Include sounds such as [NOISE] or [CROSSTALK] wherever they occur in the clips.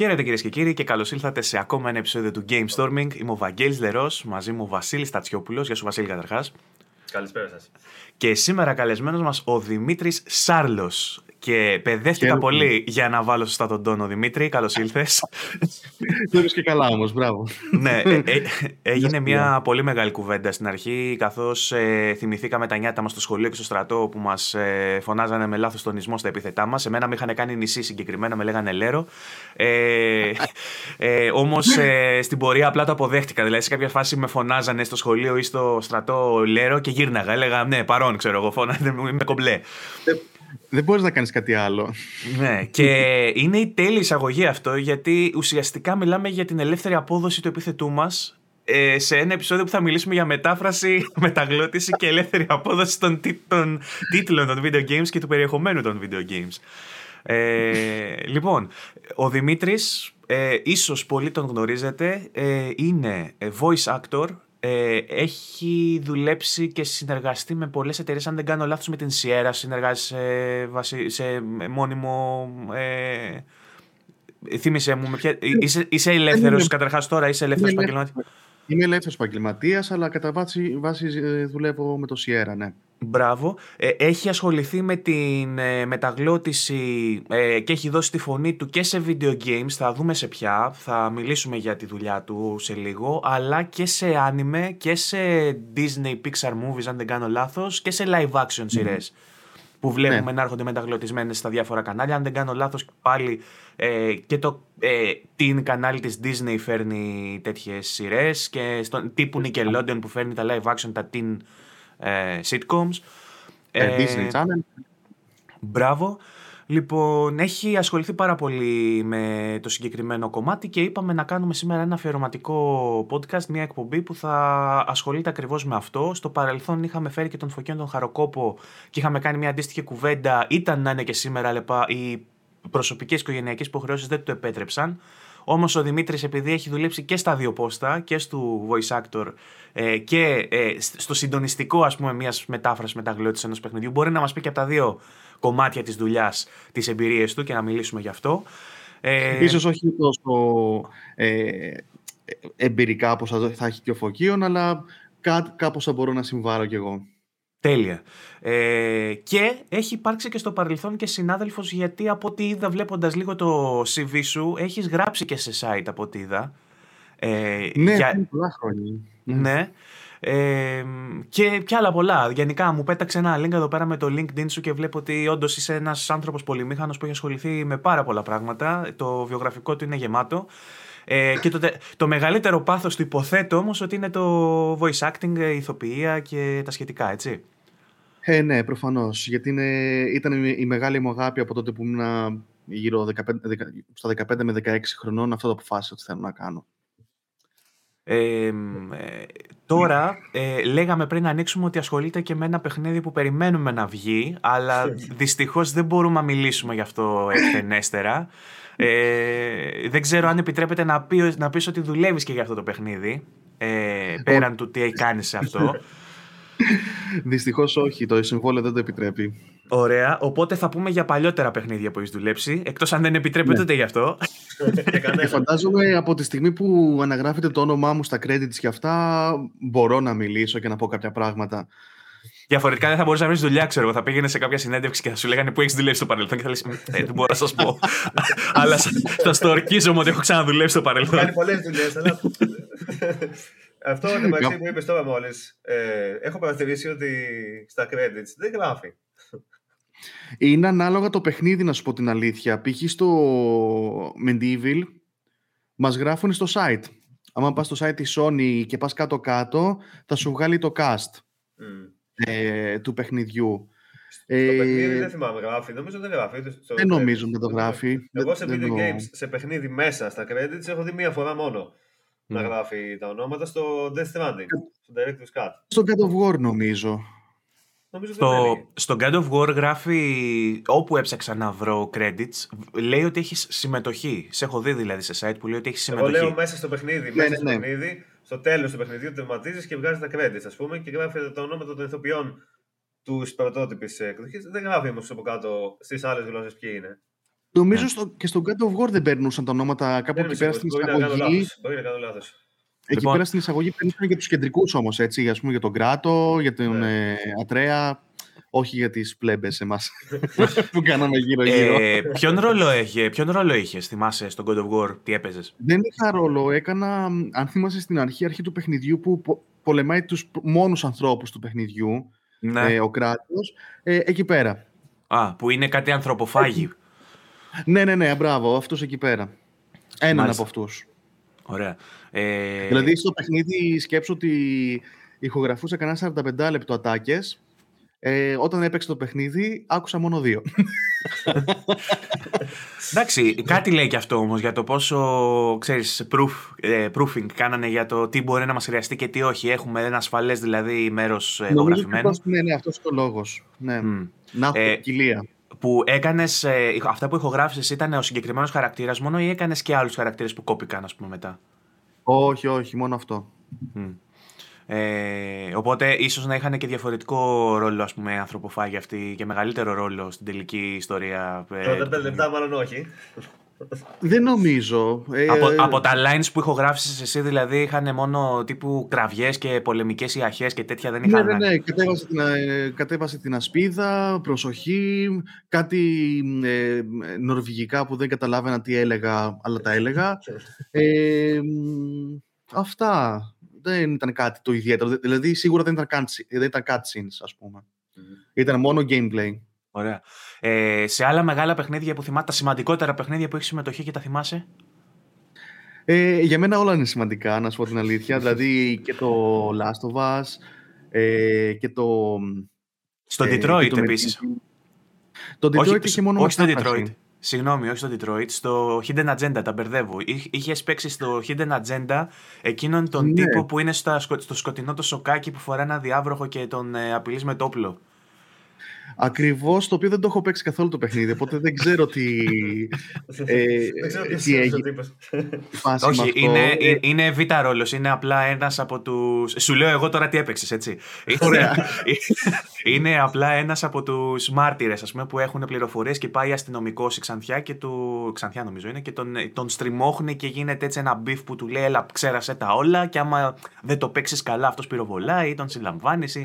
Χαίρετε κυρίες και κύριοι και καλώς ήλθατε σε ακόμα ένα επεισόδιο του Game Storming. Είμαι ο Βαγγέλης Λερός, μαζί μου ο Βασίλης Τατσιόπουλος. Γεια σου, Βασίλη, καταρχάς. Καλησπέρα σας. Και σήμερα καλεσμένος μας ο Δημήτρης Σάρλος. Και παιδεύτηκα πολύ για να βάλω σωστά τον τόνο, Δημήτρη. Καλώς ήλθες. Το και καλά όμως, μπράβο. ναι, ε, ε, έγινε μια πολύ μεγάλη κουβέντα στην αρχή, καθώς ε, θυμηθήκαμε τα νιάτα μας στο σχολείο και στο στρατό που μας ε, φωνάζανε με λάθος τονισμό στα επίθετά μας. Εμένα με είχαν κάνει νησί συγκεκριμένα, με λέγανε Λέρο. Ε, ε, Όμως ε, στην πορεία απλά το αποδέχτηκα. Δηλαδή σε κάποια φάση με φωνάζανε στο σχολείο ή στο στρατό Λέρο και γύρναγα. Έλεγα ναι, παρόν ξέρω εγώ, φώναζε, είμαι κομπλέ. Ε, δεν μπορείς να κάνεις κάτι άλλο. Ναι, και είναι η τέλεια εισαγωγή αυτό, γιατί ουσιαστικά μιλάμε για την ελεύθερη απόδοση του επίθετού μας ε, σε ένα επεισόδιο που θα μιλήσουμε για μετάφραση, [LAUGHS] μεταγλώτηση και ελεύθερη απόδοση των, των τίτλων των video games και του περιεχομένου των video games. Ε, λοιπόν, ο Δημήτρης, ε, ίσως πολλοί τον γνωρίζετε, ε, είναι voice actor ε, έχει δουλέψει και συνεργαστεί με πολλές εταιρείες, αν δεν κάνω λάθος με την Sierra, συνεργάζεται σε, σε μόνιμο... Ε, θύμισε μου, με ποια, είσαι, είσαι ελεύθερος καταρχάς τώρα, είσαι ελεύθερος επαγγελματίας; Είμαι ελεύθερος επαγγελματίας, αλλά κατά βάση, βάση ε, δουλεύω με το Sierra, ναι. Μπράβο. Ε, έχει ασχοληθεί με την ε, μεταγλώτηση ε, και έχει δώσει τη φωνή του και σε video games. Θα δούμε σε ποια. Θα μιλήσουμε για τη δουλειά του σε λίγο. Αλλά και σε anime και σε Disney Pixar movies, αν δεν κάνω λάθος, και σε live action σειρές που βλέπουμε ναι. να έρχονται μεταγλωτισμένες στα διάφορα κανάλια. Αν δεν κάνω λάθος πάλι ε, και το ε, την κανάλι της Disney φέρνει τέτοιες σειρές και στον τύπου Nickelodeon που φέρνει τα live action, τα teen ε, sitcoms. Ε, Disney Channel. Μπράβο. Λοιπόν, έχει ασχοληθεί πάρα πολύ με το συγκεκριμένο κομμάτι και είπαμε να κάνουμε σήμερα ένα αφιερωματικό podcast, μια εκπομπή που θα ασχολείται ακριβώς με αυτό. Στο παρελθόν είχαμε φέρει και τον Φωκιόν τον Χαροκόπο και είχαμε κάνει μια αντίστοιχη κουβέντα. Ήταν να είναι και σήμερα, αλλά οι προσωπικές οικογενειακές υποχρεώσεις δεν το επέτρεψαν. Όμως ο Δημήτρης, επειδή έχει δουλέψει και στα δύο πόστα, και στο voice actor ε, και ε, στο συντονιστικό ας πούμε μιας μετάφρασης μεταγλώτηση ενός παιχνιδιού, μπορεί να μας πει και από τα δύο κομμάτια της δουλειάς τις εμπειρίες του και να μιλήσουμε γι' αυτό. Ε, ίσως όχι τόσο ε, εμπειρικά όπως θα έχει και ο Φωκίων, αλλά κά, κάπως θα μπορώ να συμβάρω κι εγώ. Τέλεια. Ε, και έχει υπάρξει και στο παρελθόν και συνάδελφος γιατί από ό,τι είδα βλέποντας λίγο το CV σου έχεις γράψει και σε site από ό,τι είδα. Ε, ναι, για... πολλά χρόνια. Ναι. Ε, και, και άλλα πολλά. Γενικά μου πέταξε ένα link εδώ πέρα με το LinkedIn σου και βλέπω ότι όντως είσαι ένας άνθρωπος πολυμήχανος που έχει ασχοληθεί με πάρα πολλά πράγματα. Το βιογραφικό του είναι γεμάτο. Ε, και το, το μεγαλύτερο πάθος του υποθέτω όμως ότι είναι το voice acting, η ηθοποιία και τα σχετικά, έτσι. Ε, ναι, προφανώς. Γιατί είναι, ήταν η μεγάλη μου αγάπη από τότε που ήμουν γύρω 15, στα 15 με 16 χρονών. Αυτό το αποφάσισα ότι θέλω να κάνω. Ε, τώρα, ε, λέγαμε πριν να ανοίξουμε ότι ασχολείται και με ένα παιχνίδι που περιμένουμε να βγει, αλλά [LAUGHS] δυστυχώς δεν μπορούμε να μιλήσουμε γι' αυτό εκτενέστερα. Ε, δεν ξέρω αν επιτρέπεται να, πει, να πεις ότι δουλεύεις και για αυτό το παιχνίδι, ε, πέραν του τι έχει κάνεις σε αυτό. [LAUGHS] Δυστυχώς όχι, το συμβόλαιο δεν το επιτρέπει. Ωραία. Οπότε θα πούμε για παλιότερα παιχνίδια που έχεις δουλέψει. Εκτός αν δεν επιτρέπεται ναι. ούτε γι' αυτό. και φαντάζομαι από τη στιγμή που αναγράφεται το όνομά μου στα credits και αυτά, μπορώ να μιλήσω και να πω κάποια πράγματα. Διαφορετικά δεν θα μπορούσες να βρεις δουλειά, ξέρω εγώ. Θα πήγαινε σε κάποια συνέντευξη και θα σου λέγανε που έχεις δουλέψει στο παρελθόν και θα λες: Ε, δεν μπορώ να σας πω. [LAUGHS] αλλά θα στο ορκίζομαι ότι έχω ξαναδουλέψει στο παρελθόν. Κάνει πολλές δουλειές, αλλά. Αυτό το [LAUGHS] μεταξύ που είπες τώρα μόλις, ε, έχω παρατηρήσει ότι στα credits δεν γράφει. Είναι ανάλογα το παιχνίδι, να σου πω την αλήθεια. Π.χ. στο Medieval μας γράφουν στο site. Αν πας στο site της Sony και πας κάτω-κάτω, θα σου βγάλει το cast ε, του παιχνιδιού. Στο ε, παιχνίδι δεν θυμάμαι, γράφει. Νομίζω δεν γράφει. δεν νομίζω ότι το γράφει. Εγώ σε video games, σε παιχνίδι μέσα στα credits, έχω δει μία φορά μόνο να γράφει τα ονόματα στο Death Stranding, στο Director's Cut. Στο God of War νομίζω. Νομίζω στο, στο God of War γράφει, όπου έψαξα να βρω credits, λέει ότι έχεις συμμετοχή. Σε έχω δει δηλαδή σε site που λέει ότι έχεις συμμετοχή. Εγώ λέω μέσα στο παιχνίδι, ναι, μέσα ναι, στο ναι. παιχνίδι, στο τέλος του παιχνιδιού τερματίζεις και βγάζεις τα credits, ας πούμε, και γράφει τα ονόματα των ηθοποιών τους πρωτότυπης εκδοχής. Δεν γράφει όμως από κάτω στις άλλες γλώσσες ποιοι είναι. Νομίζω στο, και στον God of War δεν περνούσαν τα ονόματα κάπου εκεί πέρα στην εισαγωγή. Μπορεί να κάνω λάθος. Εκεί Λοιπόν. πέρα στην εισαγωγή περνούσαν για τους κεντρικούς όμως, έτσι. Ας πούμε για τον Κράτο, για τον Ναι. ε, Ατρέα. Όχι για τις πλέμπες εμάς [LAUGHS] που κάναμε γύρω-γύρω. Ε, ποιον, ρόλο έχει, ποιον ρόλο είχες, θυμάσαι, στον God of War, τι έπαιζες; Δεν είχα ρόλο. Έκανα, αν θυμάσαι στην αρχή, αρχή του παιχνιδιού που πο- πολεμάει τους μόνους ανθρώπους του παιχνιδιού, Ναι. ε, ο κράτος, ε, εκεί πέρα. Α, που είναι κάτι ανθρωποφάγη. Ναι, ναι, ναι, μπράβο, αυτός εκεί πέρα. Έναν Μάλιστα. από αυτούς. Ωραία. Ε, Δηλαδή στο παιχνίδι σκέψω ότι ηχογραφούσα κανένα 45 λεπτό ατάκες. Ε, όταν έπαιξε το παιχνίδι, άκουσα μόνο δύο. Εντάξει, κάτι λέει και αυτό όμως για το πόσο ξέρεις, proof, ε, proofing κάνανε για το τι μπορεί να μας χρειαστεί και τι όχι. Έχουμε ένα ασφαλές δηλαδή μέρος Νομίζω εγγραφημένο. ακριβώς, ναι, ναι, αυτός είναι ο λόγος. Ναι. Μμ. Να έχω Ε, ποικιλία. Που έκανες. αυτά που ηχογράφησες ήταν ο συγκεκριμένος χαρακτήρας μόνο ή έκανες και άλλους χαρακτήρες που κόπηκαν, ας πούμε, μετά; Όχι, όχι, μόνο αυτό. Μμ. Ε, οπότε ίσως να είχαν και διαφορετικό ρόλο, ας πούμε, ανθρωποφάγοι αυτοί και μεγαλύτερο ρόλο στην τελική ιστορία. ε, του 45 παιχνιδιού. λεπτά μάλλον όχι. Δεν νομίζω. Ε, Από, από τα lines που ηχογράφησες εσύ δηλαδή είχαν μόνο τύπου κραυγές και πολεμικές ιαχές και τέτοια δεν Ναι, είχαν. ναι, ναι. Κατέβασε την, ε, κατέβασε την ασπίδα, προσοχή, κάτι ε, νορβηγικά που δεν καταλάβαινα τι έλεγα, αλλά τα έλεγα. Ε, μ, αυτά. Δεν ήταν κάτι το ιδιαίτερο. Δηλαδή, σίγουρα δεν ήταν, cutscene- δεν ήταν cutscenes, ας πούμε. Ήταν μόνο gameplay. Ωραία. Ε, σε άλλα μεγάλα παιχνίδια που θυμάσαι, τα σημαντικότερα παιχνίδια που έχεις συμμετοχή και τα θυμάσαι; Ε, για μένα όλα είναι σημαντικά, να σου πω την αλήθεια. δηλαδή και το Last of Us ε, και το... Στο ε, και Detroit το επίσης. Medieval. Το Detroit είχε μόνο όχι στο μετάφραση. Detroit. Συγγνώμη, όχι στο Detroit. Στο Hidden Agenda, τα μπερδεύω. Είχες παίξει στο Hidden Agenda εκείνον τον Ναι. τύπο που είναι στα, σκο- στο σκοτεινό το σοκάκι που φορά ένα διάβροχο και τον ε, απειλείς με το όπλο. Ακριβώς, το οποίο δεν το έχω παίξει καθόλου το παιχνίδι, οπότε δεν ξέρω τι, ε, Δεν ξέρω ποιος τι είναι αυτός ο έγινε. τύπος. φάση με Όχι, αυτό. είναι, Ε, είναι, είναι β' ρόλος. Είναι απλά ένας από τους. Σου λέω εγώ τώρα τι έπαιξες, έτσι. Ωραία. [LAUGHS] είναι απλά ένας από τους μάρτυρες, ας πούμε, που έχουν πληροφορίες και πάει αστυνομικό η Ξανθιά και του. Ξανθιά νομίζω είναι και τον, τον στριμώχνει και γίνεται έτσι ένα beef που του λέει: Έλα, ξέρασε τα όλα. Και άμα δεν το παίξεις καλά, αυτός πυροβολάει ή τον συλλαμβάνεις.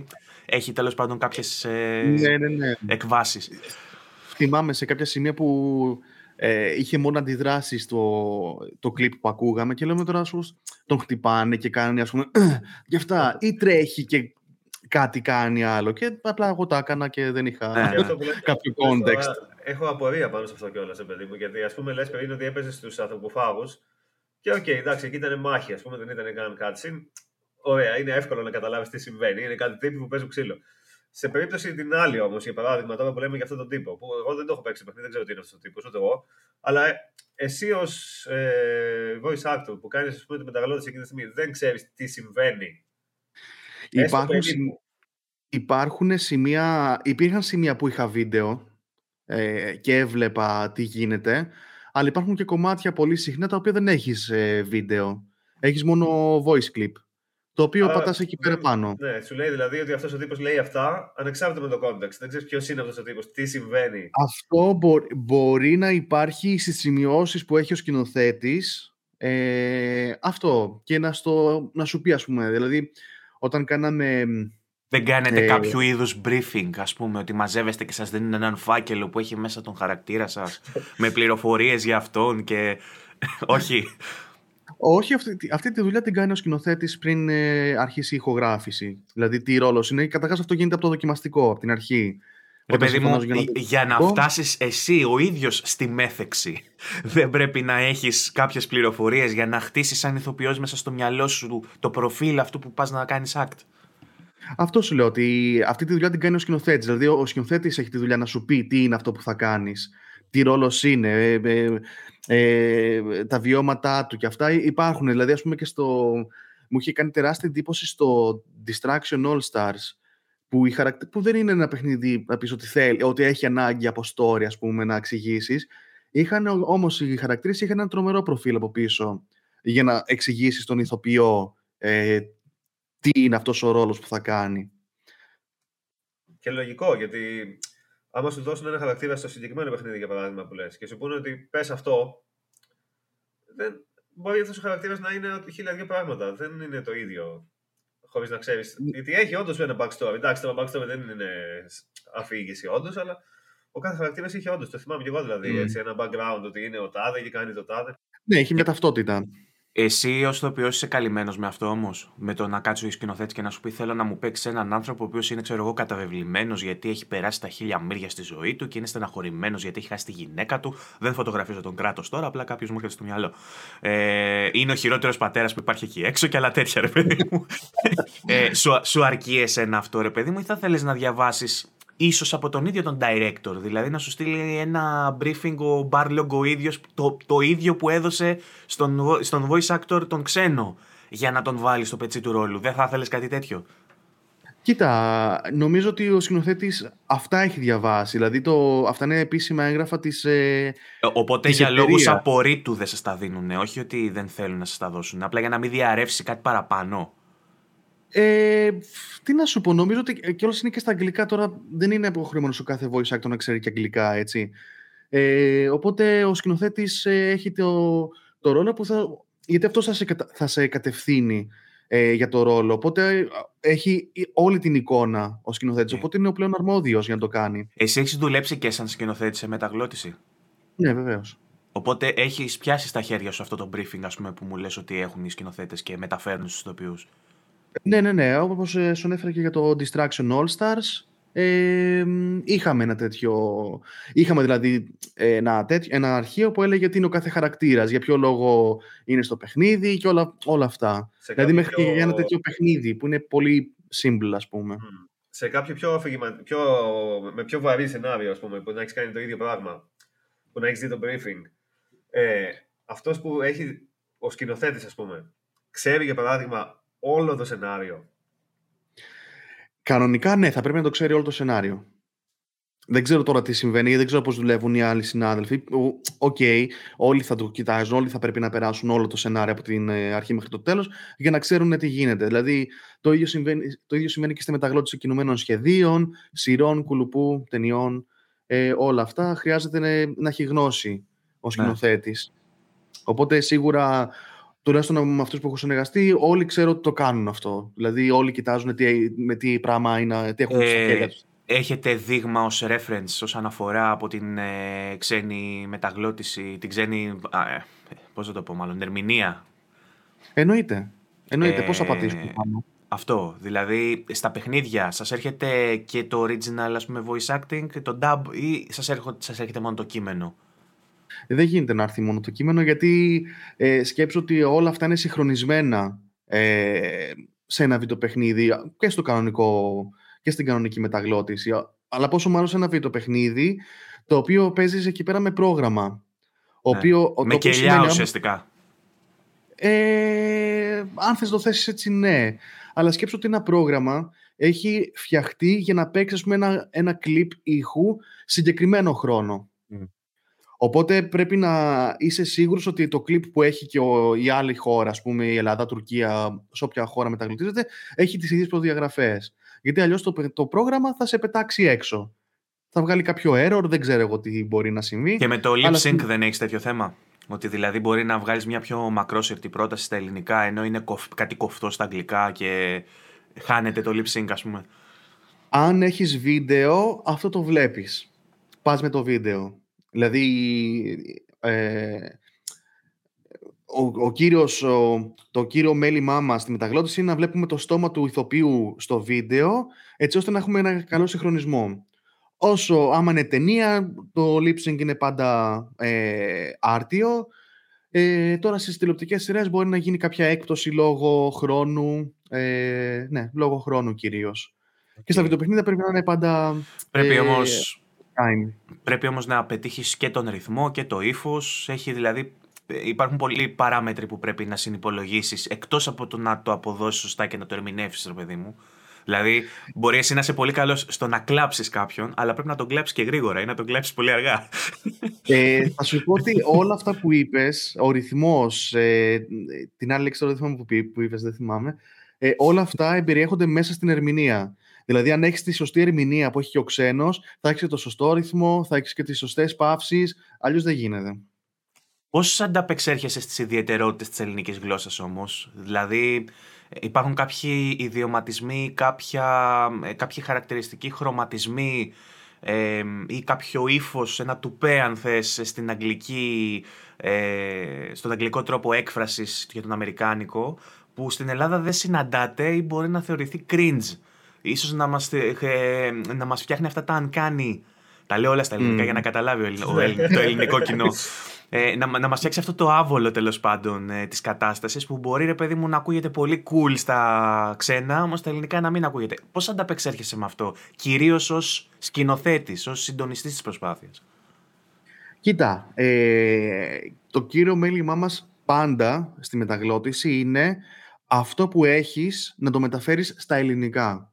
Ή... Έχει τέλος πάντων κάποιες ε, Ναι, ναι, ναι. εκβάσεις. Θυμάμαι σε κάποια σημεία που ε, είχε μόνο αντιδράσεις στο το κλιπ που ακούγαμε και λέμε τώρα σου τον χτυπάνε και κάνει ας πούμε [CLEARS THROAT] και αυτά ή τρέχει και κάτι κάνει άλλο και απλά εγώ τα έκανα και δεν είχα Ναι, Και αυτό που λες- κάποιο λες context. τώρα, Έχω απορία πάνω σε αυτό κιόλας, παιδί μου. Γιατί ας πούμε, λες πριν ότι έπαιζες στους ανθρωποφάγους. Και οκ, εντάξει, εκεί ήταν μάχη, ας πούμε, δεν ήταν καν cutscene. Ωραία, είναι εύκολο να καταλάβεις τι συμβαίνει. Είναι κάτι τύποι που παίζουν ξύλο. Σε περίπτωση την άλλη όμως, για παράδειγμα, τώρα που λέμε για αυτόν τον τύπο, που εγώ δεν το έχω παίξει παιχνίδι, δεν ξέρω τι είναι αυτός ο τύπος, ούτε εγώ. Αλλά ε, εσύ ως ε, voice actor που κάνεις τη μεταγλώτηση εκείνη τη στιγμή, δεν ξέρεις τι συμβαίνει. Έστω Υπάρχουν, περίπου. σημ- υπάρχουν σημεία, υπήρχαν σημεία που είχα βίντεο ε, και έβλεπα τι γίνεται, αλλά υπάρχουν και κομμάτια πολύ συχνά τα οποία δεν έχεις ε, βίντεο. Έχεις μόνο voice clip, το οποίο Άρα, πατάς εκεί πέρα δεν- πάνω. Ναι, σου λέει δηλαδή ότι αυτός ο τύπος λέει αυτά ανεξάρτητα με το context. Δεν ξέρεις ποιος είναι αυτός ο τύπος, τι συμβαίνει. Αυτό μπο- μπορεί να υπάρχει στις σημειώσεις που έχει ο σκηνοθέτης, ε, αυτό, και να, στο, να σου πει, ας πούμε, δηλαδή, όταν κάναμε... Δεν κάνετε Ε, κάποιο είδους briefing, ας πούμε, ότι μαζεύεστε και σας δίνουν έναν φάκελο που έχει μέσα τον χαρακτήρα σας [LAUGHS] με πληροφορίες για αυτόν και... Όχι. Όχι, αυτή, τη- αυτή τη δουλειά την κάνει ο σκηνοθέτης πριν ε, αρχίσει η ηχογράφηση. Δηλαδή, τι ρόλο είναι. Καταρχάς, αυτό γίνεται από το δοκιμαστικό, από την αρχή. Ρε Όταν παιδί μου, συμφωνώ για να το για να δοκιμαστικό, φτάσεις εσύ ο ίδιος στη μέθεξη [LAUGHS] δεν πρέπει να έχεις κάποιες πληροφορίες για να χτίσεις σαν ηθοποιός μέσα στο μυαλό σου το προφίλ αυτού που πας να κάνεις act. Αυτό σου λέω ότι αυτή τη δουλειά την κάνει ο σκηνοθέτης. Δηλαδή, ο σκηνοθέτης έχει τη δουλειά να σου πει τι είναι αυτό που θα κάνεις, τι ρόλος είναι, ε, ε, ε, τα βιώματά του και αυτά υπάρχουν. Δηλαδή, ας πούμε και στο. Μου είχε κάνει τεράστια εντύπωση στο Distraction All Stars. Που, η χαρακτε- που δεν είναι ένα παιχνίδι να πεις ότι, θέλει, ότι έχει ανάγκη από story, ας πούμε, να εξηγήσεις. Είχαν όμως οι χαρακτήρες είχαν ένα τρομερό προφίλ από πίσω για να εξηγήσεις τον ηθοποιό ε, τι είναι αυτός ο ρόλος που θα κάνει. Και λογικό, γιατί άμα σου δώσουν ένα χαρακτήρα στο συγκεκριμένο παιχνίδι, για παράδειγμα, που λες, και σου πούνε ότι πες αυτό, δεν, μπορεί αυτός ο χαρακτήρας να είναι χίλια δύο πράγματα. Δεν είναι το ίδιο. Χωρίς να ξέρεις. Γιατί έχει όντως ένα backstory. Εντάξει, το backstory δεν είναι αφήγηση όντως, αλλά ο κάθε χαρακτήρας έχει όντως. Το θυμάμαι και εγώ δηλαδή. Mm. Έτσι, ένα background ότι είναι ο τάδε και κάνει το τάδε. Ναι, έχει μια ταυτότητα. Εσύ ως οποίο είσαι καλυμμένος με αυτό όμως, με το να κάτσει ο σκηνοθέτη και να σου πει: Θέλω να μου παίξεις έναν άνθρωπο ο οποίος είναι, ξέρω εγώ, καταβεβλημένος γιατί έχει περάσει τα χίλια μύρια στη ζωή του και είναι στεναχωρημένος γιατί έχει χάσει τη γυναίκα του. Δεν φωτογραφίζω τον κράτος τώρα, απλά κάποιος μου έρχεται στο μυαλό. Ε, είναι ο χειρότερος πατέρας που υπάρχει εκεί έξω και άλλα τέτοια, ρε παιδί μου. [LAUGHS] ε, σου, σου αρκεί εσένα αυτό, ρε παιδί μου, ή θα θέλεις να διαβάσεις ίσως από τον ίδιο τον director, δηλαδή να σου στείλει ένα briefing ο Barlog ο ίδιος, το, το ίδιο που έδωσε στον, στον voice actor τον ξένο για να τον βάλει στο πετσί του ρόλου. Δεν θα ήθελες κάτι τέτοιο; Κοίτα, νομίζω ότι ο σκηνοθέτης αυτά έχει διαβάσει. Δηλαδή, το, αυτά είναι επίσημα έγγραφα της. Ε, ε, Οπότε της για λόγους απορρίτου δεν σας τα δίνουν. Όχι ότι δεν θέλουν να σας τα δώσουν. Απλά για να μην διαρρεύσει κάτι παραπάνω. Ε, τι να σου πω, νομίζω ότι κιόλας είναι και στα αγγλικά τώρα δεν είναι υποχρεωμένο ο κάθε voice actor να ξέρει και αγγλικά, έτσι. Ε, οπότε ο σκηνοθέτης ε, έχει το, το ρόλο που θα... Γιατί αυτό θα σε, θα σε κατευθύνει ε, για το ρόλο. Οπότε ε, έχει όλη την εικόνα ο σκηνοθέτης. Ναι. Οπότε είναι ο πλέον αρμόδιος για να το κάνει. Εσύ έχεις δουλέψει και σαν σκηνοθέτη σε μεταγλώτηση; Ναι, βεβαίως. Οπότε έχεις πιάσει στα χέρια σου αυτό το briefing, ας πούμε, που μου λες ότι έχουν οι σκηνοθέτες και μεταφέρουν στους ηθοποιούς; Ναι, ναι, ναι. Όπως ε, σου έφερα και για το Distraction All Stars, ε, είχαμε ένα τέτοιο... Είχαμε δηλαδή ένα, τέτοιο, ένα αρχείο που έλεγε τι είναι ο κάθε χαρακτήρας, για ποιο λόγο είναι στο παιχνίδι και όλα, όλα αυτά. Σε δηλαδή μέχρι πιο... και ένα τέτοιο παιχνίδι που είναι πολύ simple, ας πούμε. Σε κάποιο πιο, πιο, με πιο βαρύ σενάριο, ας πούμε, που να έχεις κάνει το ίδιο πράγμα, που να έχεις δει το briefing, ε, αυτός που έχει ο σκηνοθέτης, ας πούμε, ξέρει για παράδειγμα όλο το σενάριο. Κανονικά ναι, θα πρέπει να το ξέρει όλο το σενάριο. Δεν ξέρω τώρα τι συμβαίνει, δεν ξέρω πώς δουλεύουν οι άλλοι συνάδελφοι. OK, okay, όλοι θα το κοιτάζουν, όλοι θα πρέπει να περάσουν όλο το σενάριο από την ε, αρχή μέχρι το τέλος για να ξέρουν τι γίνεται. Δηλαδή, το ίδιο συμβαίνει, το ίδιο συμβαίνει και στη μεταγλώτηση κινουμένων σχεδίων, σειρών, κουλουπού, ταινιών. Ε, όλα αυτά χρειάζεται να, να έχει γνώση ο σκηνοθέτης. Ναι. Οπότε σίγουρα τουλάχιστον με αυτούς που έχω συνεργαστεί, όλοι ξέρω ότι το κάνουν αυτό. Δηλαδή, όλοι κοιτάζουν τι, με τι πράγμα είναι, τι έχουν ε, στα χέρια τους. Έχετε δείγμα ως reference, ως αναφορά από την ε, ξένη μεταγλώτηση, την ξένη, α, ε, πώς θα το πω μάλλον, ερμηνεία; Εννοείται. Εννοείται. Ε, πώς θα πατήσουμε πάνω. Αυτό, δηλαδή στα παιχνίδια σας έρχεται και το original ας πούμε voice acting, το dub ή σας έρχεται, σας έρχεται μόνο το κείμενο; Δεν γίνεται να έρθει μόνο το κείμενο γιατί ε, σκέψω ότι όλα αυτά είναι συγχρονισμένα ε, σε ένα βιντεοπαιχνίδι και στο κανονικό και στην κανονική μεταγλώτηση. Αλλά πόσο μάλλον σε ένα βιντεοπαιχνίδι το οποίο παίζεις εκεί πέρα με πρόγραμμα. Ναι. οποίο, με κελιά ουσιαστικά. Ε, αν θες το θέσεις έτσι ναι. Αλλά σκέψω ότι ένα πρόγραμμα έχει φτιαχτεί για να παίξεις ένα, ένα κλιπ ήχου συγκεκριμένο χρόνο. Οπότε πρέπει να είσαι σίγουρος ότι το κλιπ που έχει και ο, η άλλη χώρα, ας πούμε η Ελλάδα, Τουρκία, σε όποια χώρα μεταγλωτίζεται, έχει τις ίδιες προδιαγραφές. Γιατί αλλιώς το, το πρόγραμμα θα σε πετάξει έξω. Θα βγάλει κάποιο error, δεν ξέρω εγώ τι μπορεί να συμβεί. Και με το lip sync δεν έχεις τέτοιο θέμα; Ότι δηλαδή μπορεί να βγάλεις μια πιο μακρόσυρτη πρόταση στα ελληνικά, ενώ είναι κάτι κοφτό στα αγγλικά και χάνεται το lip sync, ας πούμε; Αν έχεις βίντεο, αυτό το βλέπεις. Πας με το βίντεο. Δηλαδή, ε, ο, ο κύριος, το κύριο μέλημά μας στη μεταγλώτηση είναι να βλέπουμε το στόμα του ηθοποιού στο βίντεο, έτσι ώστε να έχουμε ένα καλό συγχρονισμό. Όσο άμα είναι ταινία, το lip sync είναι πάντα ε, άρτιο. Ε, τώρα στις τηλεοπτικές σειρές μπορεί να γίνει κάποια έκπτωση λόγω χρόνου, ε, ναι, λόγω χρόνου κυρίως. Και στα βιντεοπαιχνίδια πρέπει να είναι πάντα... Πρέπει ε, όμως Πρέπει όμως να πετύχεις και τον ρυθμό και το ύφος. Έχει δηλαδή υπάρχουν πολλοί παράμετροι που πρέπει να συνυπολογίσεις εκτός από το να το αποδώσεις σωστά και να το ερμηνεύσεις, ρε παιδί μου. Δηλαδή, μπορεί εσύ να είσαι πολύ καλός στο να κλάψεις κάποιον, αλλά πρέπει να τον κλάψεις και γρήγορα ή να τον κλάψεις πολύ αργά. Ε, θα σου πω ότι όλα αυτά που είπες, ο ρυθμός, ε, την άλλη λέξη, το ρυθμό που, που είπες, δεν θυμάμαι, ε, όλα αυτά εμπεριέχονται μέσα στην ερμηνεία. Δηλαδή, αν έχεις τη σωστή ερμηνεία που έχει και ο ξένος, θα έχεις το σωστό ρυθμό, θα έχεις και τις σωστές παύσεις. Αλλιώς δεν γίνεται. Πώς ανταπεξέρχεσαι στις ιδιαιτερότητες της ελληνικής γλώσσας όμως, Δηλαδή, υπάρχουν κάποιοι ιδιωματισμοί, κάποια, ε, κάποιοι χαρακτηριστικοί χρωματισμοί ε, ή κάποιο ύφος, ένα τουπέ αν θες, στην αγγλική, ε, στον αγγλικό τρόπο έκφρασης για τον αμερικάνικο που στην Ελλάδα δεν συναντάται ή μπορεί να θεωρηθεί cringe. Ίσως να μας, ε, να μας φτιάχνει αυτά τα αν κάνει. Τα λέω όλα στα ελληνικά για να καταλάβει ο, [LAUGHS] το ελληνικό κοινό. Ε, να, να μας φτιάξει αυτό το άβολο τέλος πάντων ε, της κατάστασης που μπορεί ρε παιδί μου να ακούγεται πολύ cool στα ξένα όμως στα ελληνικά να μην ακούγεται. Πώς ανταπεξέρχεσαι με αυτό κυρίως ως σκηνοθέτης, ως συντονιστής της προσπάθειας; Κοίτα, ε, το κύριο μέλημά μας πάντα στη μεταγλώτηση είναι αυτό που έχεις να το μεταφέρεις στα ελληνικά.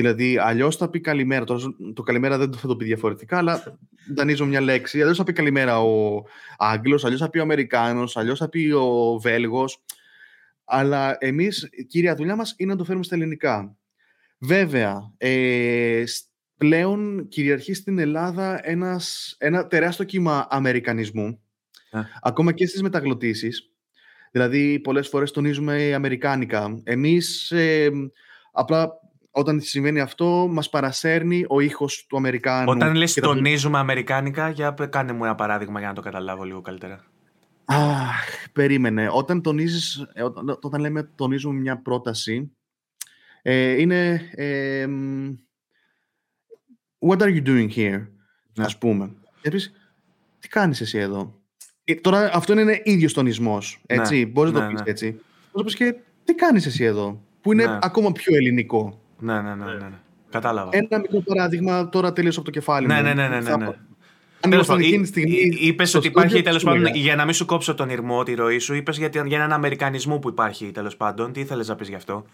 Δηλαδή, αλλιώς θα πει καλημέρα. Το, το καλημέρα δεν θα το πει διαφορετικά, αλλά δανείζω μια λέξη. Αλλιώς θα πει καλημέρα ο Άγγλος, αλλιώς θα πει ο Αμερικάνος, αλλιώς θα πει ο Βέλγος. Αλλά εμείς, κύρια δουλειά μας είναι να το φέρουμε στα ελληνικά. Βέβαια, ε, πλέον κυριαρχεί στην Ελλάδα ένας, ένα τεράστιο κύμα αμερικανισμού, ακόμα και στις μεταγλωτήσεις. Δηλαδή, πολλές φορές τονίζουμε αμερικάνικα. Εμείς ε, απλά όταν συμβαίνει αυτό, μας παρασέρνει ο ήχος του Αμερικάνου. Όταν λες τονίζουμε αμερικάνικα, για κάνε μου ένα παράδειγμα για να το καταλάβω λίγο καλύτερα. Αχ, περίμενε. Όταν, τονίζεις, ε, όταν, όταν λέμε τονίζουμε μια πρόταση, ε, είναι ε, What are you doing here, ναι. ας πούμε. Επίσης, τι κάνεις εσύ εδώ; Ε, τώρα αυτό είναι ίδιος τονισμός, έτσι. Ναι, Μπορείς να το ναι, πεις ναι. έτσι. Μπορείς να πεις και τι κάνεις εσύ εδώ, που είναι ακόμα πιο ελληνικό. Ναι, ναι, ναι, ναι. ναι. Κατάλαβα. Ένα μικρό παράδειγμα τώρα τελείωσε από το κεφάλι ναι, μου. Ναι, ναι, ναι. ναι, ναι. Αν τέλος πάντων, εκείνη στιγμή. Είπες ότι υπάρχει τέλος πάντων. Για να μην σου κόψω τον ηρμό, τη ροή σου, είπες για, για έναν Αμερικανισμό που υπάρχει τέλος πάντων. Τι ήθελες να πεις γι' αυτό;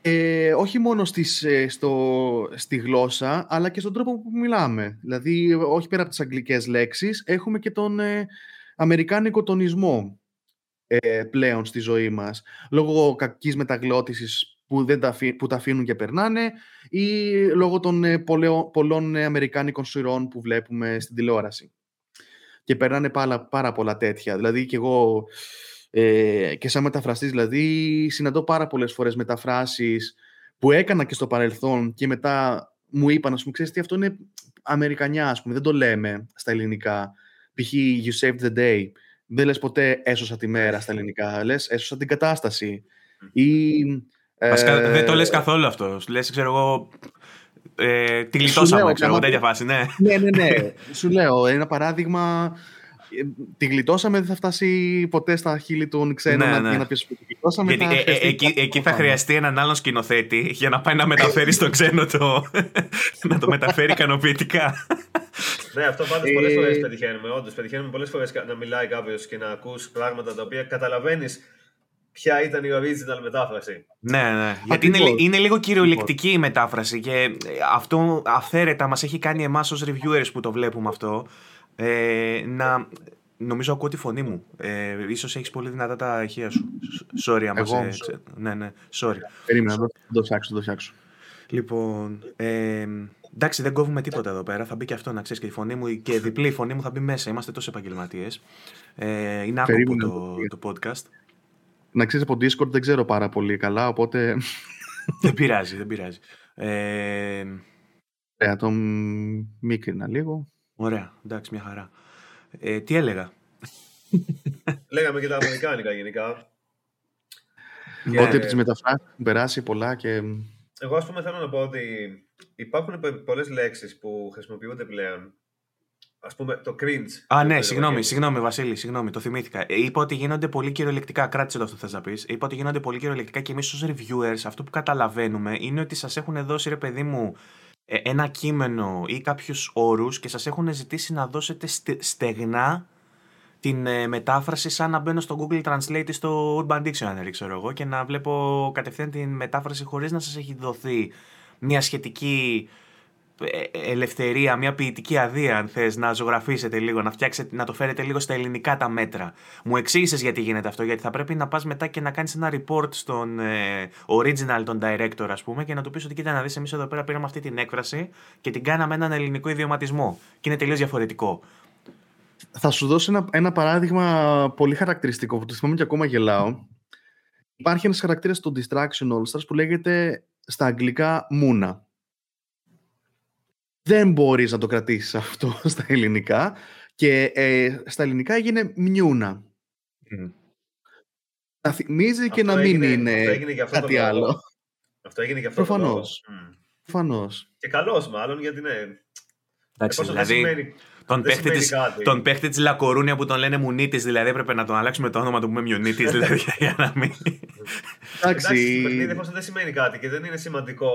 Ε, όχι μόνο στις, ε, στο, στη γλώσσα, αλλά και στον τρόπο που μιλάμε. Δηλαδή, όχι πέρα από τις αγγλικές λέξεις, έχουμε και τον ε, αμερικάνικο τονισμό ε, πλέον στη ζωή μας. Λόγω κακής μεταγλώτησης που, δεν τα, που τα αφήνουν και περνάνε ή λόγω των ε, πολλών ε, αμερικάνικων σειρών που βλέπουμε στην τηλεόραση. Και περνάνε πάρα, πάρα πολλά τέτοια. Δηλαδή και εγώ ε, και σαν μεταφραστής δηλαδή συναντώ πάρα πολλές φορές μεταφράσεις που έκανα και στο παρελθόν και μετά μου είπαν, ας πούμε, ξέρεις τι, αυτό είναι Αμερικανιά, ας πούμε, δεν το λέμε στα ελληνικά. Π.χ. you saved the day. Δεν λες ποτέ έσωσα τη μέρα στα ελληνικά, λες έσωσα την κατάσταση. Ή Βασικά δεν το λες καθόλου αυτό. Λες, ξέρω εγώ. Ε, τη γλιτώσαμε, ξέρω εγώ, τέτοια φάση, ναι. Ναι, ναι, ναι. Σου λέω ένα παράδειγμα. Ε, τη γλιτώσαμε, δεν θα φτάσει ποτέ στα χείλη των ξένων ναι, ναι. για να πει ότι τη γλιτώσαμε. Γιατί θα ε, ε, εκεί, εκεί θα χρειαστεί έναν άλλον σκηνοθέτη για να πάει να μεταφέρει στο ξένο το. να το μεταφέρει ικανοποιητικά. ναι, αυτό πάντως πολλές φορές πετυχαίνουμε. Όντως, πετυχαίνουμε πολλές φορές να μιλάει κάποιος και να ακούς πράγματα τα οποία καταλαβαίνεις ποια ήταν η original μετάφραση. Ναι, ναι. Γιατί είναι, είναι λίγο κυριολεκτική η μετάφραση και ε, αυτό αυθαίρετα μας έχει κάνει εμάς ως reviewers που το βλέπουμε αυτό ε, να... Νομίζω ακούω τη φωνή μου. Ε, ίσως έχεις πολύ δυνατά τα ηχεία σου. Sorry άμα σε... Ναι, ναι, sorry. Περίμενα, το, το φτιάξω, το φτιάξω. Λοιπόν, ε, εντάξει δεν κόβουμε τίποτα εδώ πέρα, θα μπει και αυτό να ξέρεις και η φωνή μου και διπλή η φωνή μου θα μπει μέσα, είμαστε τόσο επαγγελματίες. Ε, είναι άκουπο το, το podcast να ξέρεις από Discord δεν ξέρω πάρα πολύ καλά, οπότε... [LAUGHS] δεν πειράζει, δεν πειράζει. Ε... Ωραία, το μίκρινα λίγο. Ωραία, εντάξει, μια χαρά. Ε, τι έλεγα; [LAUGHS] Λέγαμε και τα αμερικάνικα γενικά. Ότι από τις μεταφράσεις έχουν περάσει πολλά και... Εγώ ας πούμε θέλω να πω ότι υπάρχουν πολλές λέξεις που χρησιμοποιούνται πλέον Α πούμε, το cringe. Α, ναι, συγγνώμη, συγγνώμη, Βασίλη, συγγνώμη, το θυμήθηκα. Ε, είπα ότι γίνονται πολύ κυριολεκτικά. Κράτησε το αυτό θες να πεις. Είπα ότι γίνονται πολύ κυριολεκτικά και εμείς ως reviewers αυτό που καταλαβαίνουμε είναι ότι σας έχουν δώσει, ρε παιδί μου, ε, ένα κείμενο ή κάποιους όρους και σας έχουν ζητήσει να δώσετε στεγνά την ε, μετάφραση σαν να μπαίνω στο Google Translate ή στο Urban Dictionary, ξέρω εγώ, και να βλέπω κατευθείαν την μετάφραση χωρίς να σας έχει δοθεί μια σχετική ε, ελευθερία, μια ποιητική αδεία, αν θες, να ζωγραφίσετε λίγο, να φτιάξετε, να το φέρετε λίγο στα ελληνικά τα μέτρα. Μου εξήγησες γιατί γίνεται αυτό, γιατί θα πρέπει να πας μετά και να κάνεις ένα report στον ε, original, τον director, ας πούμε, και να του πεις ότι κοίτα να δεις, εμείς εδώ πέρα πήραμε αυτή την έκφραση και την κάναμε έναν ελληνικό ιδιωματισμό. Και είναι τελείως διαφορετικό. Θα σου δώσω ένα, ένα παράδειγμα πολύ χαρακτηριστικό που το θυμάμαι και ακόμα γελάω. Υπάρχει ένας χαρακτήρας στο Distraction All Stars που λέγεται στα αγγλικά Μούνα. Δεν μπορείς να το κρατήσεις αυτό [LAUGHS] στα ελληνικά και ε, στα ελληνικά έγινε Μιούνα. Mm. Να θυμίζει και να μην είναι κάτι άλλο. Αυτό έγινε για αυτό Προφανώς. το λόγο. Προφανώς. Και καλός μάλλον γιατί ναι. Εντάξει, δηλαδή, τον παίχτη, της, τον παίχτη της Λα Κορούνια που τον λένε Μουνίτις, δηλαδή έπρεπε να τον αλλάξουμε το όνομα του που είμαι [LAUGHS] δηλαδή, για να μην... Εντάξει, το δεν σημαίνει κάτι και δεν είναι σημαντικό,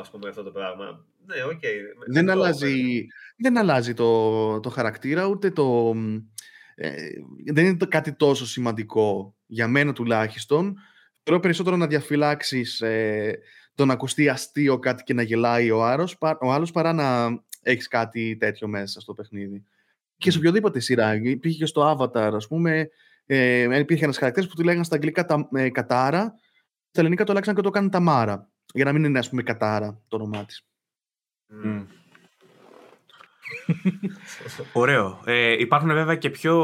ας πούμε, αυτό το πράγμα. Ναι, OK. Okay. Δεν, αλλάζει, δεν αλλάζει το, το χαρακτήρα, ούτε το... Ε, δεν είναι το κάτι τόσο σημαντικό, για μένα τουλάχιστον. Θέλω περισσότερο να διαφυλάξεις ε, το να ακουστεί αστείο κάτι και να γελάει ο, άλλος, ο άλλος παρά να έχεις κάτι τέτοιο μέσα στο παιχνίδι. Και σε οποιοδήποτε σειρά. Υπήρχε και στο Avatar, ας πούμε. Ε, υπήρχε ένας χαρακτήρας που του λέγανε στα αγγλικά τα, ε, Κατάρα. Στα ελληνικά το αλλάξαν και το κάνουν Ταμάρα. Για να μην είναι, ας πούμε, Κατάρα το όνομά της. Mm. Ωραίο. Ε, υπάρχουν βέβαια και πιο.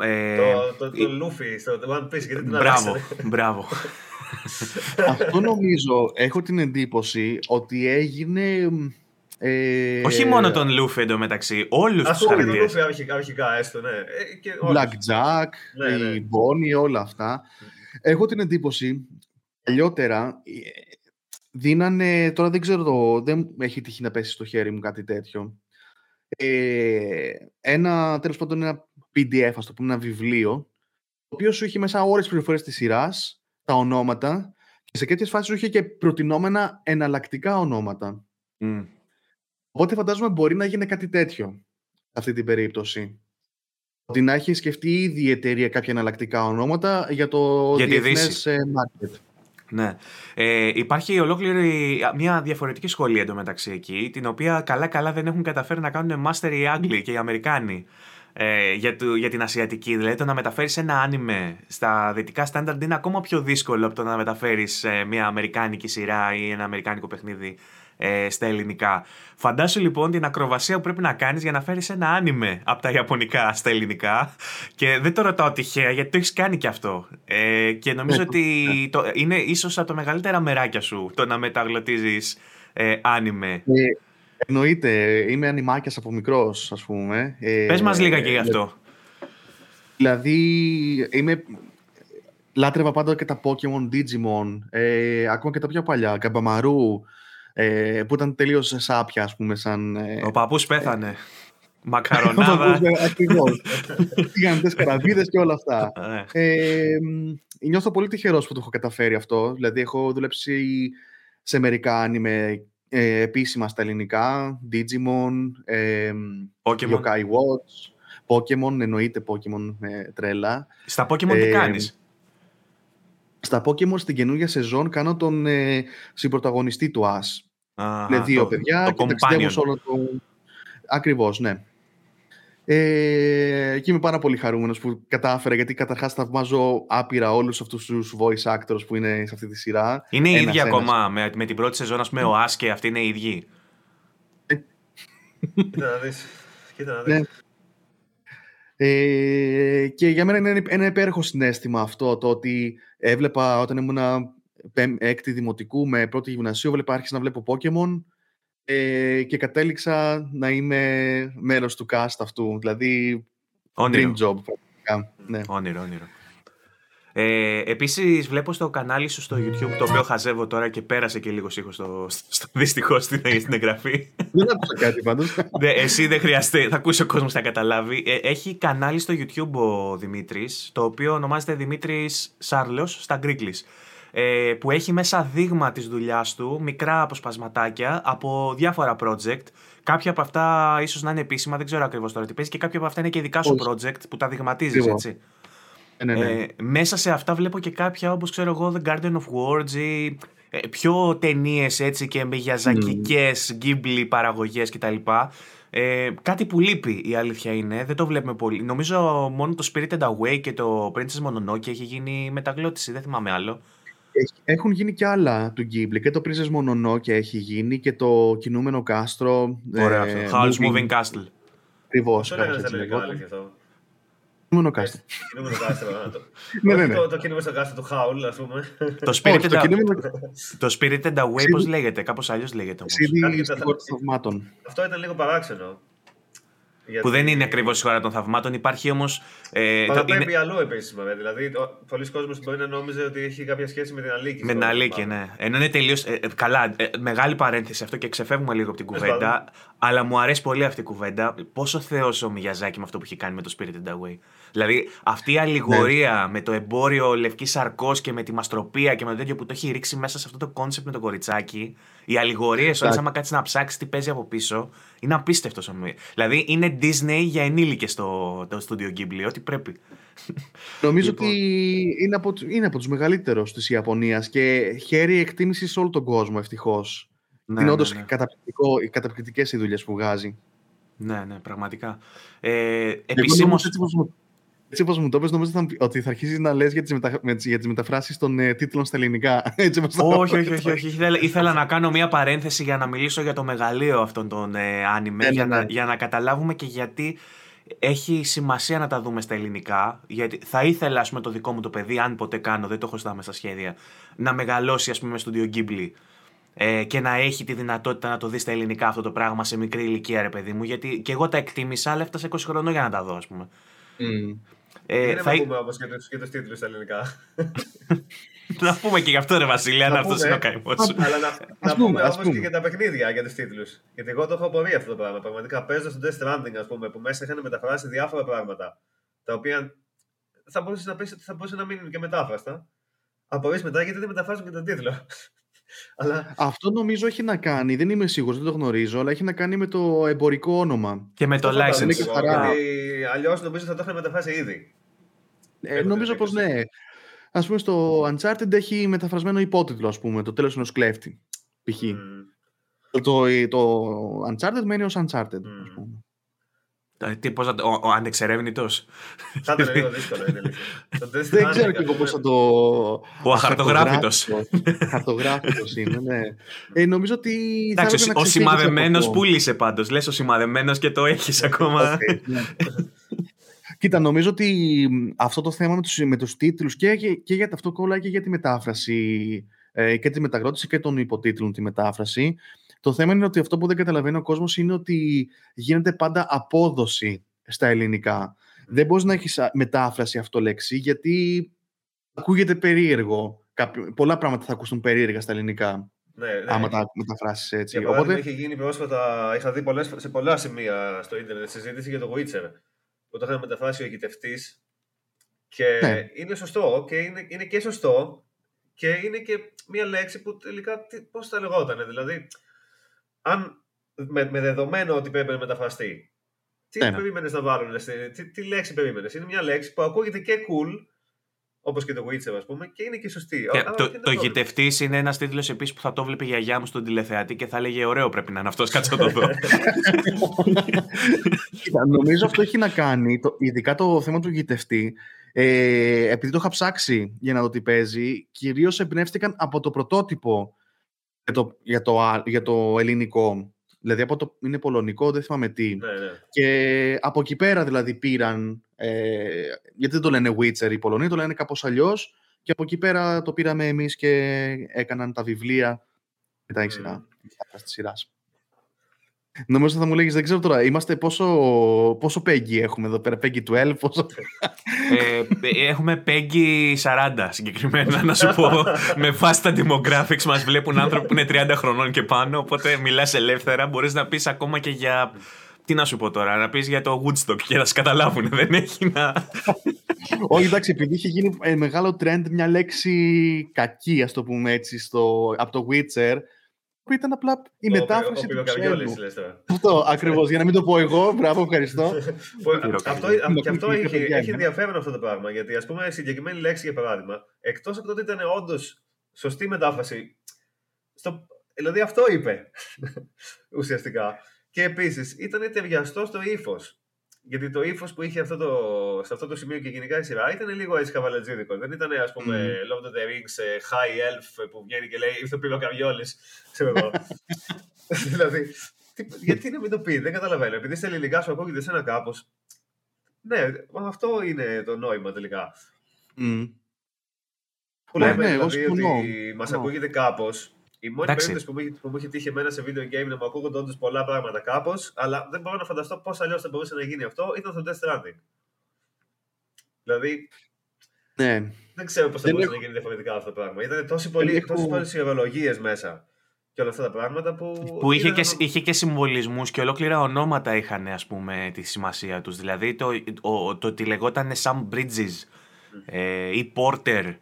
Ε, το, το, το Luffy στο One Piece, γιατί την Μπράβο, μπράβο. Αυτό νομίζω, έχω την εντύπωση ότι έγινε ε... Όχι μόνο τον Λούφι εντωμεταξύ, όλους τους χαρακτήρες. Λούφι αρχικά, αρχικά έστω, ναι. Ε, και Black Jack, ναι, ναι. η Bonnie, όλα αυτά. Έχω την εντύπωση, παλιότερα, ε, δίνανε, τώρα δεν ξέρω, το, δεν έχει τύχει να πέσει στο χέρι μου κάτι τέτοιο. Ε, ένα, τέλος πάντων, ένα PDF, ας το πούμε, ένα βιβλίο, το οποίο σου είχε μέσα ώρες πληροφορίες της σειράς, τα ονόματα, και σε κάποιες φάσεις σου είχε και προτινόμενα εναλλακτικά ονόματα. Mm. Οπότε φαντάζομαι μπορεί να γίνει κάτι τέτοιο σε αυτή την περίπτωση. Ότι να έχει σκεφτεί ήδη η εταιρεία κάποια εναλλακτικά ονόματα για το για διεθνές ε, market. Ναι. Ε, υπάρχει ολόκληρη μια διαφορετική σχολή εντωμεταξύ εκεί, την οποία καλά-καλά δεν έχουν καταφέρει να κάνουν master οι Άγγλοι και οι Αμερικάνοι ε, για, το, για την Ασιατική. Δηλαδή το να μεταφέρεις ένα άνιμε στα δυτικά στάνταρντ είναι ακόμα πιο δύσκολο από το να μεταφέρεις ε, μια αμερικάνικη σειρά ή ένα αμερικάνικο παιχνίδι ε, στα ελληνικά. Φαντάσου λοιπόν την ακροβασία που πρέπει να κάνεις για να φέρεις ένα άνιμε από τα Ιαπωνικά στα ελληνικά. Και δεν το ρωτάω τυχαία γιατί το έχεις κάνει και αυτό. Ε, και νομίζω ότι το, είναι ίσως από τα μεγαλύτερα μεράκια σου το να μεταγλωτίζεις ε, άνιμε. Ε, εννοείται. Είμαι ανιμάκια από μικρός, ας πούμε. Ε, Πες μας λίγα και γι' αυτό. Δηλαδή, είμαι λάτρευα πάντα και τα Pokemon, Digimon, ε, ακόμα και τα πιο παλιά, Καμπαμαρού, ε, που ήταν τελείως σάπια, ας πούμε, σαν... Ε, Ο παππούς πέθανε. Ε, Μακαρονάδα. [LAUGHS] Ακριβώς. Τηγανιτέ καραβίδες και όλα αυτά. [LAUGHS] Ναι. ε, νιώθω πολύ τυχερός που το έχω καταφέρει αυτό. Δηλαδή, έχω δουλέψει σε μερικά άνιμε ε, επίσημα στα ελληνικά. Digimon, ε, Pokemon. Yokai Watch, Pokemon, εννοείται Pokemon με τρέλα. Στα Pokemon τι κάνεις; στα Pokemon στην καινούργια σεζόν κάνω τον ε, συμπροταγωνιστή του Ash. Είναι δύο το, παιδιά το και ταξιδεύουν σε όλο το... Ακριβώς, ναι. Ε, και είμαι πάρα πολύ χαρούμενος που κατάφερα γιατί καταρχάς θαυμάζω άπειρα όλους αυτούς τους voice actors που είναι σε αυτή τη σειρά. Είναι οι ίδιοι ακόμα με, με την πρώτη σεζόν, ας πούμε, ο Ash και αυτοί είναι οι ίδιοι. Κοίτα να δεις. Κοίτα να δεις. Ναι. Ε, και για μένα είναι ένα υπέροχο συνέστημα αυτό το ότι έβλεπα όταν ήμουν έκτη δημοτικού με πρώτη γυμνασίου, έβλεπα άρχισα να βλέπω Pokemon ε, και κατέληξα να είμαι μέρος του cast αυτού. Δηλαδή, όνειρο. dream job. Ναι. Όνειρο, όνειρο. Ε, Επίσης, βλέπω στο κανάλι σου στο YouTube, το οποίο χαζεύω τώρα και πέρασε και λίγο ήχο στο, στο δυστυχώς στην, στην εγγραφή. Δεν άκουσα κάτι πάντως. εσύ δεν χρειαστεί, θα ακούσει ο κόσμος να καταλάβει. Ε, έχει κανάλι στο YouTube ο Δημήτρης, το οποίο ονομάζεται Δημήτρης Σάρλος στα Γκρίκλι. Ε, που έχει μέσα δείγμα της δουλειάς του, μικρά αποσπασματάκια από διάφορα project. Κάποια από αυτά ίσως να είναι επίσημα, δεν ξέρω ακριβώς τώρα τι παίζει, και κάποια από αυτά είναι και δικά σου project που τα δειγματίζεις, έτσι. Ναι, ναι, ναι. Ε, μέσα σε αυτά βλέπω και κάποια όπως ξέρω εγώ The Garden of Words ή ε, πιο ταινίες έτσι και με γιαζακικές, mm. ghibli παραγωγές κτλ. Ε, κάτι που λείπει η αλήθεια είναι, δεν το βλέπουμε πολύ. Νομίζω μόνο το Spirited Away και το Princess Mononoke έχει γίνει μεταγλώτηση, δεν θυμάμαι άλλο. Έχουν γίνει και άλλα του Ghibli. Και το Princess Mononoke έχει γίνει και το κινούμενο κάστρο. Ωραία, ε, Howl's Moving Castle. Ακριβώς. Αυτό είναι στα ελληνικά, αυτό. Κινούμενο κάστρο. Κινούμενο κάστρο. Ναι, ναι, ναι. Το κινούμενο κάστρο του Χάουλ, ας πούμε. Το Spirited, το κινούμενο- το Spirited Away πώς λέγεται, κάπως αλλιώς λέγεται όμως. CD Κάτι στην τα- χώρα των θαυμάτων. Αυτό ήταν λίγο παράξενο. Που δεν είναι ακριβώς η χώρα των θαυμάτων, υπάρχει όμως... Ε, το- Παραπέμπει είναι- αλλού επίσης, βέβαια. Δηλαδή, ο- πολλοί κόσμοι μπορεί να νόμιζε ότι έχει κάποια σχέση με την Αλίκη. Με την στο Αλίκη, μάλλον. ναι. Ενώ είναι τελείως. καλά, ε, μεγάλη παρένθεση αυτό και ξεφεύγουμε λίγο από την Τέλος κουβέντα. Αλλά μου αρέσει πολύ αυτή η κουβέντα. Πόσο θεός ο Μιαζάκη με αυτό που έχει κάνει με το Spirited Away. Δηλαδή, αυτή η αλληγορία με το εμπόριο λευκής σαρκός και με τη μαστροπία και με το τέτοιο που το έχει ρίξει μέσα σε αυτό το κόνσεπτ με το κοριτσάκι. Οι αλληγορίες, όλες, Εντάξει. άμα κάτσεις να ψάξεις τι παίζει από πίσω, είναι απίστευτο. Δηλαδή, είναι Disney για ενήλικες το, το Studio Ghibli, ό,τι πρέπει. Νομίζω Λοιπόν. ότι είναι από, του- είναι από τους μεγαλύτερους της Ιαπωνίας και χαίρει εκτίμηση σε όλο τον κόσμο ευτυχώς. Ναι, είναι ναι, όντως ναι. καταπληκτικό, οι καταπληκτικές οι δουλειές που βγάζει. Ναι, ναι, πραγματικά. Ε, Εγώ Επισήμω. Νόμιζα έτσι πως μου- Έτσι όπως μου το πες, νόμιζα θα- ότι θα αρχίσεις να λες για τις, μετα... με τις- για τις μεταφράσεις των ε, τίτλων στα ελληνικά. [LAUGHS] Έτσι όπως το- όχι, όχι, όχι, όχι. Ήθελα, ήθελα να κάνω μια παρένθεση για να μιλήσω για το μεγαλείο αυτών των ε, άνιμε, Ναι, για, ναι, να, ναι. για να καταλάβουμε και γιατί έχει σημασία να τα δούμε στα ελληνικά. Γιατί θα ήθελα, ας πούμε, το δικό μου το παιδί, αν ποτέ κάνω, δεν το έχω στα μέσα σχέδια, να μεγαλώσει, ας πούμε, στο Studio Ghibli. Ε, και να έχει τη δυνατότητα να το δει στα ελληνικά αυτό το πράγμα σε μικρή ηλικία, ρε παιδί μου. Γιατί και εγώ τα εκτίμησα, αλλά έφτασα 20 χρονών για να τα δω, ας πούμε. Μμ. Ε, Δεν θα... να πούμε όμως και του και τους τίτλους στα ελληνικά. [LAUGHS] να πούμε και γι' αυτό, ρε Βασίλη, αν Να αυτός πούμε. είναι ο καημός σου. Αλλά να, να πούμε, πούμε ας όμως πούμε. και για τα παιχνίδια για τους τίτλους. Γιατί εγώ το έχω απορρεί αυτό το πράγμα. Πραγματικά παίζοντα το Death Stranding, ας πούμε, που μέσα είχαν μεταφράσει διάφορα πράγματα. Τα οποία θα μπορούσες να πεις ότι θα μπορούσε να μείνουν και μετάφραστα. Απορρεί μετά γιατί δεν μεταφράζουν και τον τίτλο. Αλλά Αυτό νομίζω έχει να κάνει, δεν είμαι σίγουρος, δεν το γνωρίζω, αλλά έχει να κάνει με το εμπορικό όνομα. Και με το αυτό φαντάζομαι είναι license. και εγώ, χαρά. Γιατί αλλιώς νομίζω θα το είχαν μεταφράσει ήδη. Ε, Έχω νομίζω την πως εντύπωση. ναι. Ας πούμε στο Uncharted έχει μεταφρασμένο υπότιτλο, ας πούμε, το τέλος ενός κλέφτη. Π.χ. Μμ. Το, το Uncharted μένει ως Uncharted, Μμ. ας πούμε. Ε, Τι, πώς θα το- ο, ο ανεξερεύνητος; Θα ήταν λίγο δύσκολο. είναι αλήθεια. Το Death [LAUGHS] Δεν Stranding, ξέρω ας και εγώ πούμε, πώς θα το... Ο αχαρτογράφητος. Αχαρτογράφητος είναι, ναι. Ε, νομίζω ότι θα Εντάξει, έπρεπε να ο ξεφύγεις από σημαδεμένος αυτό. πούλησε πάντως. Λες ο σημαδεμένος και το έχεις ακόμα. Οκ, ναι. Κοίτα, νομίζω ότι μ, αυτό το θέμα με τους, με τους τίτλους και, και, και για αυτό κόλλα και για τη μετάφραση ε, και τη μεταγρότηση και των υποτίτλων τη μετάφραση. Το θέμα είναι ότι αυτό που δεν καταλαβαίνει ο κόσμος είναι ότι γίνεται πάντα απόδοση στα ελληνικά. Δεν μπορείς να έχεις α, μετάφραση αυτό λέξη γιατί ακούγεται περίεργο. Κάποιο, πολλά πράγματα θα ακουστούν περίεργα στα ελληνικά Ναι, ναι. άμα τα μεταφράσεις έτσι. Για παράδειγμα, Οπότε, είχε γίνει πρόσφατα, είχα δει πολλές, σε πολλά σημεία στο ίντερνετ συζήτηση για το Witcher. Που το είχαν μεταφράσει ο ηγητευτής. Και Ναι. είναι σωστό και είναι, είναι και σωστό και είναι και μια λέξη που τελικά πώς θα λεγόταν. Δηλαδή, αν με, με δεδομένο ότι πρέπει να μεταφραστεί, τι Ναι, ναι. περίμενες να βάλουν, στη- τι, τι λέξη περίμενες; Είναι μια λέξη που ακούγεται και cool, όπως και το Witcher, ας πούμε, και είναι και σωστή. Και Άρα, το ποιο είναι το πρόβλημα; γητευτής είναι ένας τίτλος επίσης που θα το βλέπει η γιαγιά μου στον τηλεθεατή και θα έλεγε Ωραίο πρέπει να είναι αυτός. Κάτσε να το δω. Κοίτα, νομίζω αυτό έχει να κάνει, το, ειδικά το θέμα του γητευτή, ε, επειδή το είχα ψάξει για να δω τι παίζει, κυρίως εμπνεύστηκαν από το πρωτότυπο για το, για το, α- για το ελληνικό. Δηλαδή από το, είναι πολωνικό, δεν θυμάμαι τι. Ναι, ναι. Και από εκεί πέρα δηλαδή πήραν, ε, γιατί δεν το λένε Witcher οι Πολωνοί, το λένε κάπως αλλιώς και από εκεί πέρα το πήραμε εμείς και έκαναν τα βιβλία μετά η Μμμ. σειρά, η μετάφραση της σειράς. Νομίζω θα μου λέγεις, δεν ξέρω τώρα, είμαστε πόσο, πόσο Peggy έχουμε εδώ πέρα, Peggy 12, πόσο... [LAUGHS] ε, έχουμε Peggy 40 συγκεκριμένα, να σου πω. με βάση τα demographics μας βλέπουν άνθρωποι που είναι 30 χρονών και πάνω. Οπότε μιλάς ελεύθερα. Μπορείς να πεις ακόμα και για. Τι να σου πω τώρα, να πεις για το Woodstock και να σε καταλάβουν. Δεν έχει να. Όχι, εντάξει, επειδή είχε γίνει ε, μεγάλο trend μια λέξη κακή, ας το πούμε έτσι, στο, από το Witcher, που ήταν απλά η Ο μετάφραση πυρο- του Ο πυροκαριόλης, ψεύδου. λες τώρα. Αυτό, ακριβώς, για να μην το πω εγώ, μπράβο, ευχαριστώ. [LAUGHS] Που- Πυροκαριόλης. αυτό, Είναι και αυτό μικρή έχει, παιδιά, έχει είναι. ενδιαφέρον αυτό το πράγμα. Γιατί, ας πούμε, η συγκεκριμένη λέξη για παράδειγμα, εκτός από το ότι ήταν όντως σωστή μετάφραση Στο, δηλαδή αυτό είπε [LAUGHS] ουσιαστικά. Και επίσης ήταν ταιριαστό στο ύφος. Γιατί το ύφος που είχε αυτό το, σε αυτό το σημείο και γενικά η σειρά ήταν λίγο έτσι καβαλατζίδικο. Δεν ήταν, ας πούμε, mm. Love of the Rings, ε, High Elf που βγαίνει και λέει Ήρθε ο Καριόλης. Ξέρω εγώ. [LAUGHS] δηλαδή, γιατί να μην το πει, δεν καταλαβαίνω. Επειδή στα ελληνικά σου ακούγεται σε ένα κάπως. Ναι, αυτό είναι το νόημα τελικά. Mm. Που λέμε ναι, δηλαδή ότι μας ακούγεται κάπως. Η μόνη Εντάξει. περίπτωση που μου, είχε, που μου είχε τύχει εμένα σε video game να μου ακούγονται όντως πολλά πράγματα κάπως, αλλά δεν μπορώ να φανταστώ πώς αλλιώς θα μπορούσε να γίνει αυτό, ήταν στο Death Stranding. Δηλαδή. Ναι. Δεν ξέρω πώς θα μπορούσε να γίνει διαφορετικά αυτό το πράγμα. Ήταν τόσες πολλές έχω... μέσα και όλα αυτά τα πράγματα που. που είχε, και, είχε και συμβολισμούς και ολόκληρα ονόματα είχαν ας πούμε, τη σημασία τους. Δηλαδή το, το, το ότι λεγόταν Sam Bridges mm. ε, ή Porter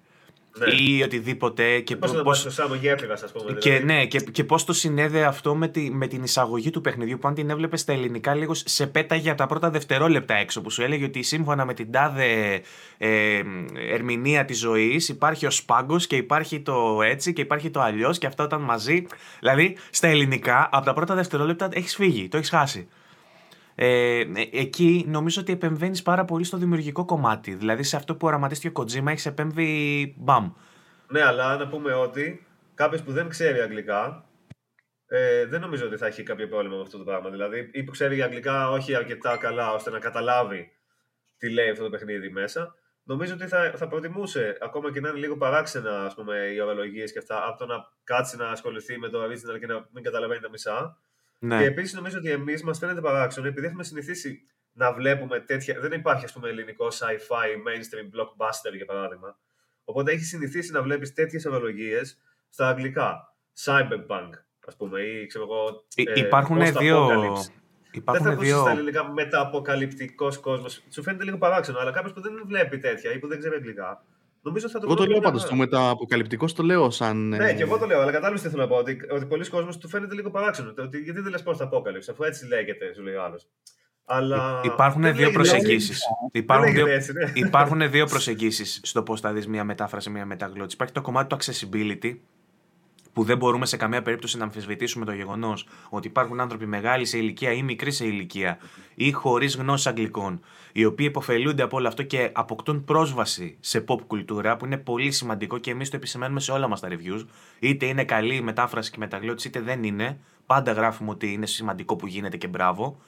ναι. ή οτιδήποτε. Και πώς, πώς, πώς, πούμε, και, δηλαδή. ναι, και, και πώς το συνέδε αυτό με, τη, με την εισαγωγή του παιχνιδιού που αν την έβλεπες στα ελληνικά λίγο σε πέταγε από τα πρώτα δευτερόλεπτα έξω που σου έλεγε ότι σύμφωνα με την τάδε ε, ερμηνεία της ζωής υπάρχει ο σπάγκος και υπάρχει το έτσι και υπάρχει το αλλιώς και αυτά όταν μαζί. Δηλαδή στα ελληνικά από τα πρώτα δευτερόλεπτα έχεις φύγει, το έχεις χάσει. Ε, ε, εκεί νομίζω ότι επεμβαίνεις πάρα πολύ στο δημιουργικό κομμάτι. Δηλαδή σε αυτό που οραματίστηκε ο Kojima έχεις επέμβει μπαμ. Ναι, αλλά να πούμε ότι κάποιος που δεν ξέρει αγγλικά ε, δεν νομίζω ότι θα έχει κάποιο πρόβλημα με αυτό το πράγμα. Δηλαδή, ή που ξέρει αγγλικά όχι αρκετά καλά ώστε να καταλάβει τι λέει αυτό το παιχνίδι μέσα, νομίζω ότι θα, θα προτιμούσε ακόμα και να είναι λίγο παράξενα ας πούμε, οι ορολογίες και αυτά από το να κάτσει να ασχοληθεί με το original και να μην καταλαβαίνει τα μισά. Ναι. Και επίσης νομίζω ότι εμείς μας φαίνεται παράξενο επειδή έχουμε συνηθίσει να βλέπουμε τέτοια. Δεν υπάρχει, ας πούμε, ελληνικό sci-fi mainstream blockbuster για παράδειγμα. Οπότε έχει συνηθίσει να βλέπεις τέτοιες αναλογίες στα αγγλικά. Cyberpunk, ας πούμε, ή ξέρω εγώ. Ε, υπάρχουν δύο. Υπάρχουν δεν θα δύο... στα ελληνικά μεταποκαλυπτικό κόσμος. Σου φαίνεται λίγο παράξενο, αλλά κάποιος που δεν βλέπει τέτοια ή που δεν ξέρει αγγλικά, Νομίζω θα το εγώ το λέω πάντως. Το μεταποκαλυπτικό το λέω σαν. Ναι, ε, και εγώ το λέω, αλλά κατάλαβες τι θέλω να πω. Ότι, ότι πολλοί κόσμοι του φαίνεται λίγο παράξενο. Ότι, γιατί δεν λες πώς θα απόκαλυψη, αφού έτσι λέγεται, σου λέει ο άλλος. Αλλά... Υπάρχουν δύο προσεγγίσεις. Υπάρχουν, δύο... Έτσι, ναι. Υπάρχουν δύο προσεγγίσεις στο πώς θα δεις μια μετάφραση, μια μεταγλώτηση. Υπάρχει το κομμάτι του accessibility, που δεν μπορούμε σε καμία περίπτωση να αμφισβητήσουμε το γεγονός ότι υπάρχουν άνθρωποι μεγάλοι σε ηλικία ή μικροί σε ηλικία ή χωρίς γνώση αγγλικών, οι οποίοι υποφελούνται από όλο αυτό και αποκτούν πρόσβαση σε pop κουλτούρα, που είναι πολύ σημαντικό και εμείς το επισημαίνουμε σε όλα μας τα reviews. Είτε είναι καλή η μετάφραση και η μεταγλώτηση, είτε δεν είναι. Πάντα γράφουμε ότι είναι σημαντικό που γίνεται και μπράβο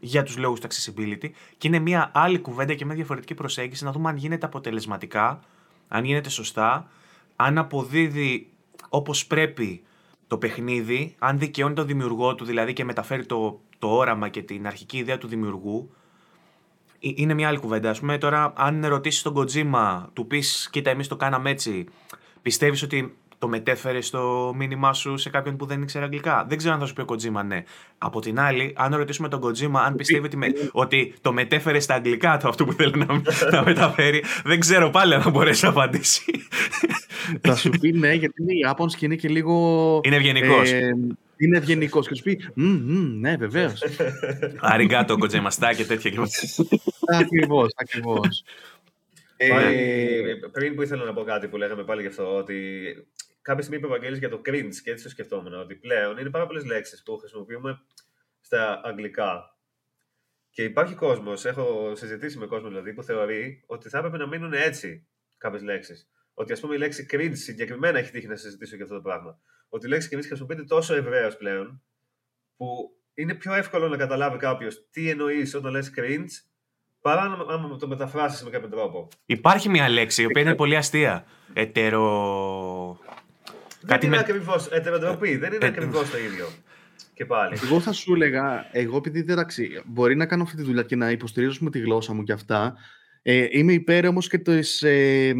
για τους λόγους του accessibility. Και είναι μια άλλη κουβέντα και μια διαφορετική προσέγγιση να δούμε αν γίνεται αποτελεσματικά, αν γίνεται σωστά, αν αποδίδει όπως πρέπει το παιχνίδι, αν δικαιώνει τον δημιουργό του δηλαδή και μεταφέρει το, το όραμα και την αρχική ιδέα του δημιουργού, ε, είναι μια άλλη κουβέντα. Α πούμε τώρα, αν ρωτήσεις τον Kojima, του πεις: Κοίτα, εμείς το κάναμε έτσι, πιστεύεις ότι το μετέφερε στο μήνυμά σου σε κάποιον που δεν ήξερε αγγλικά. Δεν ξέρω αν θα σου πει ο Kojima ναι. Από την άλλη, αν ρωτήσουμε τον Kojima αν πιστεύει ότι, με, [LAUGHS] ότι το μετέφερε στα αγγλικά το αυτό που θέλει να, [LAUGHS] να μεταφέρει, δεν ξέρω πάλι αν θα μπορέσει να απαντήσει. Θα σου πει ναι, γιατί είναι Ιάπωνος και είναι και λίγο. Είναι ευγενικός. Ε, είναι ευγενικός και σου πει Ναι, βεβαίως. [LAUGHS] Αριγκάτο, κοτζεμαστά και τέτοια. Ακριβώς, ακριβώς. Ε, πριν που ήθελα να πω κάτι που λέγαμε πάλι γι' αυτό, ότι κάποια στιγμή είπε ο Βαγγέλης για το cringe και έτσι το σκεφτόμουν, ότι πλέον είναι πάρα πολλές λέξεις που χρησιμοποιούμε στα αγγλικά. Και υπάρχει κόσμος, έχω συζητήσει με κόσμο δηλαδή, που θεωρεί ότι θα έπρεπε να μείνουν έτσι κάποιες λέξεις. Ότι ας πούμε η λέξη cringe συγκεκριμένα έχει τύχει να συζητήσω για αυτό το πράγμα. Ότι η λέξη cringe χρησιμοποιείται τόσο ευρέω πλέον, που είναι πιο εύκολο να καταλάβει κάποιος τι εννοείς όταν λες cringe, παρά να το μεταφράσεις με κάποιο τρόπο. Υπάρχει μια λέξη η οποία είναι πολύ αστεία. Ετερο. Δεν Κάτι είναι με... ακριβώς ετεροτροπή, δεν είναι ε, ακριβώς το ίδιο. Και πάλι. Εγώ θα σου έλεγα, εγώ επειδή δεν μπορεί να κάνω αυτή τη δουλειά και να υποστηρίζω με τη γλώσσα μου και αυτά. Ε, είμαι υπέρ όμως και της, ε,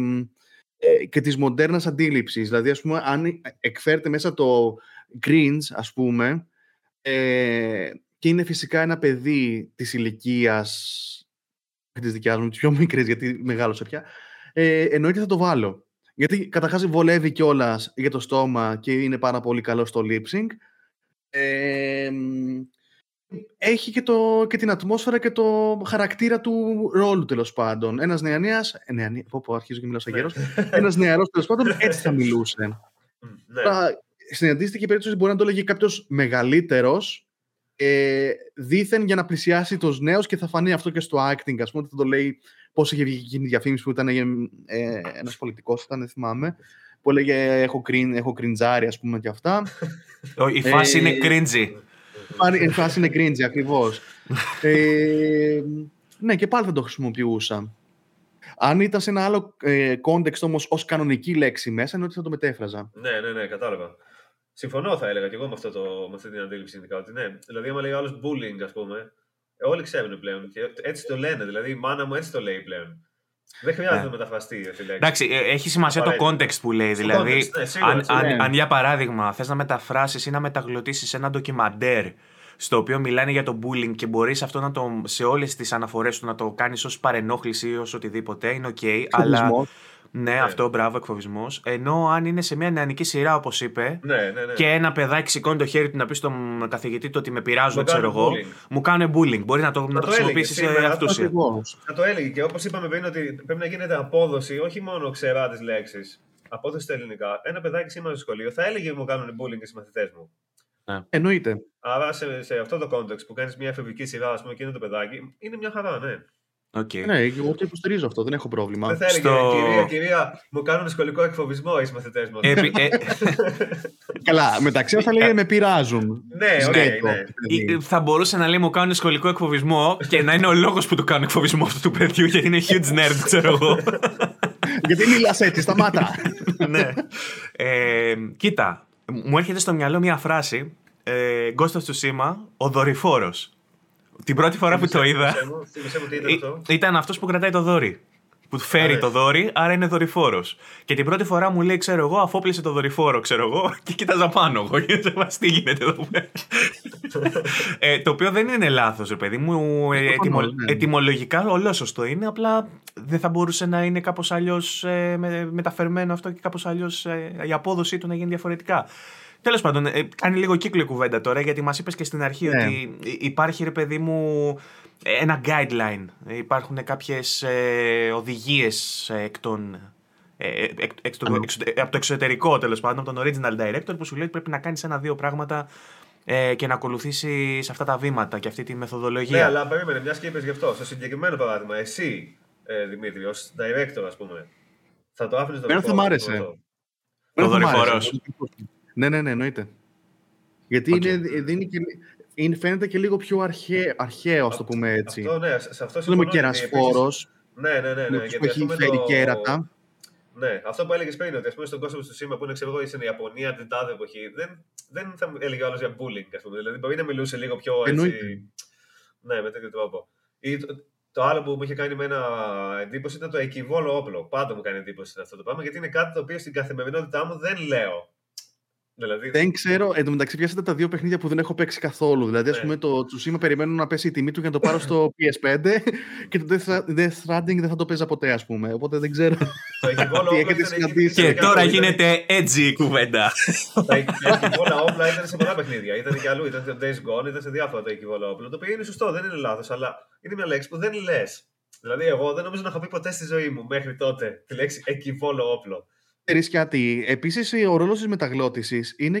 ε, και της μοντέρνας αντίληψης. Δηλαδή, ας πούμε, αν εκφέρεται μέσα το Greens, ας πούμε, ε, και είναι φυσικά ένα παιδί της ηλικίας της δικιάς μου, της πιο μικρής, γιατί μεγάλωσα πια, ε, εννοείται θα το βάλω. Γιατί καταρχάς βολεύει κιόλας για το στόμα και είναι πάρα πολύ καλό στο lip sync. Ε, έχει και, το, και την ατμόσφαιρα και το χαρακτήρα του ρόλου τέλος πάντων. Ένας νεανίας. Ε, νεανία, πω, πω, αρχίζω και μιλάω σαν γέρος. Ένας νεαρός τέλος πάντων έτσι θα μιλούσε. Ναι. στην αντίστοιχη περίπτωση μπορεί να το λέγει κάποιος μεγαλύτερος ε, δήθεν για να πλησιάσει τους νέους και θα φανεί αυτό και στο acting. Α πούμε, θα το λέει πώς είχε βγει εκείνη η διαφήμιση που ήταν ε, ένας πολιτικός, ήταν, δεν θυμάμαι. Που έλεγε Έχω, κρίν, έχω κριντζάρι, ας πούμε, και αυτά. Η φάση είναι cringy. Η φάση είναι cringy, ακριβώς. ε, ναι, και πάλι θα το χρησιμοποιούσα. Αν ήταν σε ένα άλλο ε, context όμως ως κανονική λέξη μέσα, είναι ότι θα το μετέφραζα. Ναι, ναι, ναι, κατάλαβα. Συμφωνώ, θα έλεγα και εγώ με, αυτό το, με αυτή την αντίληψη ειδικά. Ότι ναι, δηλαδή, άμα λέει άλλος bullying, ας πούμε, ε, όλοι ξέρουν πλέον. Και έτσι το λένε. Δηλαδή, η μάνα μου έτσι το λέει πλέον. Δεν χρειάζεται ναι. να μεταφραστεί αυτή η λέξη. Εντάξει, ε, έχει σημασία το context που λέει. Δηλαδή, context, ναι, σίγουρα, αν, σίγουρα. αν, αν, για παράδειγμα θες να μεταφράσεις ή να μεταγλωτήσεις ένα ντοκιμαντέρ στο οποίο μιλάνε για το bullying και μπορείς αυτό να το, σε όλες τις αναφορές του να το κάνεις ως παρενόχληση ή ως οτιδήποτε, είναι OK. Αλλά ναι, ναι, αυτό, μπράβο, εκφοβισμός. Ενώ αν είναι σε μια νεανική σειρά, όπως είπε, ναι, ναι, ναι. και ένα παιδάκι σηκώνει το χέρι του να πει στον καθηγητή του ότι με πειράζουν, ξέρω εγώ, μου κάνουν bullying. Μπορεί να το, να το χρησιμοποιήσει σε αυτούς. Θα το έλεγε και όπως είπαμε πριν, ότι πρέπει να γίνεται απόδοση, όχι μόνο ξερά τις λέξεις. Απόδοση στα ελληνικά. Ένα παιδάκι σήμερα στο σχολείο θα έλεγε μου κάνουν bullying οι συμμαθητέ μου. Ναι. Εννοείται. Άρα σε, σε αυτό το context που κάνεις μια εφηβική σειρά, ας πούμε, και είναι το παιδάκι, είναι μια χαρά, ναι. Okay. Ναι, εγώ το υποστηρίζω αυτό, δεν έχω πρόβλημα. Δεν θα έλεγε, Στο... κυρία, κυρία, μου κάνουν σχολικό εκφοβισμό οι μαθητές μου. Επί, ε... [LAUGHS] Καλά, μεταξύ θα λέει με πειράζουν. Ναι, okay, ναι. ναι. Θα μπορούσε να λέει μου κάνουν σχολικό εκφοβισμό και να είναι ο λόγος που του κάνουν εκφοβισμό αυτού του παιδιού γιατί είναι huge nerd, ξέρω εγώ. [LAUGHS] γιατί μιλάς έτσι, σταμάτα. [LAUGHS] ναι. Ε, κοίτα, μου έρχεται στο μυαλό μια φράση. Ε, Ghost of Tsushima, ο δορυφόρος. Την πρώτη φορά που το είδα. Ήταν αυτός που κρατάει το δόρυ. Που φέρει το δόρυ, άρα είναι δορυφόρος. Και την πρώτη φορά μου λέει, ξέρω εγώ, αφόπλησε το δορυφόρο, ξέρω εγώ, [LAUGHS] και κοίταζα πάνω εγώ. Και τι γίνεται εδώ πέρα. [LAUGHS] ε, το οποίο δεν είναι λάθος, ρε παιδί μου. Ε, ετοιμο, ναι. ετοιμολογικά όλο σωστό είναι. Απλά δεν θα μπορούσε να είναι κάπως αλλιώς ε, μεταφερμένο αυτό και κάπως αλλιώς ε, η απόδοσή του να γίνει διαφορετικά. Τέλος πάντων, ε, κάνει λίγο κύκλο η κουβέντα τώρα, γιατί μας είπες και στην αρχή ναι. ότι υπάρχει, ρε παιδί μου, ένα guideline. Υπάρχουν κάποιες ε, οδηγίες ε, εκ των. Ε, εκ, εκ, από το εξωτερικό τέλος πάντων, από τον original director, που σου λέει ότι πρέπει να κάνεις ένα-δύο πράγματα ε, και να ακολουθήσεις αυτά τα βήματα και αυτή τη μεθοδολογία. Ναι, αλλά περίμενε, μιας και είπες γι' αυτό. Στο συγκεκριμένο παράδειγμα, εσύ, ε, Δημήτρη, ως director, ας πούμε, θα το άφηνες το Δεν θα μ' άρεσε. Ο δορυφορό. Ναι, ναι, ναι, εννοείται. Γιατί είναι, είναι και, είναι, φαίνεται και λίγο πιο αρχαίο, αρχαίο ας το πούμε έτσι. Αυτό, ναι, σε αυτό συμφωνώ. Λέμε κερασφόρος. Ναι, ναι, ναι. ναι, γιατί έχει φέρει το... κέρατα. Ναι, αυτό που έλεγες πριν, ότι ας πούμε, στον κόσμο του σήμα που είναι ξέρω εγώ, στην Ιαπωνία την τάδε εποχή, δεν, δεν θα έλεγε άλλος για bullying. Ας πούμε. Δηλαδή, μπορεί να μιλούσε λίγο πιο έτσι. Ναι, με τέτοιο τρόπο. Ή το, το, άλλο που μου είχε κάνει με ένα εντύπωση ήταν το εκβόλο όπλο. Πάντα μου κάνει εντύπωση αυτό το πράγμα, γιατί είναι κάτι το οποίο στην καθημερινότητά μου δεν λέω. Δηλαδή... Δεν ξέρω, εν τω μεταξύ πιάσατε τα δύο παιχνίδια που δεν έχω παίξει καθόλου. Δηλαδή, ας ναι. πούμε, το Tsushima περιμένω να πέσει η τιμή του για να το πάρω στο [LAUGHS] PS5 και το Death Stranding δεν θα το παίζα ποτέ, ας πούμε. Οπότε δεν ξέρω [LAUGHS] τι έχετε συναντήσει. Και τώρα γίνεται edgy η κουβέντα. [LAUGHS] Τα εκβόλα όπλα ήταν σε πολλά παιχνίδια. Ήταν και αλλού, ήταν σε Days Gone, ήταν σε διάφορα τα εκβόλα όπλα. Το οποίο είναι σωστό, δεν είναι λάθος, αλλά είναι μια λέξη που δεν λες. Δηλαδή, εγώ δεν νομίζω να έχω πει ποτέ στη ζωή μου μέχρι τότε τη λέξη εκβόλο όπλο ξέρεις κάτι. Επίσης, ο ρόλος της μεταγλώτησης είναι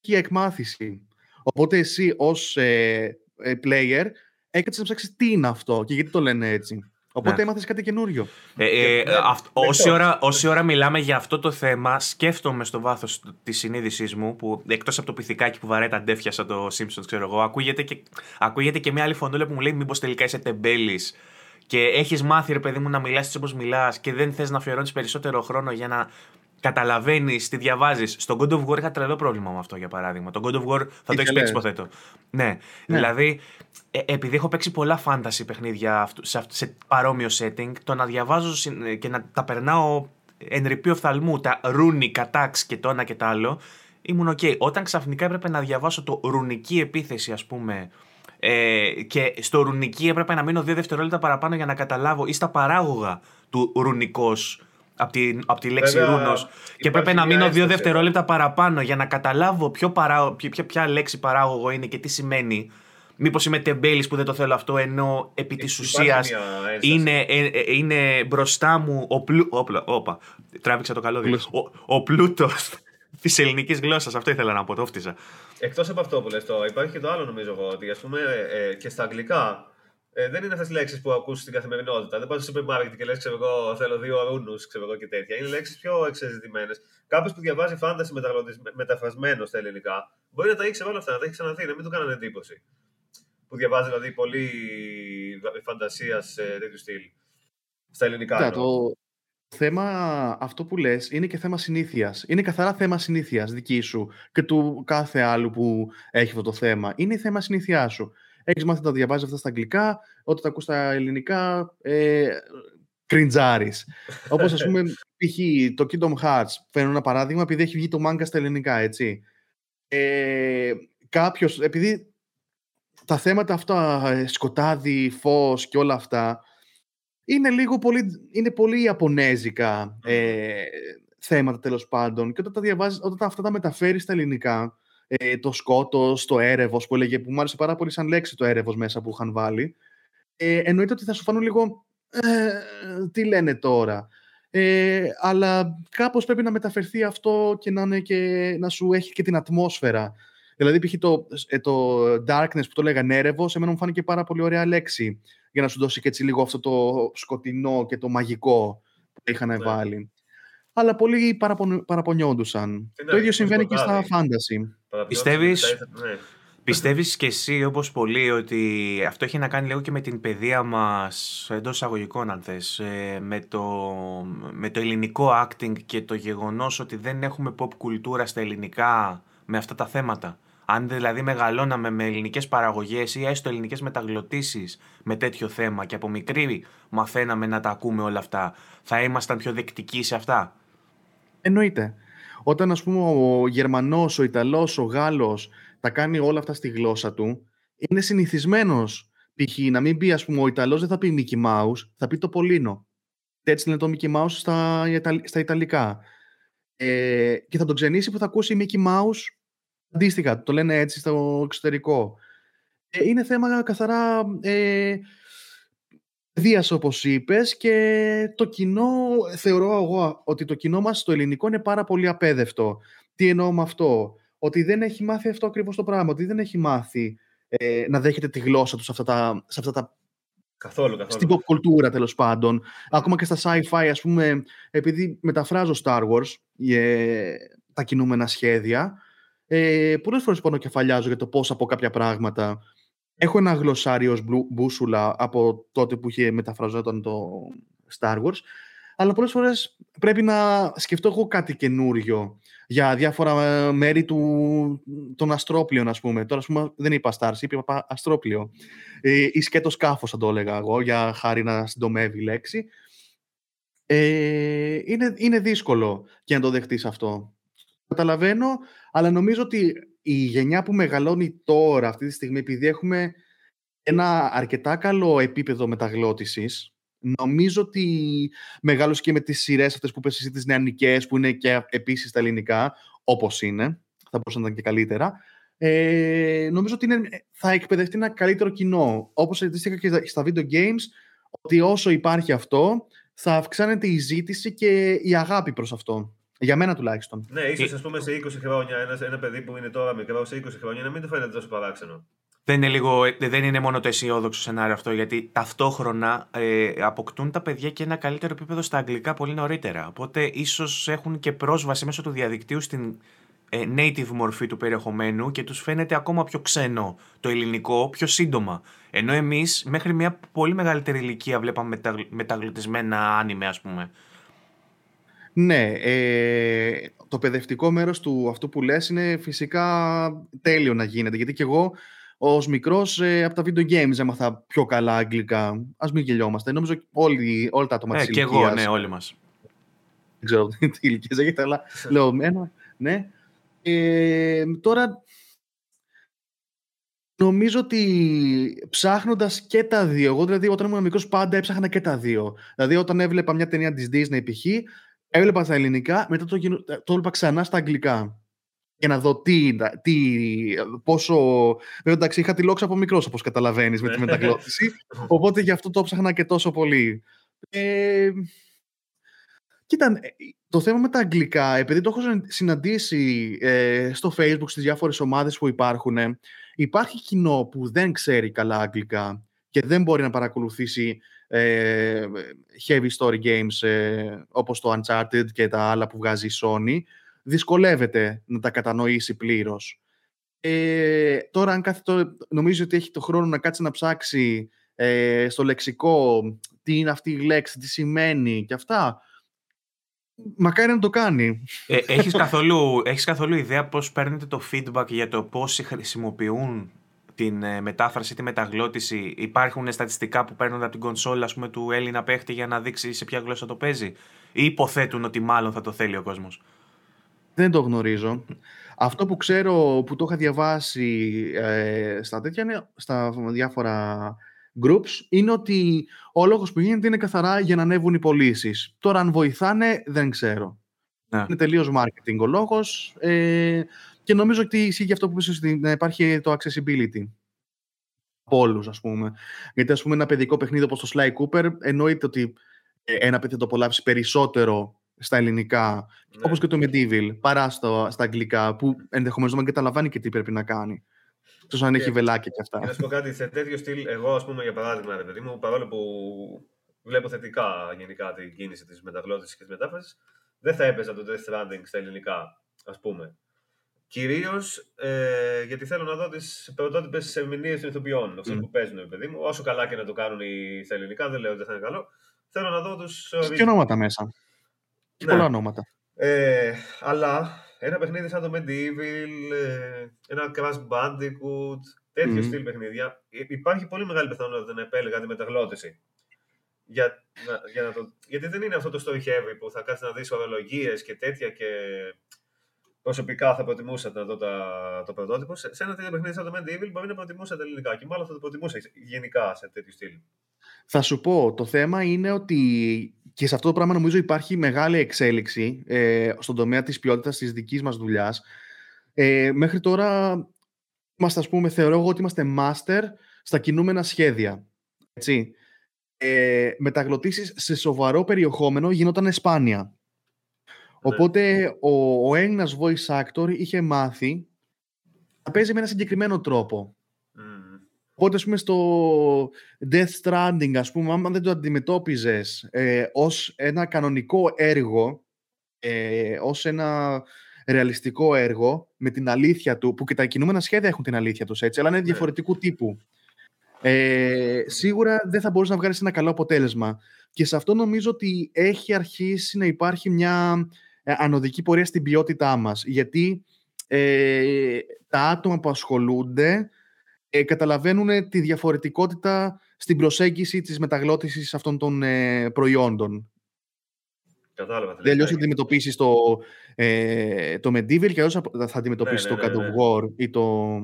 και η εκμάθηση. Οπότε εσύ ως ε, ε, player έκατσε να ψάξεις τι είναι αυτό και γιατί το λένε έτσι. Οπότε ναι. έμαθες κάτι καινούριο. Ε, ε, ναι, όση, ώρα, όση ώρα μιλάμε για αυτό το θέμα, σκέφτομαι στο βάθος της συνείδησής μου, που εκτός από το πυθικάκι που βαράει τα ντέφια σαν το Simpsons, ξέρω εγώ, ακούγεται και, ακούγεται και μια άλλη φωνούλα που μου λέει: Μήπως τελικά είσαι τεμπέλης και έχεις μάθει, ρε παιδί μου, να μιλάς έτσι όπως μιλάς και δεν θες να αφιερώνεις περισσότερο χρόνο για να καταλαβαίνεις τι διαβάζεις. Στον God of War είχα τρελό πρόβλημα με αυτό για παράδειγμα. Τον God of War θα το έχεις παίξει, υποθέτω. Ναι. ναι. Δηλαδή, ε, επειδή έχω παίξει πολλά fantasy παιχνίδια σε, σε παρόμοιο setting, το να διαβάζω και να τα περνάω εν ρηπεί οφθαλμού, τα ρούνι, κατάξ και το ένα και το άλλο, ήμουν οκ. Όταν ξαφνικά έπρεπε να διαβάσω το ρουνική επίθεση, ας πούμε, ε, και στο ρουνική έπρεπε να μείνω δύο δευτερόλεπτα παραπάνω για να καταλάβω ή στα παράγωγα του ρουνικός από τη, από τη λέξη ρούνος. Και έπρεπε να μείνω δύο δευτερόλεπτα παραπάνω για να καταλάβω ποιο παρά, ποια, ποια λέξη παράγωγο είναι και τι σημαίνει. Μήπως είμαι τεμπέλης που δεν το θέλω αυτό, ενώ επί της ουσίας είναι, ε, ε, είναι μπροστά μου ο πλού. Όπα, όπα, τράβηξα το καλώδιο. Ο, ο πλούτος της ελληνικής γλώσσας. Αυτό ήθελα να πω, το φτύσα. Εκτός από αυτό που λες τώρα, υπάρχει και το άλλο νομίζω εγώ, ότι ας πούμε ε, και στα αγγλικά ε, δεν είναι αυτές τι λέξεις που ακούς στην καθημερινότητα. Δεν πας στο σούπερ μάρκετ και λες, ξέρω εγώ, θέλω δύο ρούνου και τέτοια. Είναι λέξεις πιο εξεζητημένες. Κάποιος που διαβάζει φάνταση μεταφρασμένο στα ελληνικά μπορεί να τα ήξερε όλα αυτά, να τα έχει ξαναδεί, να μην του κάνανε εντύπωση. Που διαβάζει δηλαδή πολύ φαντασία σε τέτοιου στυλ. Στα ελληνικά. Ναι, το θέμα αυτό που λες είναι και θέμα συνήθειας. Είναι καθαρά θέμα συνήθειας δική σου και του κάθε άλλου που έχει αυτό το θέμα. Είναι θέμα συνήθειά σου. Έχεις μάθει να τα διαβάζεις αυτά στα αγγλικά, όταν τα ακούς στα ελληνικά, ε, κριντζάρεις. Όπως ας πούμε, [LAUGHS] π.χ. το Kingdom Hearts, φέρνω ένα παράδειγμα, επειδή έχει βγει το μάγκα στα ελληνικά, έτσι. Ε, Κάποιος, επειδή τα θέματα αυτά, ε, σκοτάδι, φως και όλα αυτά, είναι λίγο πολύ, είναι πολύ ιαπωνέζικα ε, θέματα τέλος πάντων. Και όταν τα διαβάζεις, όταν αυτά τα μεταφέρεις στα ελληνικά, ε, το σκότο, το έρευος που έλεγε, που μου άρεσε πάρα πολύ σαν λέξη το έρευος μέσα που είχαν βάλει. Ε, εννοείται ότι θα σου φανούν λίγο. Ε, τι λένε τώρα. Ε, αλλά κάπως πρέπει να μεταφερθεί αυτό και να, είναι και, να σου έχει και την ατμόσφαιρα. Δηλαδή, π.χ. Το, ε, το darkness που το λέγανε έρευο, εμένα μου φάνηκε πάρα πολύ ωραία λέξη για να σου δώσει και έτσι λίγο αυτό το σκοτεινό και το μαγικό που είχαν ναι. βάλει αλλά πολλοί παραπονιόντουσαν. Το ίδιο συμβαίνει και στα φάνταση. Πιστεύεις, ναι. πιστεύεις και εσύ όπως πολλοί ότι αυτό έχει να κάνει λίγο και με την παιδεία μας εντός εισαγωγικών αν θες, ε, με το, με το ελληνικό acting και το γεγονός ότι δεν έχουμε pop κουλτούρα στα ελληνικά με αυτά τα θέματα; Αν δηλαδή μεγαλώναμε με ελληνικές παραγωγές ή έστω ελληνικές μεταγλωτήσεις με τέτοιο θέμα και από μικρή μαθαίναμε να τα ακούμε όλα αυτά, θα ήμασταν πιο δεκτικοί σε αυτά; Εννοείται. Όταν, ας πούμε, ο Γερμανός, ο Ιταλός, ο Γάλλος τα κάνει όλα αυτά στη γλώσσα του, είναι συνηθισμένος π.χ. να μην πει, ας πούμε, ο Ιταλός δεν θα πει Mickey Mouse, θα πει το Πολίνο. Έτσι λένε το Mickey Mouse στα, στα Ιταλικά. Ε, και θα τον ξενήσει που θα ακούσει Mickey Mouse αντίστοιχα. Το λένε έτσι στο εξωτερικό. Ε, είναι θέμα καθαρά ε, Δίας όπως είπες και το κοινό, θεωρώ εγώ ότι το κοινό μας στο ελληνικό είναι πάρα πολύ απέδευτο. Τι εννοώ με αυτό, ότι δεν έχει μάθει αυτό ακριβώς το πράγμα, ότι δεν έχει μάθει ε, να δέχεται τη γλώσσα τους σε αυτά τα, σε αυτά τα Καθόλου, καθόλου. Στην pop κουλτούρα τέλος πάντων. Ακόμα και στα sci-fi, ας πούμε, επειδή μεταφράζω Star Wars ε, τα κινούμενα σχέδια, ε, πολλές φορές κεφαλιάζω για το πώς από κάποια πράγματα Έχω ένα γλωσσάριο μπούσουλα από τότε που είχε μεταφραζόταν το Star Wars, αλλά πολλές φορές πρέπει να σκεφτώ εγώ κάτι καινούριο για διάφορα ε, μέρη του, των αστρόπλιων, ας πούμε. Τώρα, ας πούμε, δεν είπα Starship, είπα αστρόπλιο. Ε, ή σκέτος σκάφος, θα το έλεγα εγώ, για χάρη να συντομεύει η λέξη. Ε, είναι, είναι δύσκολο και να το δεχτείς αυτό. Καταλαβαίνω, αλλά νομίζω ότι η γενιά που μεγαλώνει τώρα, αυτή τη στιγμή, επειδή έχουμε ένα αρκετά καλό επίπεδο μεταγλώτησης, νομίζω ότι μεγάλωσε και με τις σειρές αυτές που πες εσύ, τις νεανικές, που είναι και επίσης τα ελληνικά, όπως είναι, θα μπορούσαν να ήταν και καλύτερα, ε, νομίζω ότι είναι, θα εκπαιδευτεί ένα καλύτερο κοινό. Όπως αντίστοιχα και στα video games, ότι όσο υπάρχει αυτό, θα αυξάνεται η ζήτηση και η αγάπη προς αυτό. Για μένα τουλάχιστον. Ναι, ίσως ας πούμε σε 20 χρόνια ένας, ένα παιδί που είναι τώρα μικρό, σε 20 χρόνια να μην του φαίνεται τόσο παράξενο. Δεν είναι, λίγο, δεν είναι μόνο το αισιόδοξο σενάριο αυτό, γιατί ταυτόχρονα ε, αποκτούν τα παιδιά και ένα καλύτερο επίπεδο στα αγγλικά πολύ νωρίτερα. Οπότε ίσως έχουν και πρόσβαση μέσω του διαδικτύου στην ε, native μορφή του περιεχομένου και τους φαίνεται ακόμα πιο ξένο το ελληνικό πιο σύντομα. Ενώ εμείς μέχρι μια πολύ μεγαλύτερη ηλικία βλέπαμε μεταγλωτισμένα άνιμε ας πούμε. Ναι, ε, το παιδευτικό μέρος του αυτού που λες είναι φυσικά τέλειο να γίνεται, γιατί και εγώ ως μικρός ε, από τα video games έμαθα πιο καλά αγγλικά. Ας μην γελιόμαστε. Νομίζω όλοι, όλα τα άτομα ε, της και εγώ, ναι, όλοι μας. Δεν ξέρω τι ηλικίες έχετε, αλλά λέω ένα, ναι. Ε, τώρα, νομίζω ότι ψάχνοντας και τα δύο, εγώ δηλαδή όταν ήμουν μικρός πάντα έψαχνα και τα δύο. Δηλαδή, όταν έβλεπα μια ταινία της Disney π.χ., έβλεπα στα ελληνικά, μετά το, το έβλεπα ξανά στα αγγλικά. Για να δω τι, τι πόσο. Βέβαια, εντάξει, είχα τη λόξα από μικρός, όπως καταλαβαίνεις, με τη ναι. μεταγλώτηση. Οπότε γι' αυτό το ψάχνα και τόσο πολύ. Ε, Κοίτα, ε, το θέμα με τα αγγλικά, επειδή το έχω συναντήσει ε, στο facebook στις διάφορες ομάδες που υπάρχουν, υπάρχει κοινό που δεν ξέρει καλά αγγλικά και δεν μπορεί να παρακολουθήσει ε, heavy story games ε, όπως το Uncharted και τα άλλα που βγάζει η Sony, δυσκολεύεται να τα κατανοήσει πλήρως. Ε, τώρα, αν κάθε το, νομίζεις ότι έχει το χρόνο να κάτσει να ψάξει ε, στο λεξικό τι είναι αυτή η λέξη, τι σημαίνει και αυτά, μακάρι να το κάνει. Ε, έχεις, καθόλου, έχεις καθόλου ιδέα πώς παίρνετε το feedback για το πώς χρησιμοποιούν την ε, μετάφραση, τη μεταγλώτηση. Υπάρχουν στατιστικά που παίρνουν από την κονσόλα πούμε, του Έλληνα παίχτη για να δείξει σε ποια γλώσσα το παίζει; Ή υποθέτουν ότι μάλλον θα το θέλει ο κόσμος; Δεν το γνωρίζω. Αυτό που ξέρω, που το είχα διαβάσει ε, στα τέτοια, στα διάφορα groups, είναι ότι ο λόγος που γίνεται είναι καθαρά για να ανέβουν οι πωλήσεις. Τώρα αν βοηθάνε, δεν ξέρω. Ναι. Είναι τελείως marketing ο λόγος ε, και νομίζω ότι ισχύει αυτό που είπες ότι να υπάρχει το accessibility από όλους, ας πούμε. Γιατί, ας πούμε, ένα παιδικό παιχνίδι όπως το Sly Cooper εννοείται ότι ε, ένα παιδί θα το απολαύσει περισσότερο στα ελληνικά, ναι. όπως και το Medieval, παρά στο, στα αγγλικά, που ενδεχομένως δεν καταλαβαίνει και τι πρέπει να κάνει. Τόσο αν έχει βελάκια και αυτά. Να σου πω κάτι, σε τέτοιο στυλ, εγώ ας πούμε για παράδειγμα, ρε παιδί μου, παρόλο που βλέπω θετικά γενικά την κίνηση της μεταγλώτησης και της μετάφρασης, δεν θα έπαιζα το Death Stranding στα ελληνικά, ας πούμε. Κυρίως ε, γιατί θέλω να δω τις πρωτότυπες ερμηνείε των ηθοποιών, mm. που παίζουν, παιδί μου. Όσο καλά και να το κάνουν οι, στα ελληνικά, δεν λέω ότι δεν θα είναι καλό. Θέλω να δω τους. Και ονόματα μέσα. Και ναι. πολλά ονόματα. Ε, αλλά ένα παιχνίδι σαν το Medieval, ε, ένα Crash Bandicoot, τέτοιο mm. στυλ παιχνίδια, υπάρχει πολύ μεγάλη πιθανότητα να επέλεγα τη μεταγλώτηση. Για, για να το, γιατί δεν είναι αυτό το story heavy που θα κάθει να δεις ορολογίες και τέτοια και προσωπικά θα προτιμούσα να δω το πρωτότυπο. Σε, σε ένα τέτοιο παιχνίδι σαν το Medieval μπορεί να προτιμούσα τα ελληνικά και μάλλον θα το προτιμούσα γενικά σε τέτοιο στυλ. Θα σου πω, το θέμα είναι ότι και σε αυτό το πράγμα νομίζω υπάρχει μεγάλη εξέλιξη ε, στον τομέα της ποιότητας της δικής μας δουλειάς. Ε, μέχρι τώρα είμαστε, ας πούμε, θεωρώ εγώ ότι είμαστε master στα κινούμενα σχέδια. Έτσι. Ε, μεταγλωτήσεις σε σοβαρό περιεχόμενο γινόταν σπάνια. Ναι. Οπότε ο, ο Έλληνας voice actor είχε μάθει να παίζει με ένα συγκεκριμένο τρόπο. Οπότε, ας πούμε, στο Death Stranding, ας πούμε, άμα δεν το αντιμετώπιζες ε, ως ένα κανονικό έργο, ε, ως ένα ρεαλιστικό έργο, με την αλήθεια του, που και τα κινούμενα σχέδια έχουν την αλήθεια τους, έτσι, αλλά είναι ναι. διαφορετικού τύπου. Ε, σίγουρα δεν θα μπορούσε να βγάλεις ένα καλό αποτέλεσμα. Και σε αυτό νομίζω ότι έχει αρχίσει να υπάρχει μια ε, ανωδική πορεία στην ποιότητά μας. Γιατί ε, τα άτομα που ασχολούνται ε, καταλαβαίνουν τη διαφορετικότητα στην προσέγγιση της μεταγλώτησης αυτών των ε, προϊόντων. Κατάλαβα. Δεν αλλιώς θα αντιμετωπίσεις το, ε, το Medieval και αλλιώς θα αντιμετωπίσεις ναι, ναι, το ναι, God of War ή το...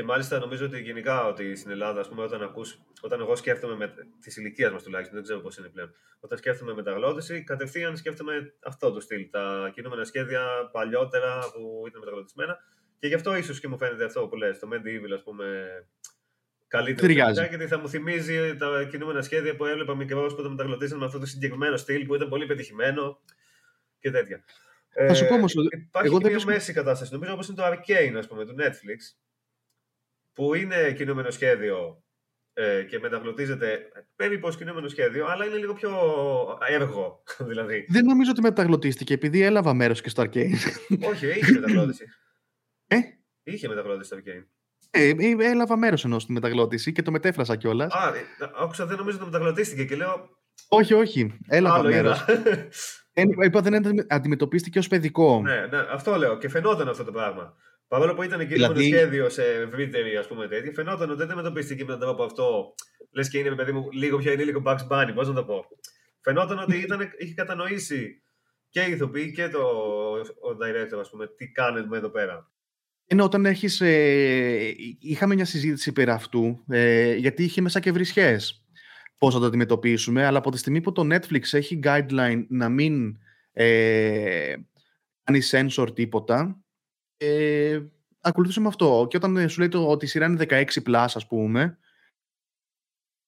Και μάλιστα νομίζω ότι γενικά ότι στην Ελλάδα, ας πούμε, όταν, ακούς, όταν εγώ σκέφτομαι με της ηλικίας μας τουλάχιστον, δεν ξέρω πώς είναι πλέον, όταν σκέφτομαι μεταγλώτηση, κατευθείαν σκέφτομαι αυτό το στυλ. Τα κινούμενα σχέδια παλιότερα που ήταν μεταγλωτισμένα και γι' αυτό ίσως και μου φαίνεται αυτό που λες, το Medieval, ας πούμε, καλύτερο. Ταιριάζει. Γιατί θα μου θυμίζει τα κινούμενα σχέδια που έβλεπα μικρό που τα μεταγλωτήσαν με αυτό το συγκεκριμένο στυλ που ήταν πολύ πετυχημένο και τέτοια. Θα σου πω όμως. Υπάρχει εγώ και μια μέση κατάσταση. Νομίζω όπως είναι το Arcane, ας πούμε, του Netflix, που είναι κινούμενο σχέδιο ε, και μεταγλωτίζεται περίπου κινούμενο σχέδιο, αλλά είναι λίγο πιο έργο. [LAUGHS] Δηλαδή. Δεν νομίζω ότι μεταγλωτίστηκε επειδή έλαβα μέρος και στο Arcane. Όχι, είχε μεταγλώτηση. Ε; Είχε μεταγλώτηση στο Arcane. Ε, ε, έλαβα μέρος ενό στη μεταγλώτηση και το μετέφρασα κιόλας. Α, ε, άκουσα, δεν νομίζω ότι μεταγλωτίστηκε και λέω. Όχι, όχι. Έλαβα μέρος. [LAUGHS] Ε, είπα δεν αντιμετωπίστηκε ως παιδικό. Ναι, ναι, αυτό λέω και φαινόταν αυτό το πράγμα. Παρόλο που ήταν και δηλαδή... σχέδιο σε ευρύτερη ας πούμε τέτοια, φαινόταν ότι δεν αντιμετωπίστηκε με τον τρόπο αυτό. Λες και είναι παιδί μου λίγο πιο ενήλικο Bugs Bunny, πώς να το πω. Φαινόταν ότι ήταν, είχε κατανοήσει και η ηθοποιή και το ο director, ας πούμε, τι κάνουμε εδώ πέρα. Ενώ όταν έχεις, ε, είχαμε μια συζήτηση περί αυτού, ε, γιατί είχε μέσα και βρισχές πώς θα το αντιμετωπίσουμε, αλλά από τη στιγμή που το Netflix έχει guideline να μην ε, κάνει sensor τίποτα, ε, ακολουθήσαμε αυτό. Και όταν σου λέει το, ότι η σειρά είναι 16 plus, ας πούμε,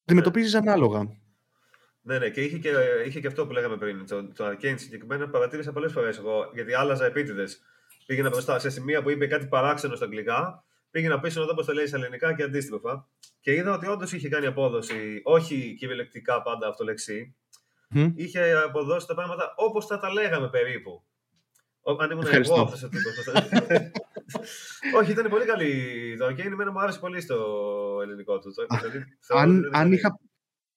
αντιμετωπίζεις ανάλογα. Ναι, ναι, και είχε και, είχε και αυτό που λέγαμε πριν. Το, το Arcane συγκεκριμένα παρατήρησα πολλές φορές εγώ, γιατί άλλαζα επίτηδες. Πήγαινα μπροστά σε σημεία που είπε κάτι παράξενο στα αγγλικά, πήγαινα πίσω να δω πώς το λέει στα ελληνικά και αντίστροφα. Και είδα ότι όντως είχε κάνει απόδοση, όχι κυριολεκτικά πάντα αυτολεξή. Mm. Είχε αποδώσει τα πράγματα όπως θα τα λέγαμε περίπου. Αν ήμουν εγώ αυτό ο τύπο. Όχι, ήταν πολύ καλή. Το Arcane εμένα μου άρεσε πολύ στο ελληνικό του. Δηλαδή, αν, αν, είχα,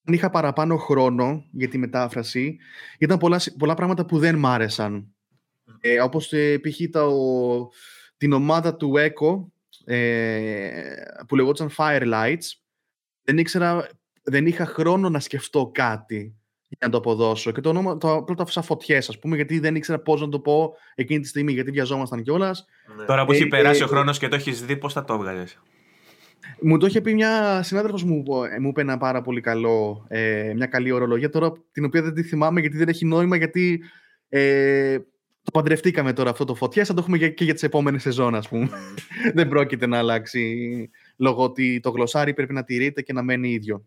αν είχα παραπάνω χρόνο για τη μετάφραση, ήταν πολλά, πολλά πράγματα που δεν μ' άρεσαν. Mm. Ε, όπως ε, π.χ. την ομάδα του Echo ε, που λεγόταν Firelights δεν ήξερα, δεν είχα χρόνο να σκεφτώ κάτι για να το αποδώσω. Και το, όνομα, το πρώτο άφησα φωτιές, ας πούμε, γιατί δεν ήξερα πώς να το πω εκείνη τη στιγμή, γιατί βιαζόμασταν κιόλας. Ναι. Τώρα που έχει ε, περάσει ε, ο χρόνος και το έχεις δει, πώς θα το έβγαλες; Μου το είχε πει μια συνάδελφος μου, ε, μου είπε ένα πάρα πολύ καλό, ε, μια καλή ορολογία τώρα, την οποία δεν τη θυμάμαι γιατί δεν έχει νόημα, γιατί ε, το παντρευτήκαμε τώρα αυτό το φωτιά, θα το έχουμε και για τις επόμενες σεζόν, ας πούμε. Ναι. [LAUGHS] δεν πρόκειται να αλλάξει, λόγω ότι το γλωσσάρι πρέπει να τηρείται και να μένει ίδιο.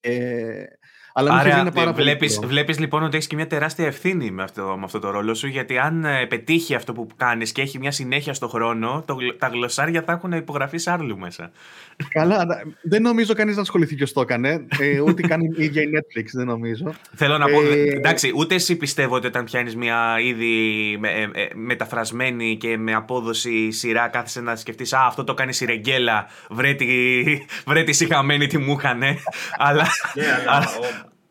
Ε, αλλά Άρα, είναι πάρα βλέπεις, πολύ βλέπεις λοιπόν ότι έχεις και μια τεράστια ευθύνη με αυτό, με αυτό το ρόλο σου, γιατί αν ε, πετύχει αυτό που κάνεις και έχει μια συνέχεια στο χρόνο, το, τα γλωσσάρια θα έχουν υπογραφεί άρλου μέσα. Καλά, δεν νομίζω κανείς να ασχοληθεί και το έκανε. Ε, ούτε κάνει η ίδια η Netflix, δεν νομίζω. Θέλω να πω. Ε, εντάξει, ούτε εσύ πιστεύω ότι όταν πιάνεις μια ήδη με, ε, ε, μεταφρασμένη και με απόδοση σειρά, κάθεσαι να σκεφτείς Α, αυτό το κάνει η Ρεγγέλα. Βρε τη, βρε τη συχαμένη τι μου είχανε. [LAUGHS] αλλά, ναι,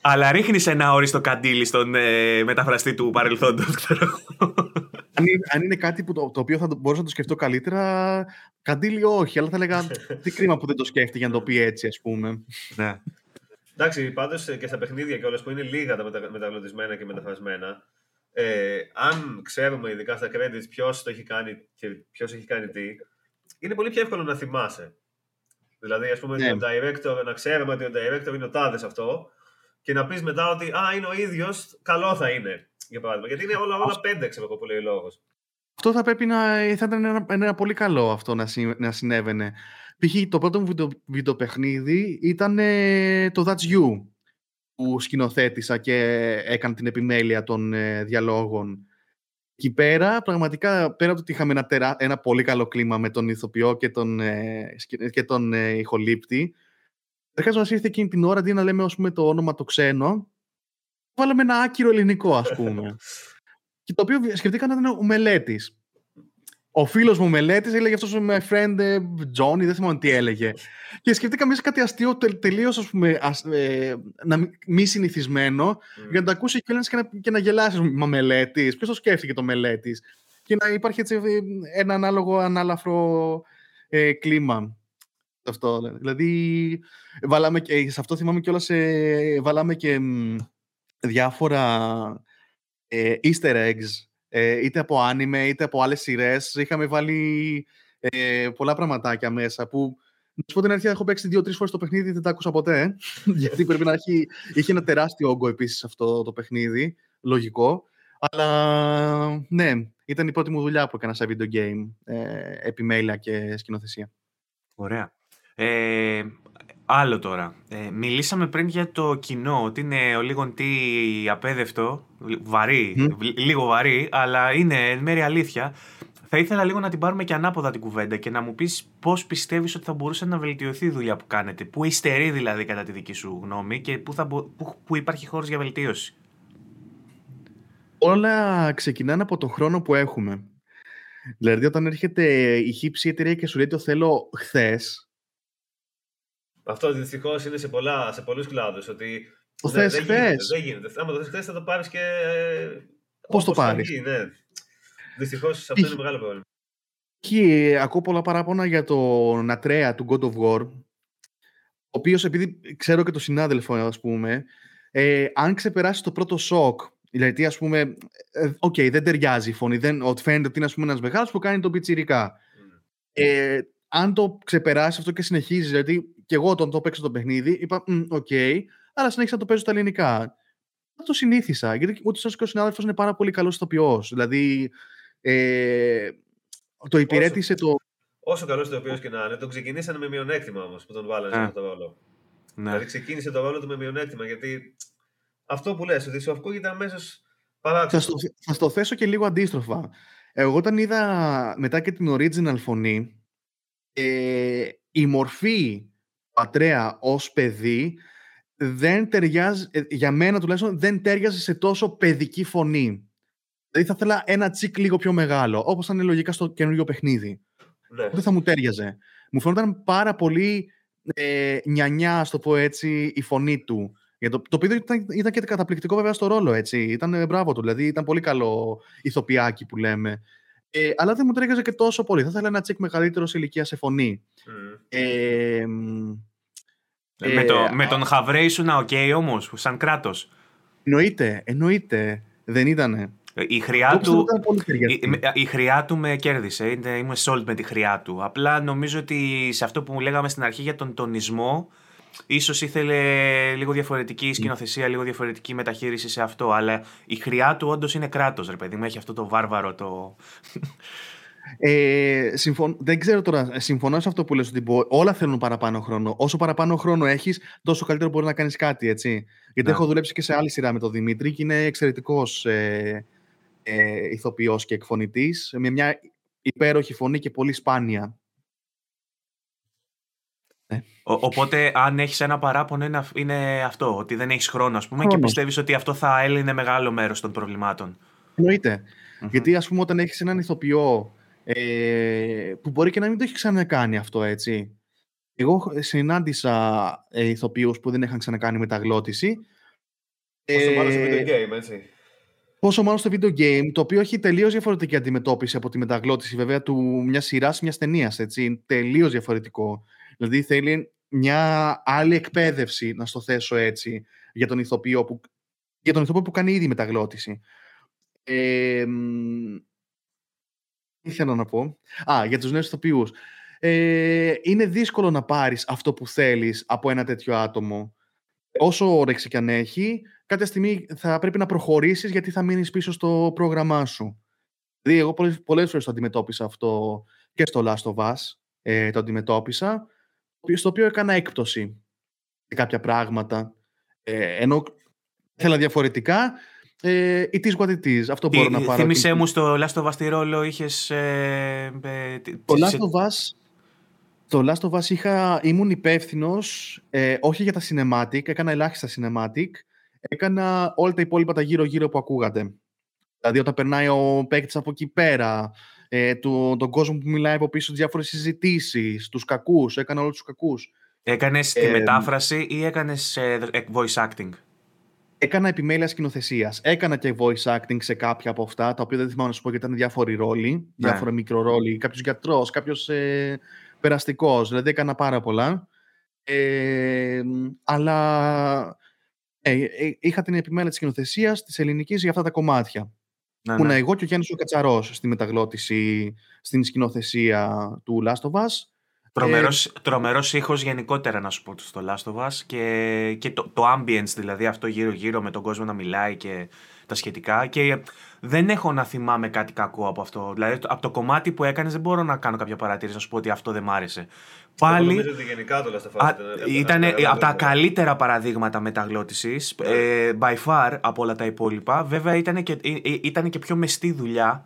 αλλά αλλά ρίχνεις ένα όριστο καντήλι στον ε, μεταφραστή του παρελθόντος. [LAUGHS] αν, είναι, αν είναι κάτι που το, το οποίο θα μπορούσα να το σκεφτώ καλύτερα, καντήλι όχι. Αλλά θα έλεγα [LAUGHS] τι κρίμα που δεν το σκέφτηκε για να το πει έτσι, ας πούμε. ναι. Εντάξει, πάντως ε, και στα παιχνίδια και όλα που είναι λίγα τα μετα, μεταγλωτισμένα και μεταφρασμένα, ε, αν ξέρουμε ειδικά στα credits ποιος το έχει κάνει και ποιος έχει κάνει τι, είναι πολύ πιο εύκολο να θυμάσαι. Δηλαδή, ας πούμε, ναι. ο director, να ξέρουμε ότι ο director είναι ο τάδες αυτό, και να πεις μετά ότι Α, είναι ο ίδιος, καλό θα είναι. Για παράδειγμα. Γιατί είναι όλα, όλα πέντε, ξέρω εγώ που λέει ο λόγος. Αυτό θα πρέπει να θα ήταν ένα, ένα πολύ καλό αυτό να, συ, να συνέβαινε. Π.χ. το πρώτο μου βίντεο, βιντεοπαιχνίδι ήταν ε, το That's You που σκηνοθέτησα και έκανε την επιμέλεια των ε, διαλόγων. Εκεί πέρα, πραγματικά, πέρα από το ότι είχαμε ένα, τερά, ένα πολύ καλό κλίμα με τον ηθοποιό και τον, ε, και τον ε, ηχολήπτη, Καταρχά, μα ήρθε εκείνη την ώρα αντί να λέμε ας πούμε, το όνομα το ξένο, βάλαμε ένα άκυρο ελληνικό, ας πούμε. και το οποίο σκεφτήκα να ήταν ο μελέτης. Ο φίλος μου μελέτης έλεγε αυτός my friend ε, Johnny, δεν θυμάμαι τι έλεγε. και σκεφτήκα μέσα κάτι αστείο τελείως ε, μη συνηθισμένο mm. για να το ακούσει και, και, να, και να γελάσεις. Μα μελέτης. Ποιος το σκέφτηκε το μελέτης; Και να υπάρχει έτσι ε, ένα ανάλογο ανάλαφρο ε, κλίμα αυτό. Δηλαδή, βάλαμε και, σε αυτό θυμάμαι κιόλας, ε, βάλαμε και διάφορα ε, easter eggs, ε, είτε από anime, είτε από άλλες σειρές. Είχαμε βάλει ε, πολλά πραγματάκια μέσα που να σου πω την αλήθεια, έχω παίξει δύο-τρεις φορές το παιχνίδι, δεν τα άκουσα ποτέ. [LAUGHS] γιατί πρέπει να έχει. Είχε ένα τεράστιο όγκο επίσης αυτό το παιχνίδι. Λογικό. Αλλά ναι, ήταν η πρώτη μου δουλειά που έκανα σε video game. Ε, επιμέλεια και σκηνοθεσία. Ωραία. Ε, άλλο τώρα. Ε, μιλήσαμε πριν για το κοινό, ότι είναι ο λίγο τι απέδευτο, βαρύ, λίγο βαρύ, αλλά είναι εν μέρει αλήθεια. Θα ήθελα λίγο να την πάρουμε και ανάποδα την κουβέντα και να μου πεις πώς πιστεύεις ότι θα μπορούσε να βελτιωθεί η δουλειά που κάνετε. Πού υστερεί δηλαδή κατά τη δική σου γνώμη και πού, θα, πού, πού υπάρχει χώρος για βελτίωση. Όλα ξεκινάνε από τον χρόνο που έχουμε. Δηλαδή όταν έρχεται η χύψη εταιρεία και σου λέει το θέλω χθες, αυτό δυστυχώς είναι σε, πολλά, σε πολλούς κλάδους. Ότι το δεν, δεν, γίνεται, δεν γίνεται. Άμα το θες χθες, θα το πάρεις και. Πώς το πάρεις; Ναι. Δυστυχώς αυτό είναι μεγάλο πρόβλημα. Και ακούω πολλά παράπονα για τον Ατρέα του God of War. Ο οποίος, επειδή ξέρω και τον συνάδελφο, ας πούμε, ε, αν ξεπεράσει το πρώτο σοκ, δηλαδή, ας πούμε, ε, ok, okay, δεν ταιριάζει η φωνή, δεν, ότι φαίνεται ότι είναι ένας μεγάλος που κάνει τον πιτσιρικά. Mm. Ε, αν το ξεπεράσει αυτό και συνεχίζεις, δηλαδή και εγώ όταν το παίξω το παιχνίδι, είπα, ok, okay, αλλά συνέχισα να το παίζω στα ελληνικά. Δεν το συνήθισα, γιατί ούτε και ο συνάδελφος είναι πάρα πολύ καλός ηθοποιός. Δηλαδή, ε, το υπηρέτησε όσο, το. Όσο καλός ηθοποιός και να είναι, τον ξεκινήσανε με μειονέκτημα όμως που τον βάλανε σε αυτό το ρόλο. Ναι. Δηλαδή, ξεκίνησε το ρόλο του με μειονέκτημα, γιατί αυτό που λες, ότι σου ακούγεται αμέσως παράξενο. Θα στο, θα στο θέσω και λίγο αντίστροφα. Εγώ όταν είδα μετά και την original φωνή, ε, η μορφή πατρέα ως παιδί δεν ταιριάζει, ε, για μένα τουλάχιστον δεν ταιριάζει σε τόσο παιδική φωνή. Δηλαδή θα ήθελα ένα τσικ λίγο πιο μεγάλο, όπως ήταν λογικά στο καινούργιο παιχνίδι. Ναι. Δεν θα μου τέριαζε. Μου φαίνονταν πάρα πολύ ε, νιανιά, ας το πω έτσι, η φωνή του. Για το, το οποίο ήταν, ήταν και καταπληκτικό βέβαια στο ρόλο, έτσι. Ήταν ε, μπράβο του, δηλαδή ήταν πολύ καλό ηθοποιάκι που λέμε. Ε, αλλά δεν μου τρέγαζε και τόσο πολύ. Θα ήθελα ένα τσικ μεγαλύτερος σε ηλικίας σε φωνή. Μμ. Ε, μ, Ε, με, ε, το, α- με τον Χαβρέ ήσουν οκ όμως, σαν Κράτος. εννοείται, εννοείται. Δεν ήτανε. Ε, Η Εγώ χροιά πιστεύω του, ότι ήταν πολύ η, ταιριαστή. με- η χροιά του με κέρδισε. Είναι, είμαι sold με τη χροιά του. Απλά νομίζω ότι σε αυτό που μου λέγαμε στην αρχή για τον τονισμό, ίσως ήθελε λίγο διαφορετική σκηνοθεσία, λίγο διαφορετική μεταχείριση σε αυτό. Αλλά η χροιά του όντως είναι Κράτος, ρε παιδί μου. Έχει αυτό το βάρβαρο το. Ε, συμφων... Δεν ξέρω τώρα, ε, συμφωνώ σε αυτό που λες ότι μπο- όλα θέλουν παραπάνω χρόνο. Όσο παραπάνω χρόνο έχεις, τόσο καλύτερο μπορεί να κάνεις κάτι, έτσι. Γιατί Ναι. έχω δουλέψει και σε άλλη σειρά με τον Δημήτρη και είναι εξαιρετικός ε, ε, ηθοποιός και εκφωνητής, με μια υπέροχη φωνή και πολύ σπάνια. Ο- οπότε, αν έχεις ένα παράπονο, είναι, αυ- είναι αυτό. Ότι δεν έχεις χρόνο, ας πούμε, και Χρόνος. πιστεύεις ότι αυτό θα έλυνε μεγάλο μέρος των προβλημάτων. Εννοείται. Μμμ. Γιατί ας πούμε όταν έχεις έναν ηθοποιό ε, που μπορεί και να μην το έχει ξανακάνει αυτό, έτσι. Εγώ συνάντησα ε, ηθοποιούς που δεν είχαν ξανακάνει μεταγλώτηση. Όσο μάλλον στο Ε, video game, έτσι. Πόσο μάλλον στο video game, το οποίο έχει τελείως διαφορετική αντιμετώπιση από τη μεταγλώτηση βέβαια του μιας σειράς, μιας ταινίας. Τελείως διαφορετικό. Δηλαδή θέλει μια άλλη εκπαίδευση, να στο θέσω έτσι, για τον ηθοποιό που, για τον ηθοποιό που κάνει ήδη μεταγλώτηση. Ε, μ, τι ήθελα να πω; Α, για τους νέους ηθοποιούς. Ε, είναι δύσκολο να πάρεις αυτό που θέλεις από ένα τέτοιο άτομο. Όσο όρεξη κι αν έχει, κάποια στιγμή θα πρέπει να προχωρήσεις γιατί θα μείνεις πίσω στο πρόγραμμά σου. Δηλαδή, εγώ πολλές, πολλές φορές το αντιμετώπισα αυτό και στο Last of Us, ε, το αντιμετώπισα, στο οποίο έκανα έκπτωση σε κάποια πράγματα. Ε, ενώ ήθελα διαφορετικά, ε, it is what it is. Αυτό μπορώ να πάρω. Θύμησέ και- μου στο Last of Us τι ρόλο είχες. Ε, ε, τι- Το τι- Last σε- of Us, το Last of Us είχα, ήμουν υπεύθυνος, ε, όχι για τα cinematic, έκανα ελάχιστα cinematic, έκανα όλα τα υπόλοιπα τα γύρω-γύρω που ακούγατε. Δηλαδή όταν περνάει ο παίκτης από εκεί πέρα, ε, του, τον κόσμο που μιλάει από πίσω, διάφορες συζητήσεις, τους κακούς, έκανα όλους τους κακούς. Έκανες τη Ε, μετάφραση ή έκανες ε, voice acting; Έκανα επιμέλεια σκηνοθεσίας. Έκανα και voice acting σε κάποια από αυτά, τα οποία δεν θυμάμαι να σου πω γιατί ήταν διάφοροι ρόλοι, Ναι. διάφοροι μικρορόλοι. Κάποιος γιατρός, κάποιος ε, περαστικός. Δηλαδή έκανα πάρα πολλά. Ε, αλλά ε, ε, είχα την επιμέλεια της σκηνοθεσίας της ελληνικής για αυτά τα κομμάτια. Ναι, Ήμουν ναι. εγώ και ο Γιάννης ο Κατσαρός στη μεταγλώτηση, στην σκηνοθεσία του Last of Us. Τρομερός, τρομερός ήχος γενικότερα να σου πω στο Last of Us και, και το, το ambience δηλαδή αυτό γύρω γύρω με τον κόσμο να μιλάει και τα σχετικά και δεν έχω να θυμάμαι κάτι κακό από αυτό. Δηλαδή το- από το κομμάτι που έκανες δεν μπορώ να κάνω κάποια παρατήρηση να σου πω ότι αυτό δεν μ' άρεσε. Εγώ Πάλι νομίζω ότι γενικά το Last of Us Α, ήταν- ήταν ένα από τα μεγάλο- καλύτερα παραδείγματα μεταγλώτησης, Ναι. ε, by far από όλα τα υπόλοιπα. Βέβαια ήταν και, ε, ε, ήταν και πιο μεστή δουλειά,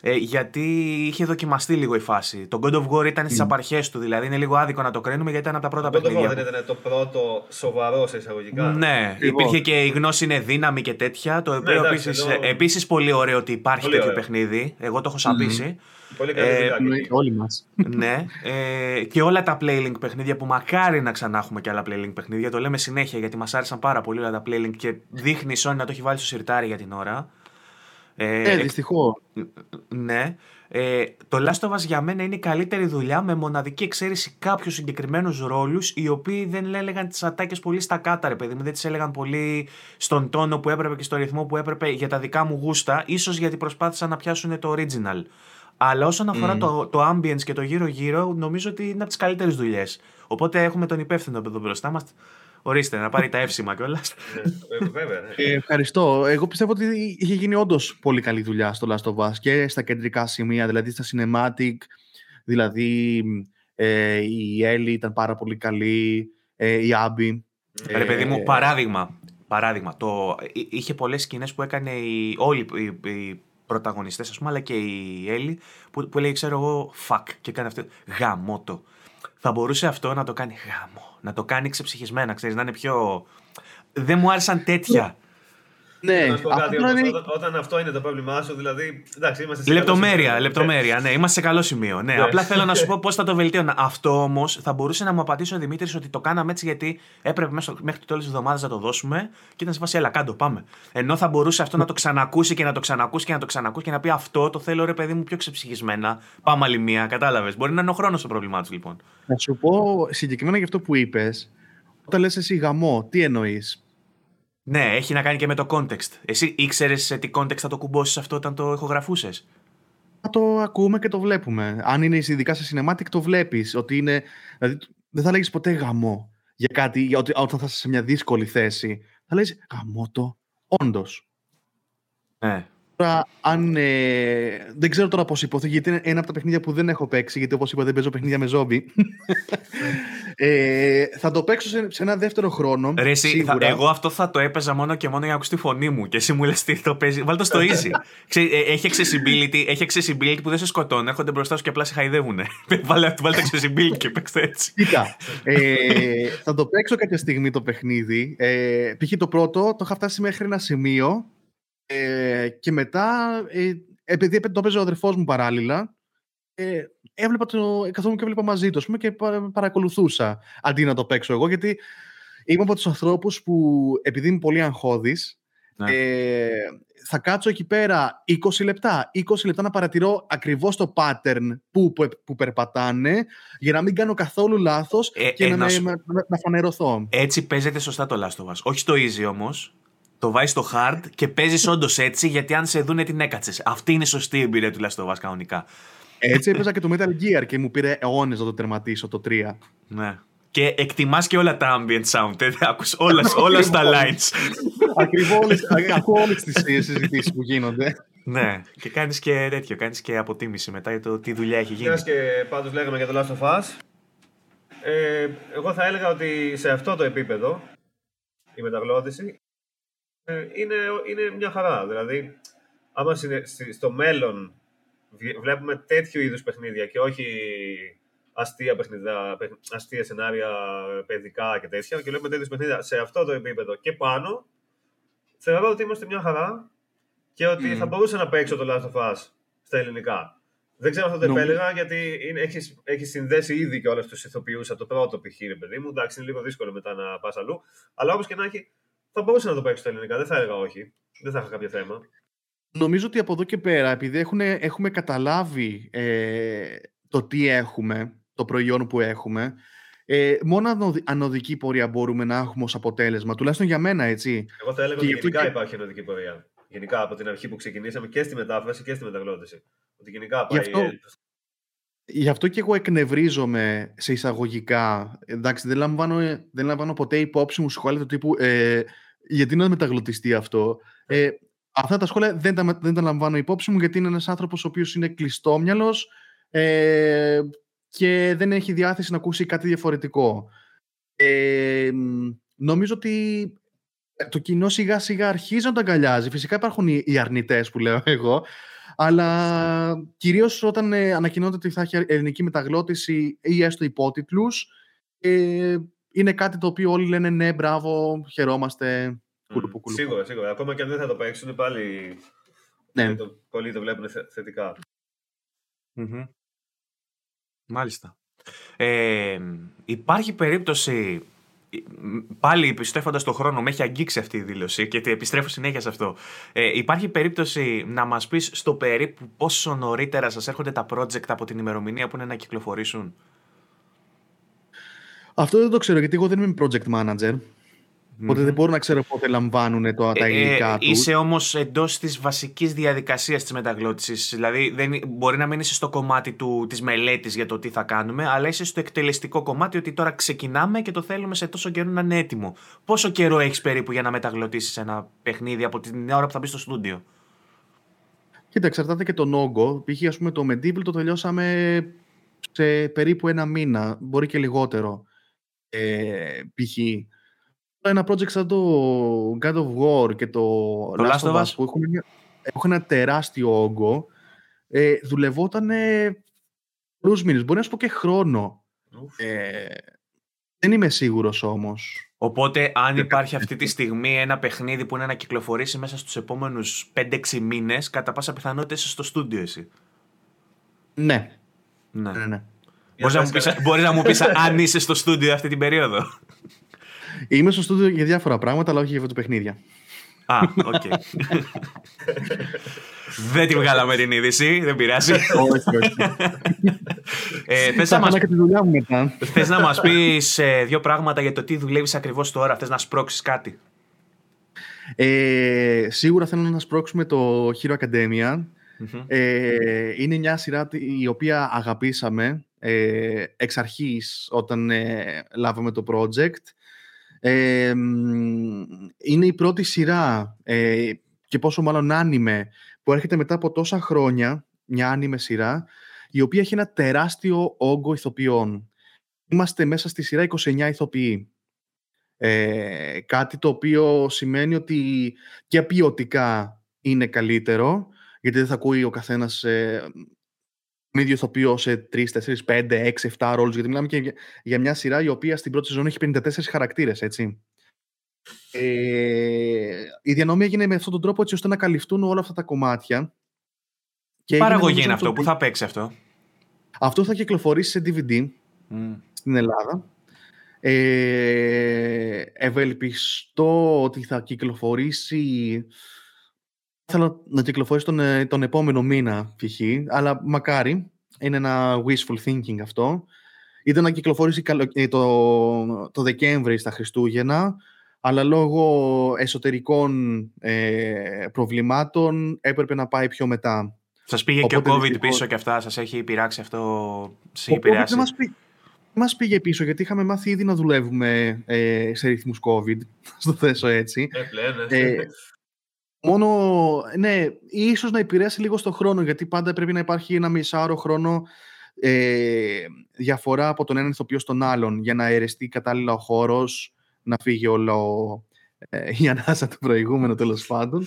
ε, γιατί είχε δοκιμαστεί λίγο η φάση. Το God of War ήταν στις απαρχές του, δηλαδή είναι λίγο άδικο να το κρίνουμε γιατί ήταν από τα πρώτα Το God of War παιχνίδια. δεν που- ήταν το πρώτο σοβαρό σε εισαγωγικά. Ναι, Λοιπόν. υπήρχε και η γνώση είναι δύναμη και τέτοια. Το οποίο εντάξει, επίσης, εδώ- επίσης πολύ ωραίο ότι υπάρχει Πολύ τέτοιο ωραίο. παιχνίδι. Εγώ το έχω σαπίσει. Πολύ καλή Ε, δουλειά. και Εννοείται εκεί. όλοι μας. ναι. Ε, και όλα τα Playlink παιχνίδια που μακάρι να ξανά έχουμε και άλλα Playlink παιχνίδια. Το λέμε συνέχεια γιατί μας άρεσαν πάρα πολύ όλα τα Playlink και δείχνει η Sony να το έχει βάλει στο σιρτάρι για την ώρα. Ε, Ε, εκ- δυστυχώς. ναι. Ε, το Last of Us για μένα είναι η καλύτερη δουλειά με μοναδική εξαίρεση κάποιους συγκεκριμένους ρόλους οι οποίοι δεν έλεγαν τις ατάκες πολύ στα κάτω, ρε παιδί μου. Δεν τις έλεγαν πολύ στον τόνο που έπρεπε και στο ρυθμό που έπρεπε για τα δικά μου γούστα. ίσως γιατί προσπάθησαν να πιάσουν το original. Αλλά όσον αφορά το, το ambience και το γύρω-γύρω, νομίζω ότι είναι από τις καλύτερες δουλειές. Οπότε έχουμε τον υπεύθυνο εδώ μπροστά μας. Ορίστε, να πάρει τα εύσημα κιόλας. Ναι, ε, Βέβαια. ναι. Ε, ευχαριστώ. Εγώ πιστεύω ότι είχε γίνει όντως πολύ καλή δουλειά στο Last of Us και στα κεντρικά σημεία, δηλαδή στα cinematic, δηλαδή ε, η Ellie ήταν πάρα πολύ καλή, ε, η Abby. Ρε παιδί μου, Ε, παράδειγμα. Παράδειγμα, το, είχε πολλές σκηνές που έκανε η, όλοι οι, οι πρωταγωνιστές, ας πούμε, αλλά και η Έλλη, που, που λέει, ξέρω εγώ, fuck, και έκανε αυτό. Γαμότο. Θα μπορούσε αυτό να το κάνει γάμο, να το κάνει ξεψυχισμένα, ξέρεις, να είναι πιο. Δεν μου άρεσαν τέτοια. Ναι, να κάτι, όταν, όταν, αυτό είναι το πρόβλημά σου, δηλαδή. Εντάξει, είμαστε σε λεπτομέρεια, καλό λεπτομέρεια. Ναι, είμαστε σε καλό σημείο. Ναι, απλά θέλω να σου πω [LAUGHS] πώς θα το βελτίωνα. Αυτό όμως θα μπορούσε να μου απαντήσει ο Δημήτρης ότι το κάναμε έτσι γιατί έπρεπε μέχρι το τέλος της εβδομάδας να το δώσουμε και ήταν σε φάση, έλα, κάτω, πάμε. Ενώ θα μπορούσε αυτό να το ξανακούσει και να το ξανακούσει και να το ξανακούσει και να πει αυτό το θέλω ρε παιδί μου πιο ξεψυχισμένα. Πάμε άλλη μία, κατάλαβες. Μπορεί να είναι ο χρόνος το πρόβλημά τους λοιπόν. Να σου πω συγκεκριμένα για αυτό που είπες, όταν λες εσύ γαμό, τι εννοείς; Ναι, έχει να κάνει και με το context. Εσύ ήξερες σε τι context θα το κουμπώσεις αυτό όταν το ηχογραφούσες; Θα το ακούμε και το βλέπουμε. Αν είναι ειδικά σε cinematic, το βλέπεις. Ότι είναι. Δηλαδή, δεν θα λέγεις ποτέ γαμό για κάτι, για ότι, όταν θα είσαι σε μια δύσκολη θέση. Θα λέγει γαμό το. Όντως. Ναι. Τώρα, αν. Ε, δεν ξέρω τώρα πώς υποθεί, γιατί είναι ένα από τα παιχνίδια που δεν έχω παίξει, γιατί όπως είπα δεν παίζω παιχνίδια με ζόμπι. [LAUGHS] ε, θα το παίξω σε, σε ένα δεύτερο χρόνο. Ρε, εσύ, θα, εγώ αυτό θα το έπαιζα μόνο και μόνο για να ακούσει τη φωνή μου. Και εσύ μου λες τι το παίζει. Βάλτε το στο easy. [LAUGHS] Ξέ, ε, έχει, accessibility, έχει accessibility που δεν σε σκοτώνει. Έρχονται μπροστά σου και απλά σε χαϊδεύουν. βάλτε, [LAUGHS] βάλτε accessibility και παίξτε έτσι. Κοίτα. Ε, θα το παίξω κάποια στιγμή το παιχνίδι. Ε, π.χ. το πρώτο το είχα φτάσει μέχρι ένα σημείο ε, και μετά, ε, επειδή το έπαιζε ο αδερφός μου παράλληλα, ε, έβλεπα το, καθόμουν και έβλεπα μαζί του και παρακολουθούσα αντί να το παίξω εγώ, γιατί είμαι από τους ανθρώπους που, επειδή είμαι πολύ αγχώδης, ναι. ε, θα κάτσω εκεί πέρα 20 λεπτά, 20 λεπτά να παρατηρώ ακριβώς το pattern που, που, που περπατάνε για να μην κάνω καθόλου λάθος ε, και ε, να, να, να, να, φανερωθώ. Έτσι παίζεται σωστά το Last of Us. Όχι στο easy όμως, το βάζεις στο hard και παίζεις όντως έτσι, γιατί αν σε δούνε την έκατσες. Αυτή είναι η σωστή εμπειρία του Last of Us κανονικά. Έτσι έπαιζα και το Metal Gear και μου πήρε αιώνες να το τερματίσω το 3. Ναι. Και εκτιμάς και όλα τα ambient sound. Ε, ακούς όλα, όλα στα lines. Ακριβώς. Ακούω όλες τις συζητήσεις που γίνονται. ναι, και κάνεις και τέτοιο. Κάνεις και αποτίμηση μετά για το τι δουλειά έχει γίνει. Μια και πάντως λέγαμε για το Last of Us. Ε, εγώ θα έλεγα ότι σε αυτό το επίπεδο η μεταγλώτηση ε, είναι, είναι μια χαρά. Δηλαδή, άμα στο μέλλον βλέπουμε τέτοιου είδους παιχνίδια και όχι αστεία παιχνίδια, αστεία σενάρια παιδικά και τέτοια και βλέπουμε τέτοιους παιχνίδια σε αυτό το επίπεδο και πάνω, θεωρώ ότι είμαστε μια χαρά και ότι θα μπορούσα να παίξω το Last of Us στα ελληνικά. Δεν ξέρω αν θα το επέλεγα γιατί έχεις έχεις συνδέσει ήδη και όλους τους ηθοποιούς από το πρώτο π.χ. παιδί μου. Εντάξει, είναι λίγο δύσκολο μετά να πας αλλού. Αλλά όπως και να έχει, θα μπορούσε να το παίξει στα ελληνικά. Δεν θα έλεγα όχι. Δεν θα είχα κάποιο θέμα. Νομίζω ότι από εδώ και πέρα, επειδή έχουν, έχουμε καταλάβει ε, το τι έχουμε, το προϊόν που έχουμε, ε, μόνο ανωδική πορεία μπορούμε να έχουμε ως αποτέλεσμα, τουλάχιστον για μένα, έτσι. Εγώ θα έλεγα ότι γενικά και... υπάρχει ανωδική πορεία. Γενικά από την αρχή που ξεκινήσαμε και στη μετάφραση και στη μεταγλώτηση. Ότι γενικά πάει... Γι' αυτό, γι αυτό και εγώ εκνευρίζομαι σε εισαγωγικά. Εντάξει, δεν λαμβάνω, δεν λαμβάνω ποτέ υπόψη μου σχόλια του τύπου ε, γιατί να μεταγλωτιστεί αυτό. Ε, αυτά τα σχόλια δεν τα, δεν τα λαμβάνω υπόψη μου γιατί είναι ένας άνθρωπος ο οποίος είναι κλειστόμυαλος ε, και δεν έχει διάθεση να ακούσει κάτι διαφορετικό. Ε, νομίζω ότι το κοινό σιγά σιγά αρχίζει να το αγκαλιάζει. Φυσικά υπάρχουν οι αρνητές που λέω εγώ, αλλά κυρίως όταν ε, ανακοινώνεται ότι θα έχει ελληνική μεταγλώτηση ή έστω υπότιτλους, ε, είναι κάτι το οποίο όλοι λένε ναι, μπράβο, χαιρόμαστε. Mm, σίγουρα, σίγουρα. Ακόμα και αν δεν θα το παίξουν, πάλι ναι. το, πολλοί το βλέπουν θετικά. Mm-hmm. Μάλιστα. Ε, υπάρχει περίπτωση πάλι επιστρέφοντας τον χρόνο, με έχει αγγίξει αυτή η δήλωση και επιστρέφω συνέχεια σε αυτό. Ε, υπάρχει περίπτωση να μας πεις στο περίπου πόσο νωρίτερα σας έρχονται τα project από την ημερομηνία που είναι να κυκλοφορήσουν; Αυτό δεν το ξέρω γιατί εγώ δεν είμαι project manager. Οπότε δεν μπορώ να ξέρω πότε λαμβάνουν το, τα ε, υλικά ε, τους. Είσαι όμως εντός της βασικής διαδικασίας της μεταγλώτησης. Δηλαδή, δεν, μπορεί να μην είσαι στο κομμάτι της μελέτης για το τι θα κάνουμε, αλλά είσαι στο εκτελεστικό κομμάτι ότι τώρα ξεκινάμε και το θέλουμε σε τόσο καιρό να είναι έτοιμο. Πόσο καιρό έχεις περίπου για να μεταγλωτήσεις ένα παιχνίδι από την ώρα που θα μπεις στο στούντιο; Κοίτα, εξαρτάται και τον όγκο. Π.χ. ας πούμε το Medieval το τελειώσαμε σε περίπου ένα μήνα, μπορεί και λιγότερο. Ε, π.χ. ένα project σαν το God of War και το, Το Last of Us Us. που έχουν, μια- έχουν ένα τεράστιο όγκο, ε, δουλευόταν πολλούς μήνες, μπορεί να σου πω και χρόνο. Ουφ. Ε, δεν είμαι σίγουρος όμως. Οπότε, αν υπάρχει αυτή τη στιγμή ένα παιχνίδι που είναι να κυκλοφορήσει μέσα στους επόμενους 5-6 μήνες, κατά πάσα πιθανότητα είσαι στο στούντιο εσύ. Ναι, Ναι. ναι, ναι. Μπορείς, να μου πες πεις, [LAUGHS] μπορείς να μου πεις αν είσαι στο στούντιο αυτή την περίοδο. [LAUGHS] Είμαι στο στούντιο για διάφορα πράγματα, αλλά όχι για παιχνίδια. Α, οκ. δεν τη βγάλαμε την είδηση, δεν πειράζει. όχι, όχι. ε, θες, Θα να μας, έκανα και της δουλειάς μου μετά. θες να μας πεις ε, δύο πράγματα για το τι δουλεύεις ακριβώς τώρα, θες να σπρώξεις κάτι; Ε, σίγουρα θέλω να σπρώξουμε το Hero Academia. Μμμ. Ε, είναι μια σειρά τη- η οποία αγαπήσαμε ε, εξ αρχής όταν ε, λάβαμε το project. Ε, μ, είναι η πρώτη σειρά ε, και πόσο μάλλον άνιμε που έρχεται μετά από τόσα χρόνια, μια άνιμε σειρά, η οποία έχει ένα τεράστιο όγκο ηθοποιών. Είμαστε μέσα στη σειρά 29 ηθοποιοί. Ε, κάτι το οποίο σημαίνει ότι και ποιοτικά είναι καλύτερο, γιατί δεν θα ακούει ο καθένας ε, τον ίδιο ηθοποιό σε 3, 4, 5, 6, 7 ρόλους, γιατί μιλάμε και για, για μια σειρά η οποία στην πρώτη σεζόν έχει 54 χαρακτήρες, έτσι. Ε, η διανομή έγινε με αυτόν τον τρόπο έτσι ώστε να καλυφθούν όλα αυτά τα κομμάτια. Και έγινε, Παραγωγή νομίζω, είναι το- αυτό, που θα παίξει αυτό; Αυτό θα κυκλοφορήσει σε DVD Μμ. στην Ελλάδα. Ε, ευελπιστώ ότι θα κυκλοφορήσει θέλω να κυκλοφορήσει τον, ε, τον επόμενο μήνα π.χ. αλλά μακάρι είναι ένα wishful thinking αυτό ήταν να κυκλοφορήσει καλο- ε, το, το Δεκέμβρη στα Χριστούγεννα αλλά λόγω εσωτερικών ε, προβλημάτων έπρεπε να πάει πιο μετά. Σας πήγε και ο Οπότε COVID δυστυχώς- πίσω και αυτά, σας έχει πειράξει αυτό, σας έχει Ο COVID επηρεάσει. δεν μας, πή- μας πήγε πίσω γιατί είχαμε μάθει ήδη να δουλεύουμε ε, σε ρυθμούς COVID, [LAUGHS] στο θέσω έτσι. Ε, πλέον, ναι. Ε, μόνο, ναι, ίσως να επηρέασει λίγο στο χρόνο, γιατί πάντα πρέπει να υπάρχει ένα μισάωρο χρόνο ε, διαφορά από τον έναν ηθοποιό στον άλλον, για να αιρεστεί κατάλληλα ο χώρος, να φύγει όλο ε, η ανάσα του προηγούμενου τέλος πάντων.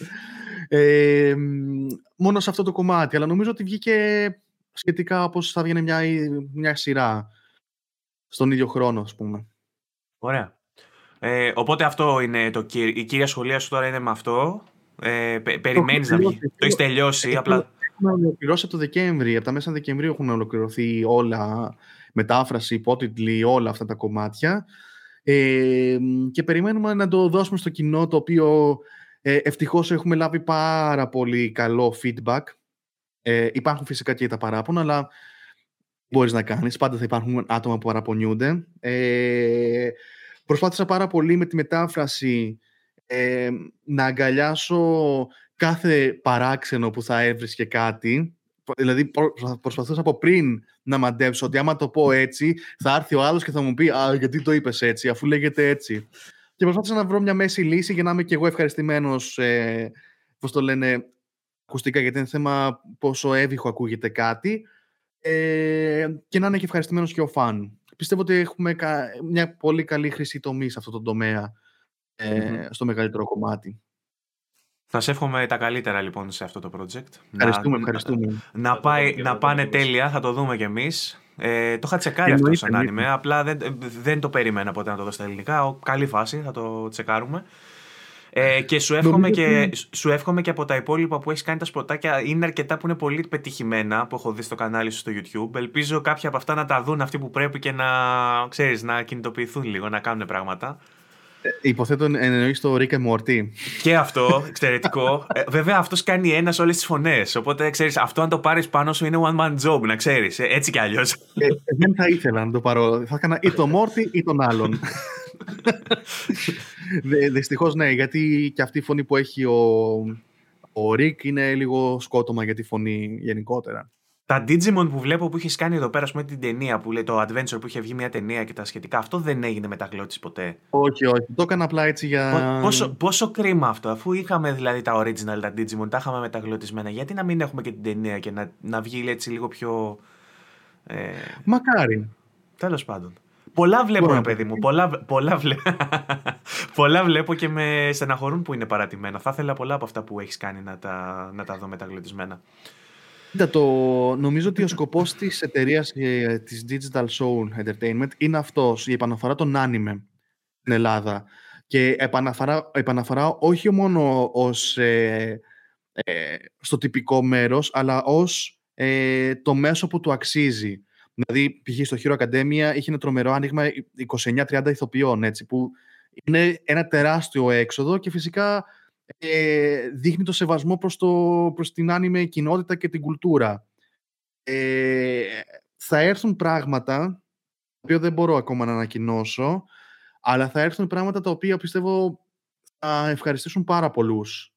Ε, μ, μόνο σε αυτό το κομμάτι, αλλά νομίζω ότι βγήκε σχετικά όπως θα βγαίνει μια, μια σειρά στον ίδιο χρόνο, ας πούμε. Ωραία. Ε, οπότε αυτό είναι το, κυ- η κύρια σχολεία σου τώρα είναι με αυτό; Ε, πε- περιμένεις να βγει. τελειώσει. Το έχεις τελειώσει, Έχω- απλά Έχουμε ολοκληρώσει από το Δεκέμβρη. Από τα μέσα Δεκεμβρίου έχουν ολοκληρωθεί όλα, μετάφραση, υπότιτλοι, όλα αυτά τα κομμάτια. Ε, και περιμένουμε να το δώσουμε στο κοινό, το οποίο ε, ευτυχώς έχουμε λάβει πάρα πολύ καλό feedback. Ε, υπάρχουν φυσικά και τα παράπονα, αλλά μπορείς να κάνεις. Πάντα θα υπάρχουν άτομα που παραπονιούνται. Ε, προσπάθησα πάρα πολύ με τη μετάφραση ε, να αγκαλιάσω κάθε παράξενο που θα έβρισκε κάτι. Δηλαδή προ- προσπαθούσα από πριν να μαντέψω ότι άμα το πω έτσι θα έρθει ο άλλος και θα μου πει «Α, γιατί το είπες έτσι, αφού λέγεται έτσι». Και προσπάθησα να βρω μια μέση λύση για να είμαι και εγώ ευχαριστημένος, ε, πώς το λένε, ακουστικά, γιατί είναι θέμα πόσο έβυχο ακούγεται κάτι ε, και να είναι και ευχαριστημένος και ο φαν. Πιστεύω ότι έχουμε κα- μια πολύ καλή χρυσή τομή σε αυτό το τομέα, ε, Μμμ. στο μεγαλύτερο κομμάτι. θα σε εύχομαι τα καλύτερα λοιπόν σε αυτό το project. Ευχαριστούμε, να, ευχαριστούμε. Να, Θα το πάει, δούμε και να θα το πάνε δούμε. τέλεια, θα το δούμε κι εμείς. Ε, το είχα τσεκάρει αυτό Εννοείται, σαν εννοείται. άνιμε, απλά δεν, δεν το περίμενα ποτέ να το δω στα ελληνικά. Ο, καλή φάση, θα το τσεκάρουμε. Ε, και σου εύχομαι Νομίζω και, ότι- σου εύχομαι και από τα υπόλοιπα που έχεις κάνει τα σποτάκια. Είναι αρκετά που είναι πολύ πετυχημένα που έχω δει στο κανάλι σου στο YouTube. Ελπίζω κάποια από αυτά να τα δουν αυτοί που πρέπει και να, ξέρεις, να κινητοποιηθούν λίγο, να κάνουν πράγματα. Υποθέτω εννοείς το Rick and Morty. Και αυτό, εξαιρετικό. Ε, βέβαια, αυτός κάνει ένας όλες τις φωνές. Οπότε, ξέρεις, αυτό αν το πάρεις πάνω σου είναι one man job, να ξέρεις. Έτσι κι αλλιώς. Ε, δεν θα ήθελα να το πάρω. Θα έκανα ή τον Μόρτι ή τον άλλον. Δυστυχώς ναι, γιατί και αυτή η φωνή που έχει ο, ο Ρικ είναι λίγο σκότωμα για τη φωνή γενικότερα. Τα Digimon που βλέπω που έχεις κάνει εδώ πέρα, ας πούμε, την ταινία που λέει το Adventure που είχε βγει μια ταινία και τα σχετικά, αυτό δεν έγινε μεταγλώτης ποτέ. Όχι, όχι. Το έκανα απλά έτσι για. Πο- Πόσο, πόσο κρίμα αυτό, αφού είχαμε δηλαδή τα original, τα Digimon, τα είχαμε μεταγλωτισμένα, γιατί να μην έχουμε και την ταινία και να, να βγει έτσι λίγο πιο. Ε, Μακάρι. Τέλος πάντων. Πολλά βλέπω, Μπορώ ρε να παιδί πω. μου. Πολλά, πολλά, βλέ... [LAUGHS] πολλά βλέπω και με στεναχωρούν που είναι παρατημένα. Θα ήθελα πολλά από αυτά που έχεις κάνει να τα, να τα δω μεταγλωτισμένα. Κοίτα, το, νομίζω ότι ο σκοπός της εταιρείας ε, της Digital Soul Entertainment είναι αυτός, η επαναφορά των anime στην Ελλάδα. Και επαναφορά, επαναφορά όχι μόνο ως, ε, ε, στο τυπικό μέρος, αλλά ως ε, το μέσο που του αξίζει. Δηλαδή, π.χ. στο Hero Academia είχε ένα τρομερό άνοιγμα 29-30 ηθοποιών, έτσι, που είναι ένα τεράστιο έξοδο και φυσικά ε, δείχνει το σεβασμό προς, το, προς την άνιμε κοινότητα και την κουλτούρα. Ε, θα έρθουν πράγματα, τα οποία δεν μπορώ ακόμα να ανακοινώσω, αλλά θα έρθουν πράγματα τα οποία πιστεύω θα ευχαριστήσουν πάρα πολλούς.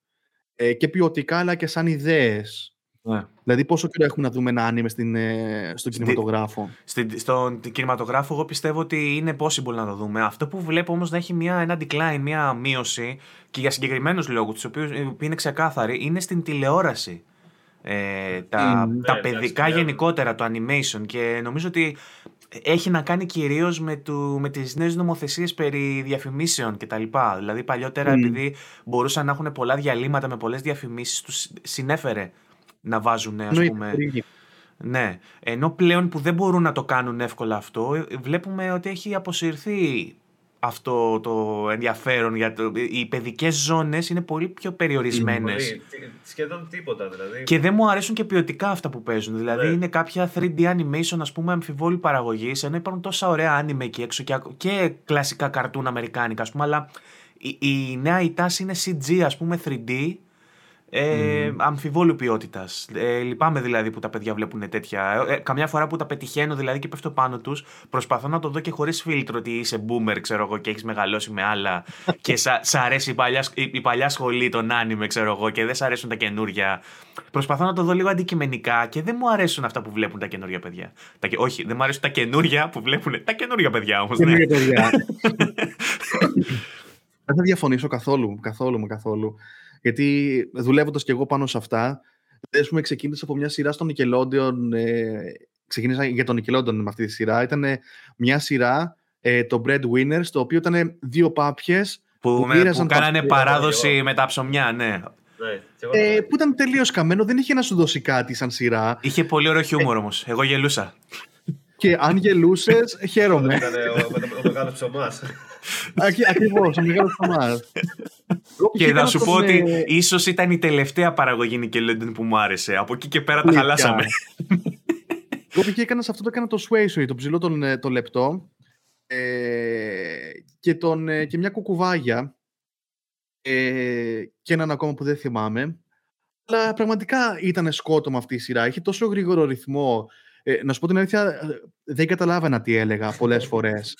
Ε, και ποιοτικά, αλλά και σαν ιδέες. Ναι. Δηλαδή, πόσο καιρό έχουμε να δούμε ένα άνιμε στην, ε, στον Στη- κινηματογράφο; Στην, στον κινηματογράφο, εγώ πιστεύω ότι είναι possible να το δούμε. Αυτό που βλέπω όμως να έχει μια, ένα decline, μια μείωση και για συγκεκριμένους λόγους, τους οποίους είναι ξεκάθαροι, είναι στην τηλεόραση. Ε, τα, Μμμ. τα Ναι, εντάξει, παιδικά πλέον. γενικότερα, το animation και νομίζω ότι έχει να κάνει κυρίως με, του, με τις νέες νομοθεσίες περί διαφημίσεων κτλ. Δηλαδή παλιότερα Μμ. επειδή μπορούσαν να έχουν πολλά διαλύματα με πολλές διαφημίσεις τους συνέφερε να βάζουν ας Εννοείται, πούμε πολύ. ναι, ενώ πλέον που δεν μπορούν να το κάνουν εύκολα αυτό, ε, βλέπουμε ότι έχει αποσυρθεί αυτό το ενδιαφέρον για το... Οι παιδικές ζώνες είναι πολύ πιο περιορισμένες. Πολύ, τι- σχεδόν τίποτα δηλαδή. Και δεν μου αρέσουν και ποιοτικά αυτά που παίζουν. Δηλαδή Ναι. είναι κάποια 3D animation, ας πούμε, αμφιβόλου παραγωγής, ενώ υπάρχουν τόσα ωραία anime εκεί έξω και, ακ- και κλασικά καρτούν αμερικάνικα, ας πούμε, αλλά η, η νέα η τάση είναι CG, ας πούμε, 3D, ε, αμφιβόλου ποιότητας. Ε, λυπάμαι δηλαδή που τα παιδιά βλέπουν τέτοια. Ε, καμιά φορά που τα πετυχαίνω δηλαδή και πέφτω πάνω τους, προσπαθώ να το δω και χωρίς φίλτρο ότι είσαι boomer, ξέρω εγώ, και έχεις μεγαλώσει με άλλα [LAUGHS] και σα, σ' αρέσει η παλιά, σ- η, η παλιά σχολή, τον άνιμε, ξέρω εγώ, και δεν σ' αρέσουν τα καινούρια. Προσπαθώ να το δω λίγο αντικειμενικά και δεν μου αρέσουν αυτά που βλέπουν τα καινούρια παιδιά. Τα, και- όχι, δεν μου αρέσουν τα καινούρια που βλέπουν. Τα καινούρια παιδιά όμως. Και Ναι. μια παιδιά. [LAUGHS] Δεν θα διαφωνήσω καθόλου, καθόλου με καθόλου. Γιατί δουλεύοντας και εγώ πάνω σε αυτά, δηλαδή, ας πούμε, ξεκίνησα από μια σειρά στο Nickelodeon. Ε, ξεκίνησα για το Nickelodeon με αυτή τη σειρά. Ήταν μια σειρά, ε, το Breadwinners, το οποίο ήταν δύο πάπιες Που, που με- μοίραζαν που τα κάνανε χρήματα, παράδοση εγώ. με τα ψωμιά, ναι. Ναι, και εγώ ε, το- που ήταν τελείως καμένο, δεν είχε να σου δώσει κάτι σαν σειρά. Είχε πολύ ωραίο χιούμορ όμως. Εγώ γελούσα. Και αν γελούσες, χαίρομαι. Ήταν ο, ο, ο μεγάλος ψωμάς. Ακριβώς, ο μεγάλο Θωμά. Και να σου πως ε, ότι ίσως ήταν η τελευταία παραγωγή Nickelodeon που μου άρεσε. Από εκεί και πέρα τα Αλήθεια. χαλάσαμε. Εγώ πήγα έκανα σε αυτό το έκανα το Sway το ψηλό τον, ε, το λεπτό ε, και, τον, ε, και μια κουκουβάγια ε, και έναν ακόμα που δεν θυμάμαι. Αλλά πραγματικά ήταν σκότωμα αυτή η σειρά. Είχε τόσο γρήγορο ρυθμό. Ε, να σου πω την αλήθεια, ε, δεν καταλάβαινα τι έλεγα πολλές φορές.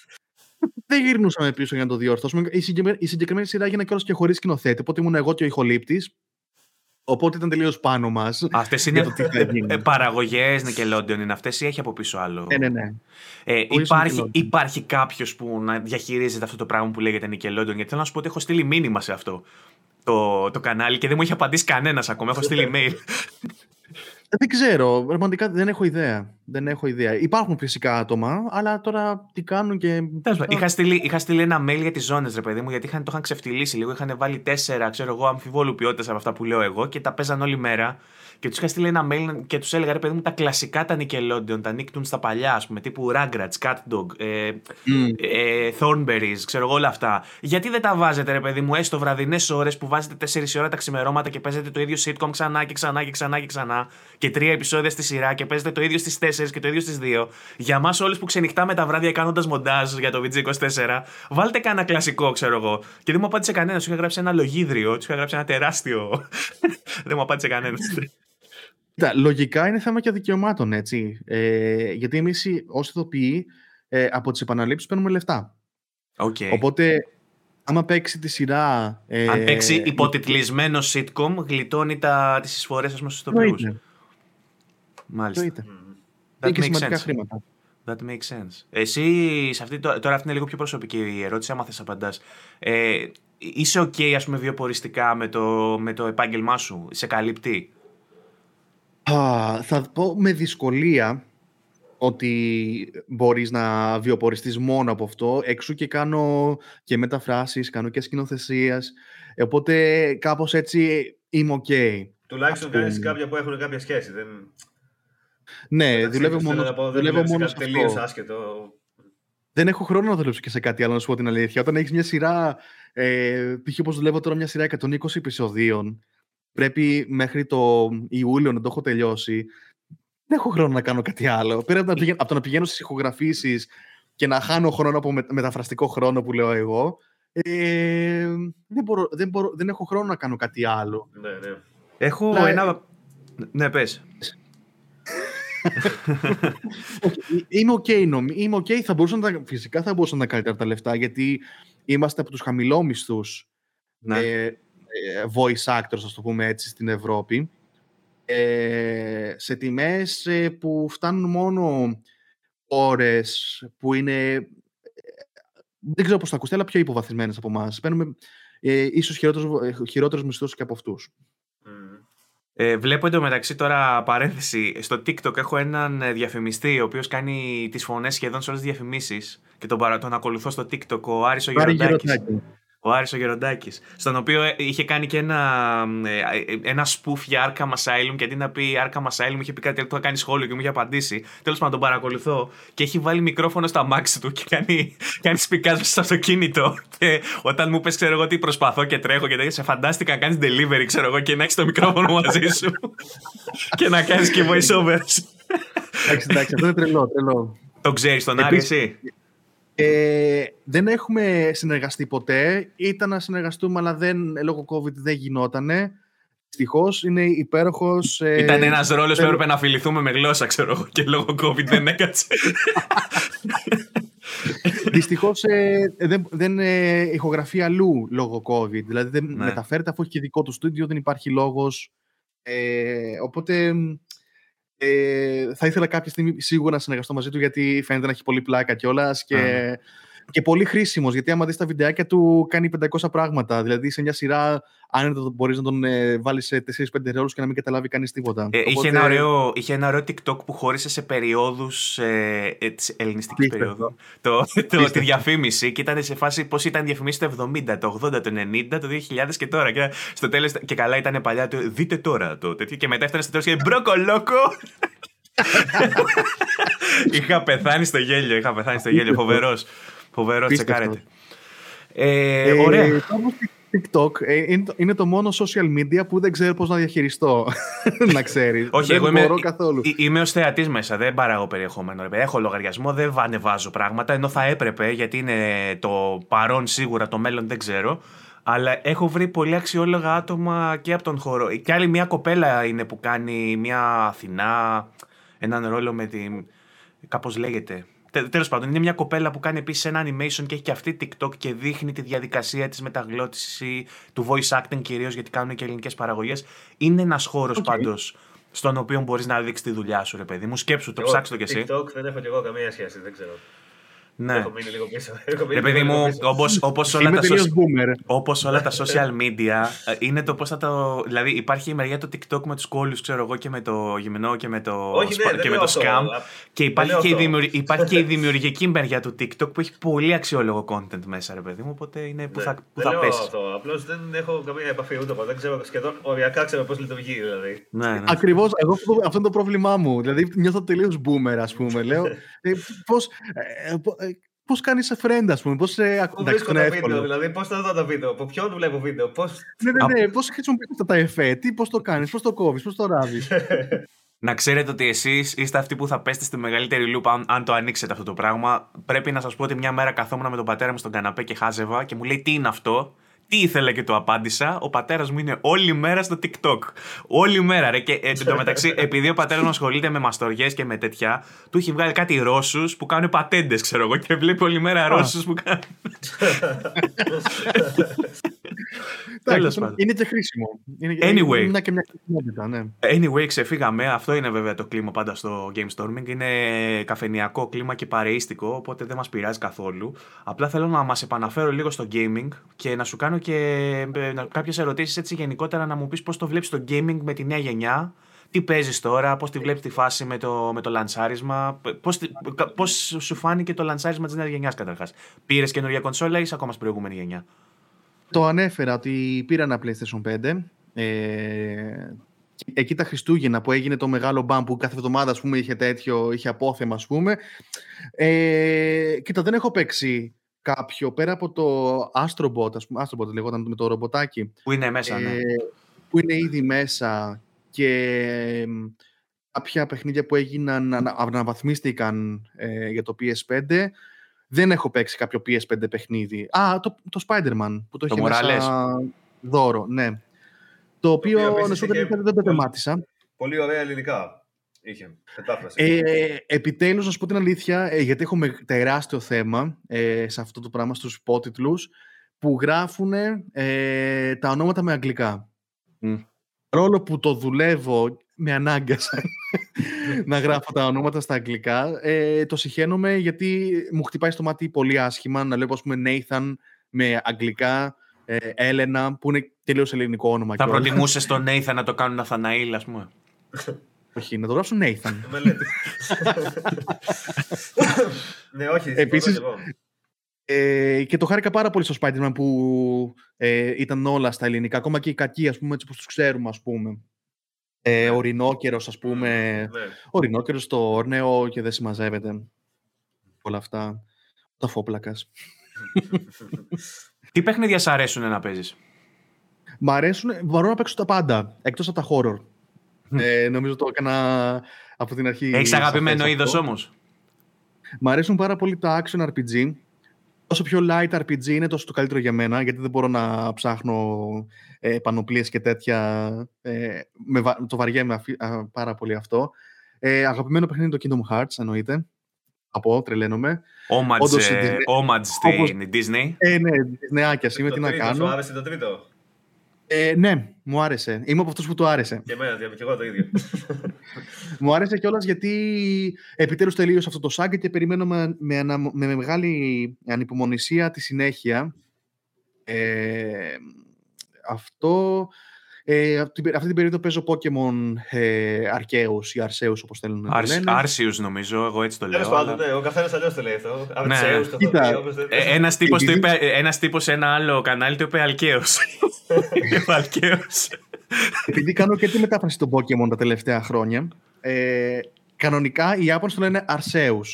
Δεν γυρνούσαμε πίσω για να το διορθώσουμε. Η, συγκεκριμένη- η συγκεκριμένη σειρά έγινε κιόλας και χωρίς σκηνοθέτη, οπότε ήμουν εγώ και ο ηχολήπτης. Οπότε ήταν τελείως πάνω μας. Αυτές για είναι το τι θα γίνει. παραγωγές Nickelodeon, είναι αυτές ή έχει από πίσω άλλο; Ναι, ναι, ναι. Ε, Χωρίς υπάρχει Nickelodeon. υπάρχει κάποιος που να διαχειρίζεται αυτό το πράγμα που λέγεται Nickelodeon; Γιατί θέλω να σου πω ότι έχω στείλει μήνυμα σε αυτό το, το κανάλι και δεν μου έχει απαντήσει κανένας ακόμα. Έχω στείλει [LAUGHS] mail. Ε, Δεν ξέρω, πραγματικά δεν έχω ιδέα. Δεν έχω ιδέα. Υπάρχουν φυσικά άτομα, αλλά τώρα τι κάνουν και. Τέλος πάντων, είχα, στείλει, είχα στείλει ένα mail για τις ζώνες, ρε παιδί μου, γιατί είχαν, το είχαν ξεφτυλίσει λίγο. Είχαν βάλει τέσσερα, ξέρω εγώ, αμφιβόλου ποιότητας από αυτά που λέω εγώ και τα παίζαν όλη μέρα. Και τους είχα στείλει ένα mail και τους έλεγα, ρε παιδί μου, τα κλασικά τα Nickelodeon, τα Nicktoons στα παλιά, ας πούμε, τύπου Rugrats, Cat Dog, ε, Μμ. ε, Thornberries, ξέρω εγώ όλα αυτά. Γιατί δεν τα βάζετε, ρε παιδί μου, έστω βραδινές ώρες που βάζετε 4 ώρα τα ξημερώματα και παίζετε το ίδιο sitcom ξανά και ξανά και ξανά και ξανά και τρία επεισόδια στη σειρά και παίζετε το ίδιο στις 4 και το ίδιο στις 2. Για εμά όλους που ξενυχτάμε τα βράδια κάνοντας μοντάζ για το VG24, βάλτε κανένα κλασικό, ξέρω εγώ. Και δεν μου απάντησε κανένας. Του είχα γράψει ένα λογίδριο, του είχα γράψει ένα τεράστιο. [LAUGHS] δεν μου απάντησε κανένας. Κοίτα, λογικά είναι θέμα και δικαιωμάτων, έτσι. Ε, γιατί εμείς ως ηθοποιοί ε, από τις επαναλήψεις παίρνουμε λεφτά. Okay. Οπότε, άμα παίξει τη σειρά. Ε, Αν παίξει υποτιτλισμένο sitcom, γλιτώνει τα, τις εισφορές ας πούμε στους ηθοποιούς. Εννοείται. Μάλιστα. εννοείται. That Είναι και makes σημαντικά sense. χρήματα. That makes sense. Εσύ, σε αυτή, το- τώρα αυτή είναι λίγο πιο προσωπική η ερώτηση, άμα θες απαντάς. Ε, είσαι ok, ας πούμε, βιοποριστικά με το, με το επάγγελμά σου; Σε καλύπτει; Α, θα πω με δυσκολία, ότι μπορείς να βιοποριστείς μόνο από αυτό. Εξού και κάνω και μεταφράσεις, κάνω και σκηνοθεσίες. Οπότε κάπως έτσι είμαι οκ. Τουλάχιστον κάνεις κάποια που έχουν κάποια σχέση. Δεν... Ναι, δουλεύω μόνο, πω, δουλεύω μόνος σε τελείως αυτό. άσχετο. Δεν έχω χρόνο να δουλέψω και σε κάτι άλλο, να σου πω την αλήθεια. Όταν έχεις μια σειρά, ε, π.χ. όπως δουλεύω τώρα μια σειρά 120 επεισοδίων, πρέπει μέχρι το Ιούλιο να το έχω τελειώσει. Δεν έχω χρόνο να κάνω κάτι άλλο. Πέρα από, να πηγαίνω, από το να πηγαίνω στις ηχογραφήσεις και να χάνω χρόνο από με- μεταφραστικό χρόνο που λέω εγώ, ε, δεν, μπορώ, δεν, μπορώ, δεν έχω χρόνο να κάνω κάτι άλλο. Ναι, ναι. Έχω Απλά, ένα. Ναι, πες. [LAUGHS] Όχι, είμαι οκ, νομ- είμαι οκ. Θα μπορούσαν να, τα- φυσικά θα μπορούσαν να καλύτερα τα λεφτά, γιατί είμαστε από τους χαμηλόμισθους Ναι. ε, ε, voice actors, ας το πούμε έτσι, στην Ευρώπη. Ε, σε τιμές ε, που φτάνουν μόνο ώρες που είναι... ε, δεν ξέρω πώς θα ακουστεί, αλλά πιο υποβαθμισμένες από εμάς. Παίρνουμε ε, ίσως χειρότερους, ε, χειρότερους μισθούς και από αυτούς. Μμ. Ε, βλέπω εντωμεταξύ τώρα παρένθεση. Στο TikTok έχω έναν ε, διαφημιστή ο οποίος κάνει τις φωνές σχεδόν σε όλες τις διαφημίσεις. Και τον, παρα... τον ακολουθώ στο TikTok ο Άρης ο Πάρε Γεροντάκης. Γεροντάκι. Ο Άρης ο Γεροντάκης, στον οποίο ε, είχε κάνει και ένα, ε, ε, ένα spoof για Arkham Asylum και αντί να πει Arkham Asylum είχε πει κάτι άλλο, το είχα κάνει σχόλιο και μου είχε απαντήσει. Τέλος πάντων τον παρακολουθώ και έχει βάλει μικρόφωνο στα μάξι του και κάνει, κάνει σπικάς μέσα στο αυτοκίνητο και όταν μου πες ξέρω εγώ τι προσπαθώ και τρέχω και τέτοια σε φαντάστηκα να κάνεις delivery ξέρω εγώ και να έχεις το μικρόφωνο μαζί σου [LAUGHS] και να κάνεις και voiceovers. Εντάξει, εντάξει, αυτό είναι τρελό, τρελό. Το ξέρεις τον Άρη Επίσης- εσύ; Ε, δεν έχουμε συνεργαστεί ποτέ. Ήταν να συνεργαστούμε, αλλά δεν, λόγω COVID δεν γινότανε. Δυστυχώς είναι υπέροχος. Ε, Ήταν ένας ρόλος που θέλω- έπρεπε να φιληθούμε με γλώσσα ξέρω εγώ και λόγω COVID δεν έκατσε. Δυστυχώς ε, δεν, δεν ε, ηχογραφεί αλλού λόγω COVID. Δηλαδή δεν Ναι. μεταφέρεται αφού έχει και δικό του στούντιο, δεν υπάρχει λόγος. Ε, οπότε ε, θα ήθελα κάποια στιγμή σίγουρα να συνεργαστώ μαζί του γιατί φαίνεται να έχει πολύ πλάκα κιόλας και, Α. και πολύ χρήσιμος. Γιατί άμα δεις τα βιντεάκια του κάνει 500 πράγματα. Δηλαδή σε μια σειρά, αν μπορείς να τον ε, βάλεις σε 4-5 ρόλους και να μην καταλάβει κανείς τίποτα. Ε, είχε, Οπότε, ένα ωραίο, είχε ένα ωραίο TikTok που χώρισε σε περιόδους ε, ε, της ελληνιστικής Απίστευτο. περίοδου. Το, το, τη διαφήμιση και ήταν σε φάση πώς ήταν η διαφήμιση το 70, το 80, το 90, το 2000 και τώρα. Και στο τέλος και καλά ήταν παλιά το δείτε τώρα το τέτοιο. Και μετά έφτανε στο τέλος και μπροκολόκο. [LAUGHS] είχα πεθάνει στο γέλιο, είχα πεθάνει στο γέλιο. Φοβερός. Φοβερό, Απίστευτο. τσεκάρετε. Ε, Ε, ωραία. το όμως TikTok ε, είναι, το- είναι το μόνο social media που δεν ξέρω πώς να διαχειριστώ. [LAUGHS] να ξέρει. Όχι, δεν εγώ είμαι, μπορώ καθόλου. ε- είμαι ως θεατής μέσα. Δεν παράγω περιεχόμενο. ρε παιδί. Έχω λογαριασμό, δεν ανεβάζω πράγματα. Ενώ θα έπρεπε, γιατί είναι το παρόν σίγουρα, το μέλλον δεν ξέρω. Αλλά έχω βρει πολύ αξιόλογα άτομα και από τον χώρο. Και άλλη μια κοπέλα είναι που κάνει μια Αθηνά, έναν ρόλο με την. Κάπως λέγεται. Τέλος πάντων, είναι μια κοπέλα που κάνει επίσης ένα animation και έχει και αυτή TikTok και δείχνει τη διαδικασία της μεταγλώττισης του voice acting κυρίως γιατί κάνουν και ελληνικές παραγωγές. Είναι ένας χώρος Οκ. πάντως στον οποίο μπορείς να δείξεις τη δουλειά σου, ρε παιδί μου. Σκέψου, το Εγώ ψάξτε το κι εσύ. TikTok δεν έχω κι εγώ καμία σχέση, δεν ξέρω. Ναι. Έχω μείνει λίγο πίσω. [LAUGHS] Έχω μείνει Ρε παιδί λίγο μου, πίσω. όπως, όπως, όλα Είμαι τα τελείως social, boomer. όπως όλα τα social [LAUGHS] media ε, είναι το πώς θα το... Δηλαδή υπάρχει η μεριά του TikTok με τους κόλλους, ξέρω εγώ, και με το γυμνό και με το, Όχι, ναι, σπα- δεν και με λέω το αυτό. scam. Α, Και υπάρχει λέω και, η αυτό. δημιουργ- υπάρχει και η [LAUGHS] δημιουργική μεριά του TikTok που έχει πολύ αξιόλογο content μέσα, ρε παιδί μου. Οπότε είναι που ναι. θα, που δεν θα λέω πέσει. αυτό. Απλώς δεν έχω καμία επαφή ούτε εγώ. Δεν ξέρω σχεδόν οριακά ξέρω πώς λειτουργεί δηλαδή. Ναι, ναι. Ακριβώς, εγώ αυτό, αυτό είναι το πρόβλημά μου. Δηλαδή νιώθω τελείως boomer, ας πούμε. Λέω, ε, πώς, ε, πο- ε, πώς κάνεις σε friend, ας πούμε. Πώς, ε, ακου- Πού εντάξει, βρίσκω αυτό είναι τα βίντεο, εύκολο. δηλαδή πώς θα δω τα βίντεο, από ποιον βλέπω βίντεο, πώ. Ναι, ναι, ναι. Πώς χρησιμοποιείς αυτά τα εφέ, τι, πώς το κάνεις, πώς το κόβεις, πώς το ράβεις. [LAUGHS] Να ξέρετε ότι εσείς είστε αυτοί που θα πέστε στη μεγαλύτερη λούπα αν, αν το ανοίξετε αυτό το πράγμα. Πρέπει να σας πω ότι μια μέρα καθόμουν με τον πατέρα μου στον καναπέ και χάζευα και μου λέει τι είναι αυτό; Τι ήθελε και το απάντησα. Ο πατέρας μου είναι όλη μέρα στο TikTok. Όλη μέρα, ρε. Και ε, εν τω μεταξύ, [LAUGHS] επειδή ο πατέρας μου ασχολείται με μαστοριές και με τέτοια, του έχει βγάλει κάτι Ρώσους που κάνουν πατέντες, ξέρω εγώ. Και βλέπει όλη μέρα Ρώσους που κάνουν. [LAUGHS] [LAUGHS] Τέλος Εντάξει, πάντων. Είναι και χρήσιμο. Είναι, Anyway. Είναι και μια χρησιμότητα, ναι. Anyway, ξεφύγαμε. Αυτό είναι βέβαια το κλίμα πάντα στο Game Storming. Είναι καφενιακό κλίμα και παρεΐστικο, οπότε δεν μας πειράζει καθόλου. Απλά θέλω να μας επαναφέρω λίγο στο gaming και να σου κάνω και ε, να- κάποιες ερωτήσεις έτσι γενικότερα να μου πεις πώς το βλέπεις το gaming με τη νέα γενιά, Τι παίζεις τώρα, πώς τη βλέπεις τη φάση με το, με το λανσάρισμα, πώς σου φάνηκε το λανσάρισμα της νέας γενιάς καταρχάς. Πήρες καινούργια κονσόλα ή είσαι ακόμα στην προηγούμενη γενιά; Το ανέφερα ότι πήρα ένα PlayStation 5. Ε, εκεί τα Χριστούγεννα που έγινε το μεγάλο μπαμ που κάθε εβδομάδα ας πούμε, είχε τέτοιο, είχε απόθεμα ας πούμε. Ε, κοίτα, δεν έχω παίξει κάποιο πέρα από το Astrobot, ας πούμε, Astrobot λεγόταν με το ρομποτάκι. Που είναι μέσα, ναι. Ε, που είναι ήδη μέσα και κάποια παιχνίδια που έγιναν, αναβαθμίστηκαν ε, για το PS5. Δεν έχω παίξει κάποιο PS5 παιχνίδι. Α, το, το Spider-Man που το, το είχε μέσα δώρο, ναι. Το οποίο, να σου δεν το τεμάτισα. Πολύ ωραία ελληνικά είχε, Ε, επιτέλους, να σου πω την αλήθεια, ε, γιατί έχουμε τεράστιο θέμα ε, σε αυτό το πράγμα στους υπότιτλους, που γράφουν ε, τα ονόματα με αγγλικά. Mm. Ρόλο που το δουλεύω, με ανάγκασαν [LAUGHS] να γράφω τα ονόματα στα αγγλικά. Ε, το συχαίνομαι γιατί μου χτυπάει στο μάτι πολύ άσχημα να λέω, ας πούμε, Nathan με αγγλικά, ε, Έλενα, που είναι τελείως ελληνικό όνομα. Θα προτιμούσες τον [LAUGHS] Nathan να το κάνουν Αθαναήλ, ας πούμε; Όχι, να το γράψουν Nathan. [LAUGHS] ναι, όχι. Επίσης, ε, και το χάρηκα πάρα πολύ στο Spider-Man που ε, ήταν όλα στα ελληνικά, ακόμα και οι κακοί, ας πούμε, έτσι όπως τους ξέρουμε, ας πούμε. Ε, ο Ρινόκερος, ας πούμε. Ναι. Ο Ρινόκερος στο Όρνεο και δεν συμμαζεύεται. Όλα αυτά. Τα φόπλακας. Τι παιχνίδια σ' αρέσουν να παίζεις; Μ' αρέσουν, μπορώ να παίξω τα πάντα, εκτός από τα horror. ε, νομίζω το έκανα από την αρχή. Έχεις αγαπημένο είδος όμως; Μ' αρέσουν πάρα πολύ τα action RPG όσο πιο light RPG είναι τόσο το καλύτερο για μένα, γιατί δεν μπορώ να ψάχνω ε, πανοπλίες και τέτοια. Ε, με, το βαριέμαι πάρα πολύ αυτό. Ε, αγαπημένο παιχνίδι είναι το Kingdom Hearts, εννοείται. Από, τρελαίνομαι. Homage στην Disney. Ε, ναι, Disney, είμαι, τι να κάνω. Σου άρεσε το τρίτο; Ε, ναι, μου άρεσε. Είμαι από αυτούς που το άρεσε. Και εμένα, και εγώ το ίδιο. [LAUGHS] μου άρεσε κιόλας γιατί επιτέλους τελείωσε αυτό το σάγκ και περιμένω με, με, με, μεγάλη ανυπομονησία τη συνέχεια. Ε, αυτό ε, αυτή την περίοδο παίζω Pokemon ε, Arceus ή Arceus όπως θέλουν να λένε. Arceus νομίζω, εγώ έτσι το λέω. Τέλος πάντων, ναι, ο καθένας αλλιώς το λέει αυτό. Ναι. Arceus, το Κοίτα, ε, ένας, τύπος το είπε, ένας τύπος σε ένα άλλο κανάλι το είπε Alkeos. [LAUGHS] Alkeos. Επειδή κάνω και τη μετάφραση των Pokemon τα τελευταία χρόνια, ε, κανονικά οι Ιάπωνες το λένε Arceus.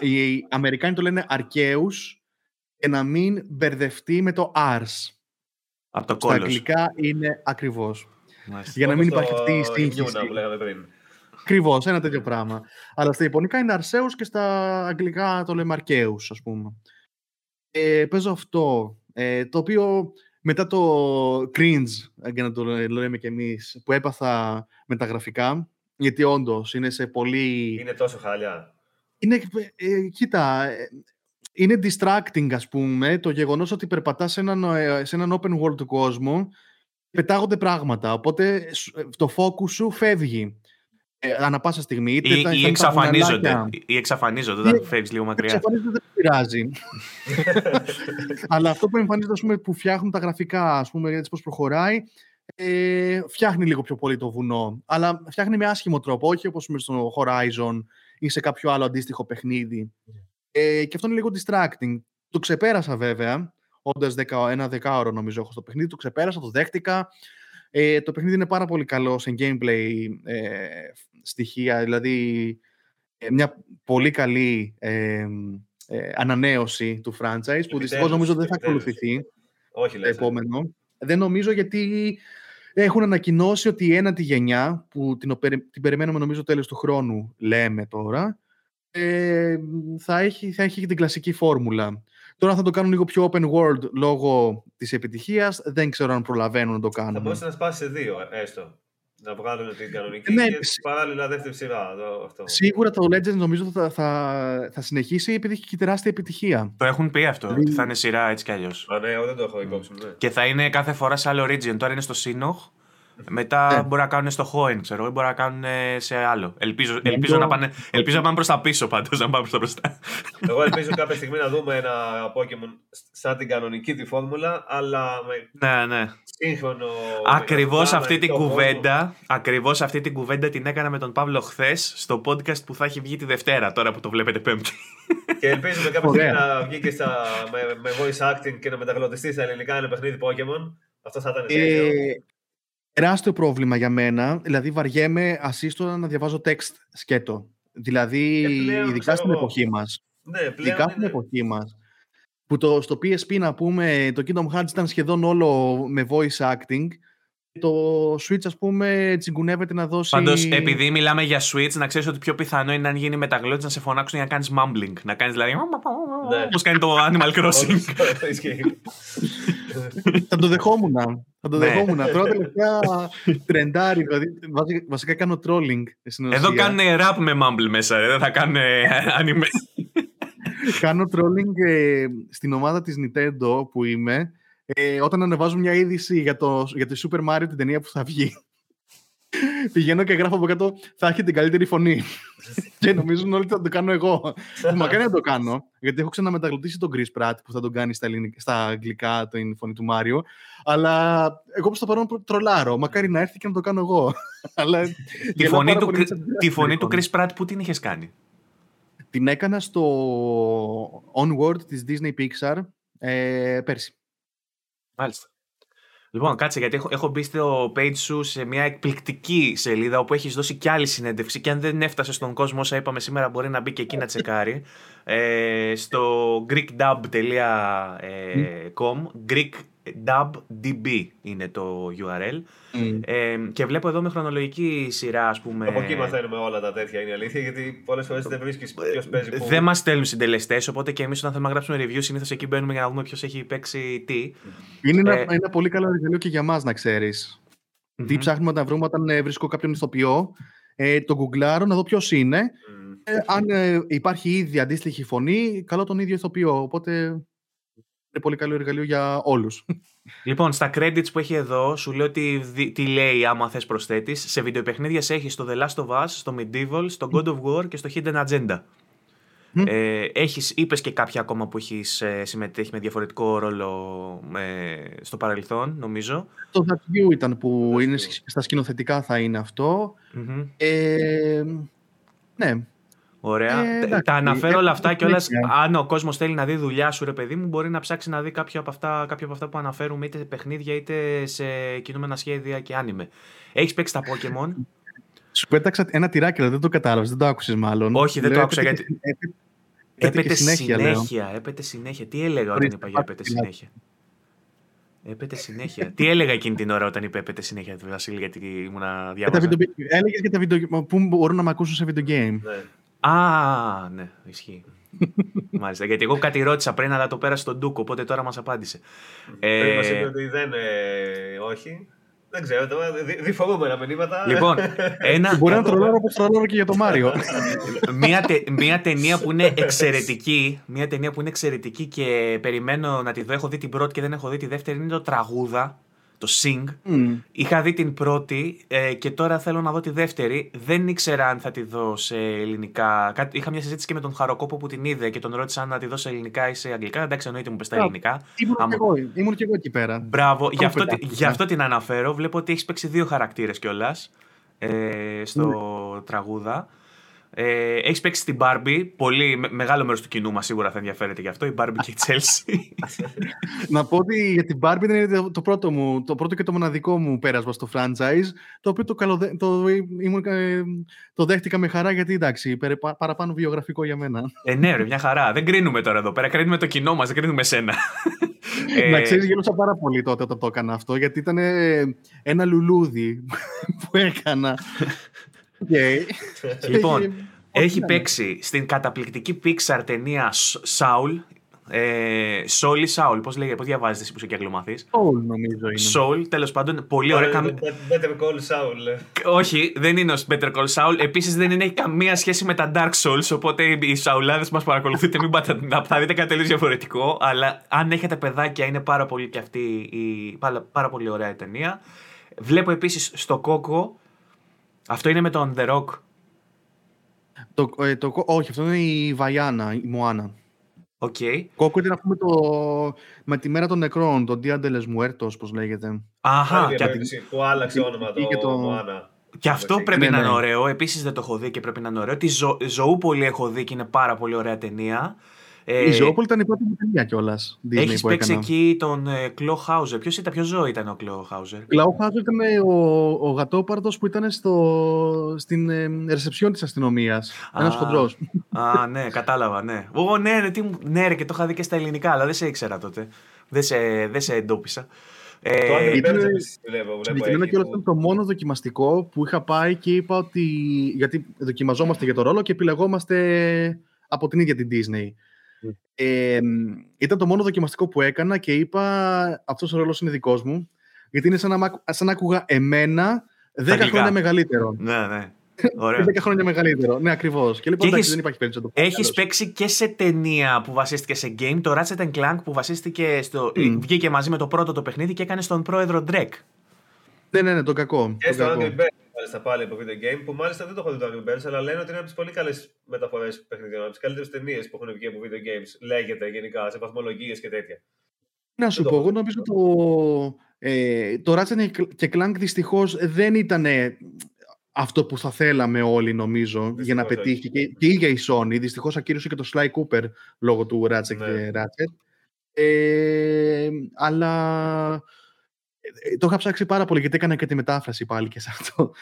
Οι Αμερικάνοι το λένε Arceus και να μην μπερδευτεί με το Ars. Από το Στα αγγλικά είναι ακριβώς. Για να μην υπάρχει αυτή η σύγχυση. Ακριβώς, ένα τέτοιο πράγμα. Αλλά στα Ιαπωνικά είναι Αρσέους και στα αγγλικά το λέμε Αρκαίου, ας πούμε. Ε, παίζω αυτό. Ε, το οποίο μετά το cringe, για να το λέμε κι εμείς, που έπαθα με τα γραφικά, γιατί όντως είναι σε πολύ. Είναι τόσο χάλια. Είναι, ε, κοίτα, ε, είναι distracting, ας πούμε, το γεγονός ότι περπατάς σε έναν, ε, σε έναν open world κόσμο πετάγονται πράγματα, οπότε ε, το focus σου φεύγει. Ε, ανά πάσα στιγμή. Είτε ή, ή εξαφανίζονται. Ή εξαφανίζονται όταν φεύγεις λίγο μακριά. Εξαφανίζονται δεν πειράζει. [LAUGHS] Αλλά αυτό που εμφανίζεται, ας πούμε, που φτιάχνουν τα γραφικά, ας πούμε, έτσι πώς προχωράει, ε, φτιάχνει λίγο πιο πολύ το βουνό. Αλλά φτιάχνει με άσχημο τρόπο, όχι όπως στο Horizon ή σε κάποιο άλλο αντίστοιχο παιχνίδι. Ε, και αυτό είναι λίγο distracting. Το ξεπέρασα βέβαια, όντας ένα δεκάωρο νομίζω έχω στο παιχνίδι, το ξεπέρασα, το δέχτηκα. Ε, το παιχνίδι είναι πάρα πολύ καλό σε gameplay ε, στοιχεία, δηλαδή ε, μια πολύ καλή ε, ε, ανανέωση του franchise, που δυστυχώς νομίζω δεν θα ακολουθηθεί Όχι, το επόμενο. Δεν νομίζω γιατί έχουν ανακοινώσει ότι η ένατη γενιά, που την, την περιμένουμε νομίζω τέλος του χρόνου, λέμε τώρα, ε, θα, έχει, θα έχει την κλασική φόρμουλα. Τώρα θα το κάνουν λίγο πιο open world λόγω της επιτυχίας. Δεν ξέρω αν προλαβαίνουν να το κάνουν. Θα μπορούσε να σπάσει σε δύο, έστω. Να βγάλουν την κανονική ναι, και παράλληλα δεύτερη σειρά. Αυτό. Σίγουρα το Legends νομίζω θα, θα, θα συνεχίσει επειδή έχει και τεράστια επιτυχία. Το έχουν πει αυτό, ότι θα είναι σειρά έτσι κι αλλιώς. Α, ναι, δεν το έχω υπόψη. Ναι. Και θα είναι κάθε φορά σε άλλο region. Τώρα είναι στο Sinnoh Μετά Ναι. μπορεί να κάνουν στο Hoenn, ξέρω, ή μπορεί να κάνουν σε άλλο. Ελπίζω, ελπίζω, να, πάνε, ελπίζω να πάνε προς τα πίσω πάντως, να πάμε προς τα μπροστά. Εγώ ελπίζω κάποια στιγμή να δούμε ένα Pokemon σαν την κανονική τη φόρμουλα, αλλά με ναι, ναι. σύγχρονο. Ακριβώς με αυτή την ανοιχτό κουβέντα, ακριβώς αυτή την κουβέντα την έκανα με τον Παύλο χθες στο podcast που θα έχει βγει τη Δευτέρα, τώρα που το βλέπετε Πέμπτη. κόσμο. Και ελπίζουμε κάποια Ωραία. στιγμή να βγει και στα, με, με voice acting και να μεταγλωτιστεί στα ελληνικά ένα παιχνίδι Pokemon. Αυτό θα ήταν τέλειο. Ε, τεράστιο πρόβλημα για μένα. Δηλαδή, βαριέμαι ασύστορα να διαβάζω text σκέτο. Δηλαδή, Ε, πλέον, ειδικά ξέρω στην εγώ. εποχή μας. ναι, πλέον Ειδικά στην είναι- εποχή μας. Που το, στο PSP, να πούμε, το Kingdom Hearts ήταν σχεδόν όλο με voice acting. Το Switch, ας πούμε, τσιγκουνεύεται να δώσει... Πάντως, επειδή μιλάμε για Switch, να ξέρεις ότι πιο πιθανό είναι αν γίνει μεταγλώτη να σε φωνάξουν για να κάνεις mumbling. Να κάνεις δηλαδή. Ναι. Όπως κάνει το Animal Crossing. Όντως, ισχύει. [LAUGHS] Θα το δεχόμουν. Θα το Ναι. δεχόμουν. Τώρα τελευταία τρεντάρι, δηλαδή βασικά, βασικά κάνω trolling στην ουσία. Εδώ κάνουν rap με mumble μέσα, ρε, δεν θα κάνουν anime. Κάνω trolling ε, στην ομάδα της Nintendo που είμαι ε, όταν ανεβάζουν μια είδηση για το, για τη Super Mario την ταινία που θα βγει. [LAUGHS] Πηγαίνω και γράφω από κάτω θα έχει την καλύτερη φωνή. [LAUGHS] και νομίζουν όλοι ότι θα το κάνω εγώ. που μακάρι να το κάνω, γιατί έχω ξαναμεταγλωτήσει τον Chris Pratt που θα τον κάνει στα, ελληνικά, στα αγγλικά την φωνή του Μάριο. Αλλά εγώ προς το παρόν προ- τρολάρω. Μακάρι να έρθει και να το κάνω εγώ. [LAUGHS] Αλλά τη, γελάω φωνή πάρα του, πολύ με τις τη φωνή του αντιδράσεις. Chris Pratt που την είχες κάνει; Την έκανα στο Onward της Disney Pixar ε, πέρσι. Μάλιστα. Λοιπόν, κάτσε γιατί έχω, έχω μπει στο page σου σε μια εκπληκτική σελίδα όπου έχεις δώσει κι άλλη συνέντευξη. Και αν δεν έφτασε στον κόσμο όσα είπαμε σήμερα, μπορεί να μπει και εκεί να τσεκάρει. ε, στο greekdub.com. greekdubdb είναι το URL. Ε, και βλέπω εδώ με χρονολογική σειρά, ας πούμε. Από εκεί μαθαίνουμε όλα τα τέτοια είναι η αλήθεια, γιατί πολλές φορές δεν βρίσκεις ποιος παίζει πού. Δεν μας στέλνουν συντελεστές, οπότε και εμείς όταν θέλουμε να γράψουμε review, συνήθως εκεί μπαίνουμε για να δούμε ποιος έχει παίξει τι. Είναι ένα, Ε, ένα πολύ καλό εργαλείο και για μας να ξέρεις. Τι Μμμ. ψάχνουμε να βρούμε όταν ε, βρίσκω κάποιον ηθοποιό. Ε, το γκουγκλάρω να δω ποιος είναι. Μμ. Ε, αν ε, υπάρχει ήδη αντίστοιχη φωνή, καλό τον ίδιο ηθοποιό. Οπότε είναι πολύ καλό εργαλείο για όλους. Λοιπόν, στα credits που έχει εδώ, σου λέω τι, δι- τι λέει άμα θες προσθέτεις. Σε βιντεοπαιχνίδια σε έχει στο The Last of Us, στο Medieval, στο God of War και στο Hidden Agenda. Μμ. Ε, έχεις, είπες και κάποια ακόμα που έχεις ε, συμμετέχει με διαφορετικό ρόλο ε, στο παρελθόν, νομίζω. το That You ήταν που That είναι You. σ- στα σκηνοθετικά θα είναι αυτό. Μμμ. Ε, ναι, Ωραία. Ε, Τα- εντάξει, τα αναφέρω έχω όλα αυτά και όλα. συνέχεια. Αν ο κόσμος θέλει να δει δουλειά σου, ρε παιδί μου, μπορεί να ψάξει να δει κάποια από αυτά, κάποια από αυτά που αναφέρουμε είτε σε παιχνίδια είτε σε κινούμενα σχέδια και άνιμε. Έχεις παίξει τα Pokémon; σου πέταξα ένα τυράκι, αλλά δεν το κατάλαβες, δεν το άκουσες μάλλον. Όχι, δεν το Λέω, άκουσα, έπεται γιατί- και- έπεται- έπεται Έπεται και συνέχεια, συνέχεια, λέω. έπεται συνέχεια. Τι έλεγα όταν Ορίστε, είπα για πάρτε έπεται τυράκι. συνέχεια; Έπεται συνέχεια. Τι έλεγα εκείνη την ώρα όταν είπε έπεται συνέχεια, Βασίλη, γιατί ήμουνα Για τα διάβαζα. video- Έλεγες για τα video, που μπορούν να με ακούσουν σε video game. Ναι. Α, ναι, ισχύει. [LAUGHS] Μάλιστα. Γιατί εγώ κάτι ρώτησα πριν, αλλά το πέρασε στον Ντούκο, οπότε τώρα μας απάντησε. Πριν μας Ε, είπε ότι δεν. ε, όχι. Δεν ξέρω, τώρα δι- διφορούμενα μηνύματα. λοιπόν, [LAUGHS] ένα, Μπορεί να τρολάρω όπως τρολάρω και για το Μάριο. [LAUGHS] μια, τε- μια ταινία που είναι εξαιρετική, μια ταινία που είναι εξαιρετική και περιμένω να τη δω. Έχω δει την πρώτη και δεν έχω δει τη δεύτερη. Είναι το Τραγούδα, το Sing. Μμ. Είχα δει την πρώτη ε, και τώρα θέλω να δω τη δεύτερη. Δεν ήξερα αν θα τη δω σε ελληνικά. Κάτι- Είχα μια συζήτηση και με τον Χαροκόπο που την είδε και τον ρώτησα αν να τη δω σε ελληνικά ή σε αγγλικά. Εντάξει, εννοείται μου πες τα Α, ελληνικά. Ήμουν Άμα- και εγώ, ήμουν και εγώ εκεί πέρα. Μπράβο, γι' αυτό, πετάχτηκα. γι' αυτό την αναφέρω. Βλέπω ότι έχεις παίξει δύο χαρακτήρες κιόλας ε, στο τραγούδα. Ε, έχεις παίξει την Barbie. Πολύ με- μεγάλο μέρος του κοινού μας σίγουρα θα ενδιαφέρεται γι' αυτό. Η Barbie και η Chelsea. Να πω ότι για την Barbie ήταν το, το πρώτο μου, το πρώτο και το μοναδικό μου πέρασμα στο franchise, το οποίο το, καλοδε... το, ήμουν, ε, το δέχτηκα με χαρά γιατί εντάξει, περι- πα- παραπάνω βιογραφικό για μένα. ε, ναι, ρε, μια χαρά. Δεν κρίνουμε τώρα εδώ πέρα. Κρίνουμε το κοινό μας, δεν κρίνουμε εσένα. [LAUGHS] Ε, Να ξέρεις, γέλωσα πάρα πολύ τότε όταν το έκανα αυτό, γιατί ήταν ε, ένα λουλούδι που έκανα. Και- [LAUGHS] Λοιπόν, και- Έχει ναι, παίξει στην καταπληκτική Pixar ταινία Soul. Ε, Soul ή Soul, πώς λέγεται, πώς διαβάζετε εσύ που είσαι και αγγλομαθής; Soul νομίζω είναι. Soul, τέλος πάντων, πολύ ωραία. καμ- Better call Saul. Όχι, δεν είναι ο Better Call Saul. Επίσης δεν είναι, έχει καμία σχέση με τα Dark Souls. Οπότε οι Σαουλάδες μας παρακολουθείτε, μην πάτε να θα δείτε κάτι τελείως διαφορετικό. Αλλά αν έχετε παιδάκια, είναι πάρα πολύ και αυτή η πάρα, πάρα πολύ ωραία η ταινία. Βλέπω επίσης στο Coco. Αυτό είναι με τον The Rock. Το, ε, το, όχι, αυτό είναι η Βαϊάνα, η Μωάνα. Ok. Coco ήταν αυτό με, το, με τη μέρα των νεκρών, το Dia de los Muertos, πώς λέγεται. Αχα, Άλλη και, ερώτηση που άλλαξε όνομα το, και το- Μωάνα. και αυτό Εντάξει, πρέπει ναι, να ναι. είναι ωραίο. Επίσης δεν το έχω δει και πρέπει να είναι ωραίο. Τη Ζω, Ζωούπολη έχω δει και είναι πάρα πολύ ωραία ταινία. Ε, η Ζωόπολη ήταν η πρώτη μου ταινία κιόλα. Έχεις που παίξει έκανα. εκεί τον ε, Clawhauser. Ποιος ήταν, ποιος ζώο ήταν ο Clawhauser. Clawhauser ήταν ο, ο γατόπαρδος που ήταν στο, στην ε, ρεσεψιόν της αστυνομίας. Ένας Α. χοντρός. Α, ναι, κατάλαβα, ναι. Ω, ναι, ναι, τι, μου- ναι, ρε, και το είχα δει και στα ελληνικά, αλλά δεν σε ήξερα τότε. Δεν σε, δεν σε εντόπισα. Το Ε, Angry ήταν- Birds επίσης βλέπω, βλέπω Συγκεκριμένα εκεί κιόλας που- ήταν το μόνο δοκιμαστικό που είχα πάει και είπα ότι. Γιατί δοκιμαζόμαστε για το ρόλο και επιλεγόμαστε από την ίδια την Disney. Ε, ήταν το μόνο δοκιμαστικό που έκανα και είπα αυτός ο ρόλος είναι δικός μου. Γιατί είναι σαν να, μ' άκου- σαν να άκουγα εμένα 10 αγγλικά. χρόνια μεγαλύτερο. ναι, ναι. [LAUGHS] Ωραία. 10 χρόνια μεγαλύτερο. Ναι, ακριβώς. Και λοιπόν, Και εντάξει, έχεις- δεν υπάρχει περίπτωση να το πω. Έχεις Τέλος. παίξει και σε ταινία που βασίστηκε σε game, το Ratchet Clank που βασίστηκε στο. Μμ. Βγήκε μαζί με το πρώτο το παιχνίδι και έκανε τον πρόεδρο Drek. Ναι, ναι, ναι, το κακό. Και το στο κακό. Angry Birds, μάλιστα πάλι από video game, που μάλιστα δεν το έχω δει το Angry Birds, αλλά λένε ότι είναι από τις πολύ καλές μεταφορές παιχνιδιών, από τις καλύτερες ταινίες που έχουν βγει από video games. Λέγεται γενικά σε βαθμολογίες και τέτοια. Να σου Δεν το πω, έχω εγώ νομίζω το, ε, το Ratchet και Clank δυστυχώς δεν ήταν αυτό που θα θέλαμε όλοι νομίζω για να Δυστυχώς πετύχει και, και η ίδια η Sony. Δυστυχώς ακύρωσε και το Sly Cooper λόγω του Ratchet Ναι. και Ratchet. Ε, αλλά ε, το είχα ψάξει πάρα πολύ γιατί έκανα και τη μετάφραση πάλι και σε αυτό.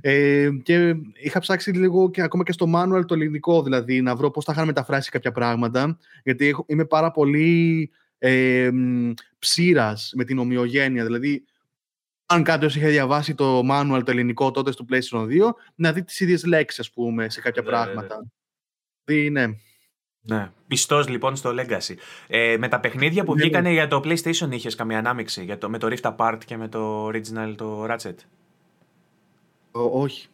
Ε, και είχα ψάξει λίγο και ακόμα και στο manual το ελληνικό δηλαδή να βρω πώς θα είχαν μεταφράσει κάποια πράγματα γιατί έχω, είμαι πάρα πολύ ε, μ, ψήρας με την ομοιογένεια. Δηλαδή, αν κάποιος είχε διαβάσει το manual το ελληνικό τότε στο PlayStation 2, να δει τις ίδιες λέξεις, ας πούμε, σε κάποια Ναι, ναι, ναι. πράγματα. Δηλαδή, ναι. Ναι. Πιστός λοιπόν στο Legacy. Ε, με τα παιχνίδια που Ναι, ναι. βγήκανε για το PlayStation είχες καμία ανάμειξη; Για το, με το Rift Apart και με το Original το Ratchet; Ο- όχι.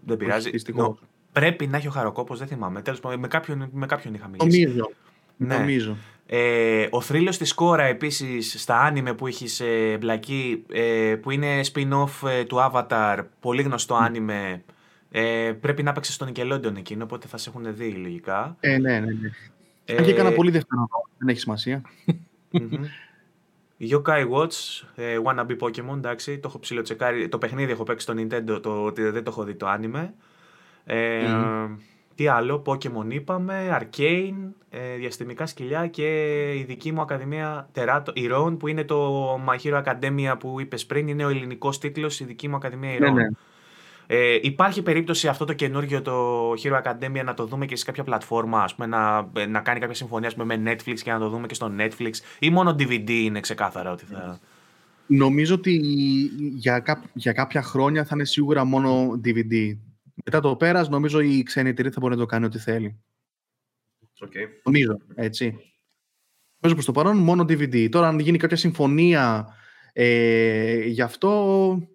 Δεν πειράζει. δυστυχώς. Νο- πρέπει να έχει ο Χαροκόπος, δεν θυμάμαι. Τέλος πάντων, με κάποιον, με κάποιον είχα μιλήσει. Νομίζω. Ναι. Νομίζω. Ε, ο θρύλος της Κόρα επίσης στα άνιμε που έχει ε, μπλακεί ε, που είναι spin-off ε, του Avatar, πολύ γνωστό άνιμε ε, πρέπει να παίξει στον Nickelodeon εκείνο οπότε θα σε έχουν δει λογικά. Ε, ναι, ναι, ναι. Ε, Αν και έκανα πολύ δεύτερο, δεν έχει σημασία. μμμ. Yokai Watch, ε, Wannabe Pokemon, εντάξει, το έχω ψηλοτσεκάρει. Το παιχνίδι έχω παίξει στο Nintendo, το, ότι δεν το έχω δει το άνιμε. Ε, Τι άλλο, Pokemon είπαμε, Arcane, ε, διαστημικά σκυλιά και η δική μου Ακαδημία Τεράτο, Ηρώων που είναι το My Hero Academia που είπες πριν, είναι ο ελληνικός τίτλος, η δική μου Ακαδημία Ηρώων. ναι. Ε, υπάρχει περίπτωση αυτό το καινούργιο το Hero Academia να το δούμε και σε κάποια πλατφόρμα, ας πούμε, να, να κάνει κάποια συμφωνία ας πούμε, με Netflix και να το δούμε και στο Netflix ή μόνο DVD είναι ξεκάθαρα ότι θα... Νομίζω ότι για, κά- για κάποια χρόνια θα είναι σίγουρα μόνο DVD. Μετά το πέρας, νομίζω η ξένη εταιρεία θα μπορεί να το κάνει ό,τι θέλει. Οκ. Νομίζω, έτσι. Νομίζω προς το παρόν μόνο DVD. Τώρα αν γίνει κάποια συμφωνία ε, γι' αυτό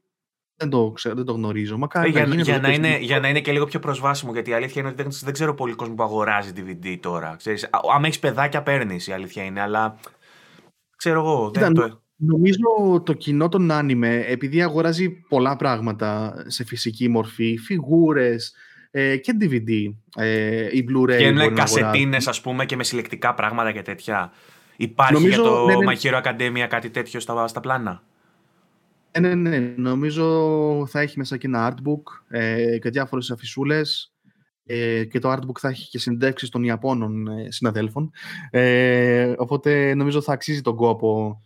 δεν το, ξέρω, δεν το γνωρίζω. Μακάρι Ε, για, γίνει, για, βέβαια, να είναι, παίζει- για να είναι και λίγο πιο προσβάσιμο, γιατί η αλήθεια είναι ότι δεν, δεν ξέρω πολύ κόσμο που αγοράζει DVD τώρα. Ξέρεις, α- άμα έχεις παιδάκια, παίρνεις η αλήθεια είναι, αλλά ξέρω εγώ. Δεν Κοίτα, το... Νομίζω το κοινό των άνιμε, επειδή αγοράζει πολλά πράγματα σε φυσική μορφή, φιγούρες ε, και DVD ε, ή Blu-ray Και μπορεί είναι να αγοράζει. κασετίνες, ας πούμε, και με συλλεκτικά πράγματα και τέτοια. Υπάρχει Νομίζω, για το ναι, ναι. My Hero Academia κάτι τέτοιο στα, στα πλάνα; Ε, ναι, ναι, ναι. Νομίζω θα έχει μέσα και ένα artbook ε, και διάφορες αφισούλες ε, και το artbook θα έχει και συνδέξεις των Ιαπώνων ε, συναδέλφων. Ε, οπότε νομίζω θα αξίζει τον κόπο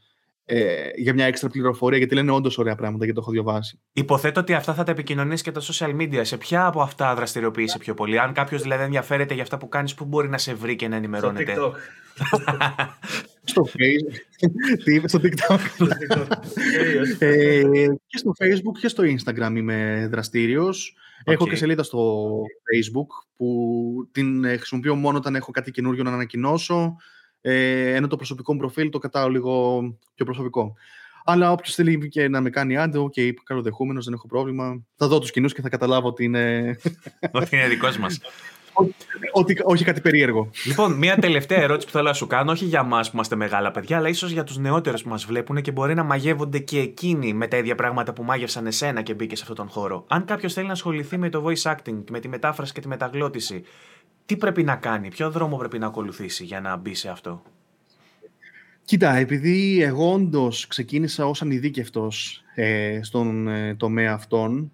ε, για μια έξτρα πληροφορία γιατί λένε όντως ωραία πράγματα και το έχω διαβάσει. Υποθέτω ότι αυτά θα τα επικοινωνήσει και τα social media. Σε ποια από αυτά δραστηριοποιείσαι πιο πολύ; Αν κάποιος δηλαδή ενδιαφέρεται για αυτά που κάνεις, πού μπορεί να σε βρει και να Στο ενημερώνεται; [LAUGHS] TikTok. Στο Facebook. [LAUGHS] Τι είπες στο TikTok. Στο TikTok. Κυρίως. ε, και στο Facebook και στο Instagram είμαι δραστήριος. Έχω Οκ. και σελίδα στο Facebook που την ε, χρησιμοποιώ μόνο όταν έχω κάτι καινούριο να ανακοινώσω. Ε, ενώ το προσωπικό μου προφίλ το κρατάω λίγο πιο προσωπικό. Αλλά όποιος θέλει και να με κάνει add, ok, okay, καλοδεχούμενος, δεν έχω πρόβλημα. Θα δω τους κοινούς και θα καταλάβω ότι είναι. Ότι είναι δικός μας. [LAUGHS] ότι, όχι κάτι περίεργο. Λοιπόν, μια τελευταία ερώτηση που θέλω να σου κάνω, όχι για εμά που είμαστε μεγάλα παιδιά, αλλά ίσως για τους νεότερους που μας βλέπουν και μπορεί να μαγεύονται και εκείνοι με τα ίδια πράγματα που μάγευσαν εσένα και μπήκες σε αυτόν τον χώρο. Αν κάποιος θέλει να ασχοληθεί με το voice acting, με τη μετάφραση και τη μεταγλώττιση, τι πρέπει να κάνει, ποιο δρόμο πρέπει να ακολουθήσει για να μπει σε αυτό; Κοίτα, επειδή εγώ όντως ξεκίνησα ως ανειδίκευτος ε, στον ε, τομέα αυτόν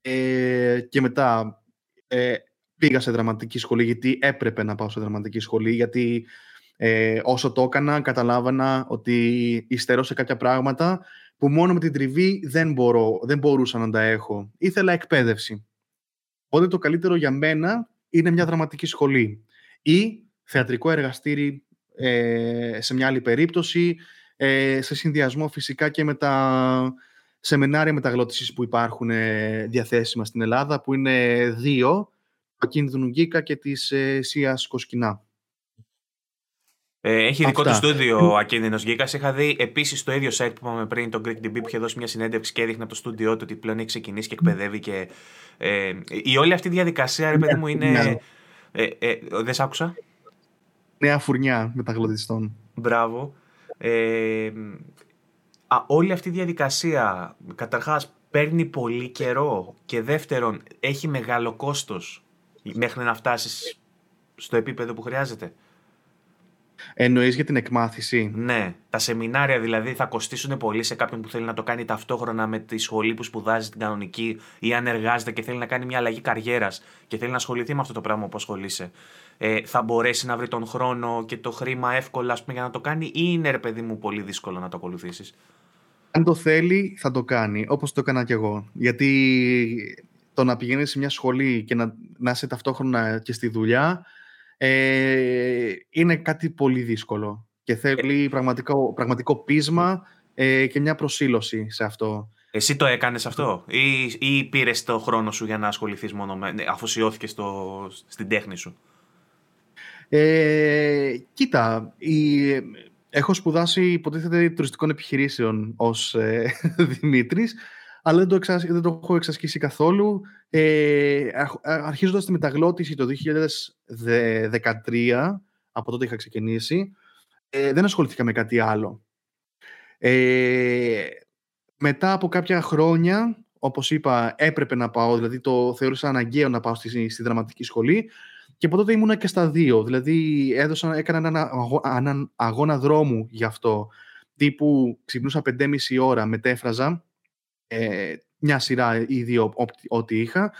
ε, και μετά ε, πήγα σε δραματική σχολή γιατί έπρεπε να πάω σε δραματική σχολή γιατί ε, όσο το έκανα καταλάβανα ότι υστερώ σε κάποια πράγματα που μόνο με την τριβή δεν, μπορώ, δεν μπορούσα να τα έχω. Ήθελα εκπαίδευση. Οπότε το καλύτερο για μένα είναι μια δραματική σχολή ή θεατρικό εργαστήρι ε, σε μια άλλη περίπτωση, ε, σε συνδυασμό φυσικά και με τα σεμινάρια μεταγλώτησης που υπάρχουν ε, διαθέσιμα στην Ελλάδα, που είναι δύο, το Κίνδυνου Γκίκα και της ε, Σίας Κοσκινά. Ε, έχει δικό του στούντιο ο Ακίνδυνος Γκίκας. Είχα δει επίσης το ίδιο site που είπαμε πριν, τον Greek DB, που είχε δώσει μια συνέντευξη και έδειχνε από το στούντιό του ότι πλέον έχει ξεκινήσει και εκπαιδεύει. Και, ε, η όλη αυτή η διαδικασία, ρε παιδί μου, είναι. Ναι. Ε, ε, δεν σ' άκουσα; Νέα φουρνιά μεταγλωτιστών. Μπράβο. Ε, α, όλη αυτή η διαδικασία, καταρχάς, παίρνει πολύ καιρό και δεύτερον, έχει μεγάλο κόστος μέχρι να φτάσεις στο επίπεδο που χρειάζεται. Εννοείς για την εκμάθηση; Ναι. Τα σεμινάρια δηλαδή θα κοστίσουν πολύ σε κάποιον που θέλει να το κάνει ταυτόχρονα με τη σχολή που σπουδάζει την κανονική ή αν εργάζεται και θέλει να κάνει μια αλλαγή καριέρας και θέλει να ασχοληθεί με αυτό το πράγμα που ασχολείσαι ε, θα μπορέσει να βρει τον χρόνο και το χρήμα εύκολα πούμε, για να το κάνει ή είναι ρε παιδί μου πολύ δύσκολο να το ακολουθήσεις; Αν το θέλει θα το κάνει, όπως το έκανα κι εγώ. Γιατί το να πηγαίνεις σε μια σχολή και να, να είσαι ταυτόχρονα και στη δουλειά ε, είναι κάτι πολύ δύσκολο και θέλει πραγματικό, πραγματικό πείσμα ε, και μια προσήλωση σε αυτό. Εσύ το έκανες αυτό ή, ή πήρες το χρόνο σου για να ασχοληθείς μόνο με, αφοσιώθηκες στο, στην τέχνη σου; Ε, κοίτα, η, έχω σπουδάσει υποτίθεται τουριστικών επιχειρήσεων ως ε, [LAUGHS] Δημήτρης, αλλά δεν το, εξασ... δεν το έχω εξασκήσει καθόλου. Ε, αρχίζοντας τη μεταγλώτηση το 2013, από τότε είχα ξεκινήσει, ε, δεν ασχολήθηκα με κάτι άλλο. Ε, μετά από κάποια χρόνια, όπως είπα, έπρεπε να πάω, δηλαδή το θεωρούσα αναγκαίο να πάω στη, στη δραματική σχολή, και από τότε ήμουνα και στα δύο. Δηλαδή έδωσα, έκανα έναν αγώνα, αγώνα δρόμου γι' αυτό. Τύπου ξυπνούσα 5,5 ώρα, μετέφραζα ε, μια σειρά ή δύο ό,τι είχα.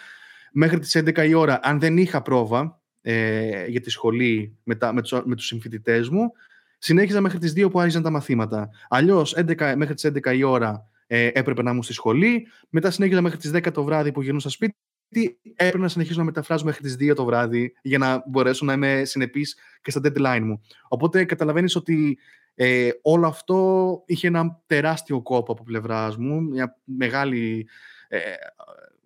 Μέχρι τις 11 η ώρα, αν δεν είχα πρόβα ε, για τη σχολή με, τα, με, τους, με τους συμφοιτητές μου, συνέχιζα μέχρι τις 2 που άρχιζαν τα μαθήματα. Αλλιώς, 11, μέχρι τις 11 η ώρα ε, έπρεπε να ήμουν στη σχολή. Μετά συνέχιζα μέχρι τις 10 το βράδυ που γυρνούσα σπίτι έπρεπε να συνεχίσω να μεταφράζω μέχρι τις 2 το βράδυ για να μπορέσω να είμαι συνεπής και στα deadline μου. Οπότε καταλαβαίνεις ότι ε, όλο αυτό είχε ένα τεράστιο κόπο από πλευράς μου, μια μεγάλη ε,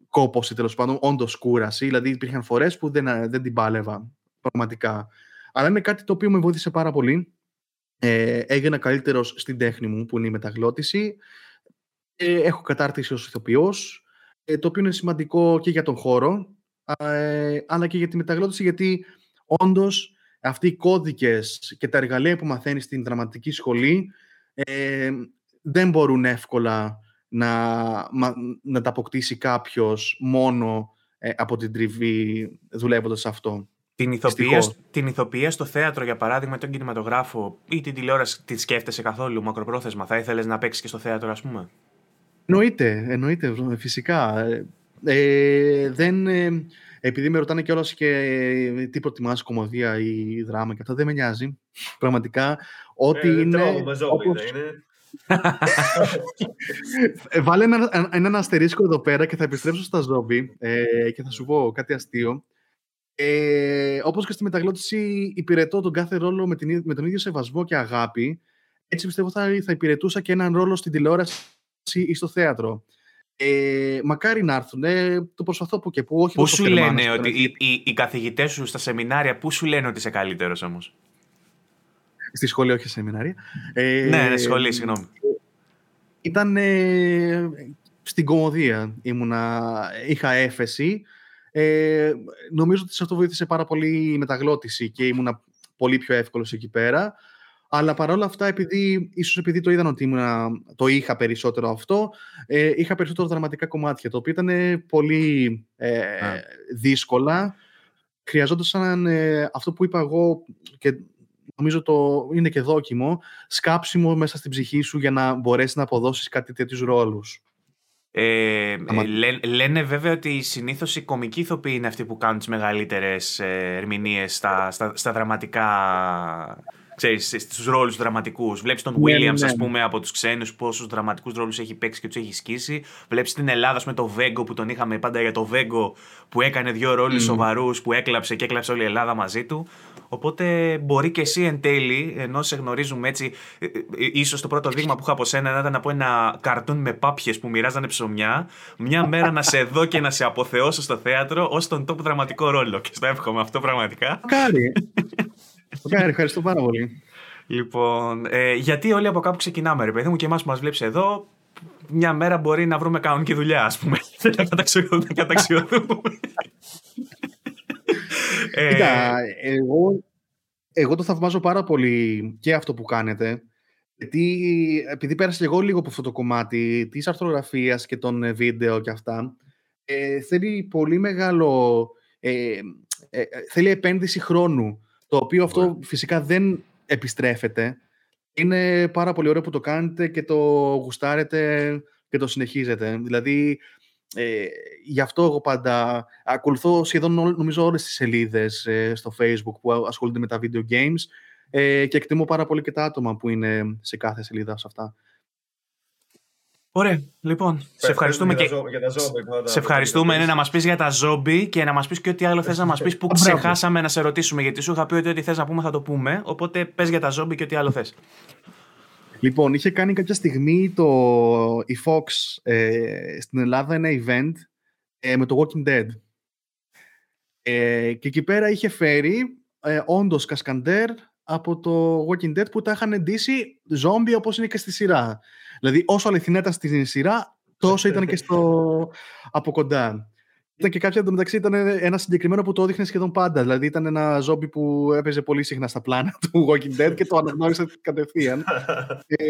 κόποση τέλος πάντων, όντως κούραση. Δηλαδή υπήρχαν φορές που δεν, δεν την πάλευα πραγματικά. Αλλά είναι κάτι το οποίο με βοήθησε πάρα πολύ. Ε, έγινα καλύτερος στην τέχνη μου που είναι η μεταγλώτηση. Ε, έχω κατάρτιση ως ηθοποιός. Ε, το οποίο είναι σημαντικό και για τον χώρο, ε, αλλά και για τη μεταγλώτηση, γιατί όντως αυτοί οι κώδικες και τα εργαλεία που μαθαίνεις στην δραματική σχολή ε, δεν μπορούν εύκολα να, να τα αποκτήσει κάποιος μόνο από την τριβή δουλεύοντας σε αυτό. Την ηθοποιία, την ηθοποιία στο θέατρο, για παράδειγμα, τον κινηματογράφο ή την τηλεόραση, τη σκέφτεσαι καθόλου μακροπρόθεσμα; Θα ήθελες να παίξεις και στο θέατρο, ας πούμε; Εννοείται, εννοείται, φυσικά. Ε, δεν, ε, επειδή με ρωτάνε κιόλας και ε, τι προτιμάς, κομμωδία ή δράμα και αυτό δεν με νοιάζει. Πραγματικά, ό,τι ε, είναι... όπως... είναι. Ε, βάλε ένα, ένα αστερίσκο εδώ πέρα και θα επιστρέψω στα ζόμπι ε, και θα σου πω κάτι αστείο. Ε, όπως και στη μεταγλώτηση υπηρετώ τον κάθε ρόλο με, την, με τον ίδιο σεβασμό και αγάπη. Έτσι πιστεύω θα, θα υπηρετούσα και έναν ρόλο στην τηλεόραση ή στο θέατρο. Ε, μακάρι να έρθουν. Ε, το προσπαθώ που και που. Όχι πού σου λένε ότι οι, οι, οι καθηγητές σου στα σεμινάρια, πού σου λένε ότι είσαι καλύτερος όμως; Στη σχολή, όχι σε σεμινάρια. Ε, ναι, ναι, σχολή, συγγνώμη. Ήταν ε, στην κομμωδία. Ήμουνα, είχα έφεση. Ε, νομίζω ότι σε αυτό βοήθησε πάρα πολύ η μεταγλώτηση και ήμουν πολύ πιο εύκολος εκεί πέρα. Αλλά παρόλα αυτά, επειδή, ίσως επειδή το είδαν ότι ήμουν, το είχα περισσότερο αυτό, ε, είχα περισσότερο δραματικά κομμάτια, το οποίο ήταν πολύ ε, δύσκολα. Χρειαζόταν ε, αυτό που είπα εγώ και νομίζω το είναι και δόκιμο, σκάψιμο μέσα στην ψυχή σου για να μπορέσεις να αποδώσεις κάτι τέτοιους ρόλους. Ε, λένε βέβαια ότι συνήθως οι κομικοί ηθοποιοί είναι αυτοί που κάνουν τις μεγαλύτερες ε, ερμηνείες στα, στα, στα δραματικά ξέρεις, στους ρόλους δραματικούς. Βλέπεις τον ναι, Williams, ναι, ας ναι. πούμε, από τους ξένους πόσους δραματικούς ρόλους έχει παίξει και τους έχει σκίσει. Βλέπεις την Ελλάδα με το Βέγκο που τον είχαμε πάντα για το Βέγκο που έκανε δύο ρόλους mm. σοβαρούς που έκλαψε και έκλαψε όλη η Ελλάδα μαζί του. Οπότε μπορεί και εσύ εν τέλει, ενώ σε γνωρίζουμε έτσι, ε, ε, ίσως το πρώτο δείγμα που είχα από σένα ήταν από ένα καρτούν με πάπιες που μοιράζανε ψωμιά, μια μέρα να σε δω και να σε αποθεώσω στο θέατρο ως τον top δραματικό ρόλο. Και στο εύχομαι αυτό πραγματικά. Κάρι. Κάρι, ευχαριστώ πάρα πολύ. Λοιπόν, ε, γιατί όλοι από κάπου ξεκινάμε, ρε παιδί μου, και εμάς που μας βλέπεις εδώ, μια μέρα μπορεί να βρούμε κανονική δουλειά, ας πούμε. [LAUGHS] Δεν καταξιωθούμε. Κοίτα, εγώ, εγώ το θαυμάζω πάρα πολύ και αυτό που κάνετε. Γιατί επειδή πέρασα και εγώ λίγο από αυτό το κομμάτι της αρθρογραφίας και των βίντεο και αυτά, ε, θέλει πολύ μεγάλο... Ε, ε, θέλει επένδυση χρόνου, το οποίο αυτό φυσικά δεν επιστρέφεται. Είναι πάρα πολύ ωραίο που το κάνετε και το γουστάρετε και το συνεχίζετε. Δηλαδή, ε, γι' αυτό εγώ πάντα ακολουθώ σχεδόν νομίζω όλες τις σελίδες ε, στο facebook που ασχολούνται με τα video games ε, και εκτιμώ πάρα πολύ και τα άτομα που είναι σε κάθε σελίδα σε αυτά. Ωραία, λοιπόν, σε ευχαριστούμε και... σε ευχαριστούμε ναι, να μας πεις για τα ζόμπι και να μας πεις και ό,τι άλλο θες να μας πεις που [LAUGHS] ξεχάσαμε να σε ρωτήσουμε γιατί σου είχα πει ότι ό,τι θες να πούμε θα το πούμε οπότε πες για τα ζόμπι και ό,τι άλλο θες. Λοιπόν, είχε κάνει κάποια στιγμή το, η Fox ε, στην Ελλάδα ένα event ε, με το Walking Dead. Ε, και εκεί πέρα είχε φέρει ε, όντως κασκαντέρ από το Walking Dead που τα είχαν ντύσει ζόμπι όπως είναι και στη σειρά. Δηλαδή όσο αληθινά ήταν στη σειρά, τόσο ήταν και στο [LAUGHS] από κοντά. Ήταν και κάποια εντωμεταξύ ήταν ένα συγκεκριμένο που το έδειχνε σχεδόν πάντα. Δηλαδή ήταν ένα ζόμπι που έπαιζε πολύ συχνά στα πλάνα [LAUGHS] του Walking Dead και το αναγνώρισα κατευθείαν. [LAUGHS] ε,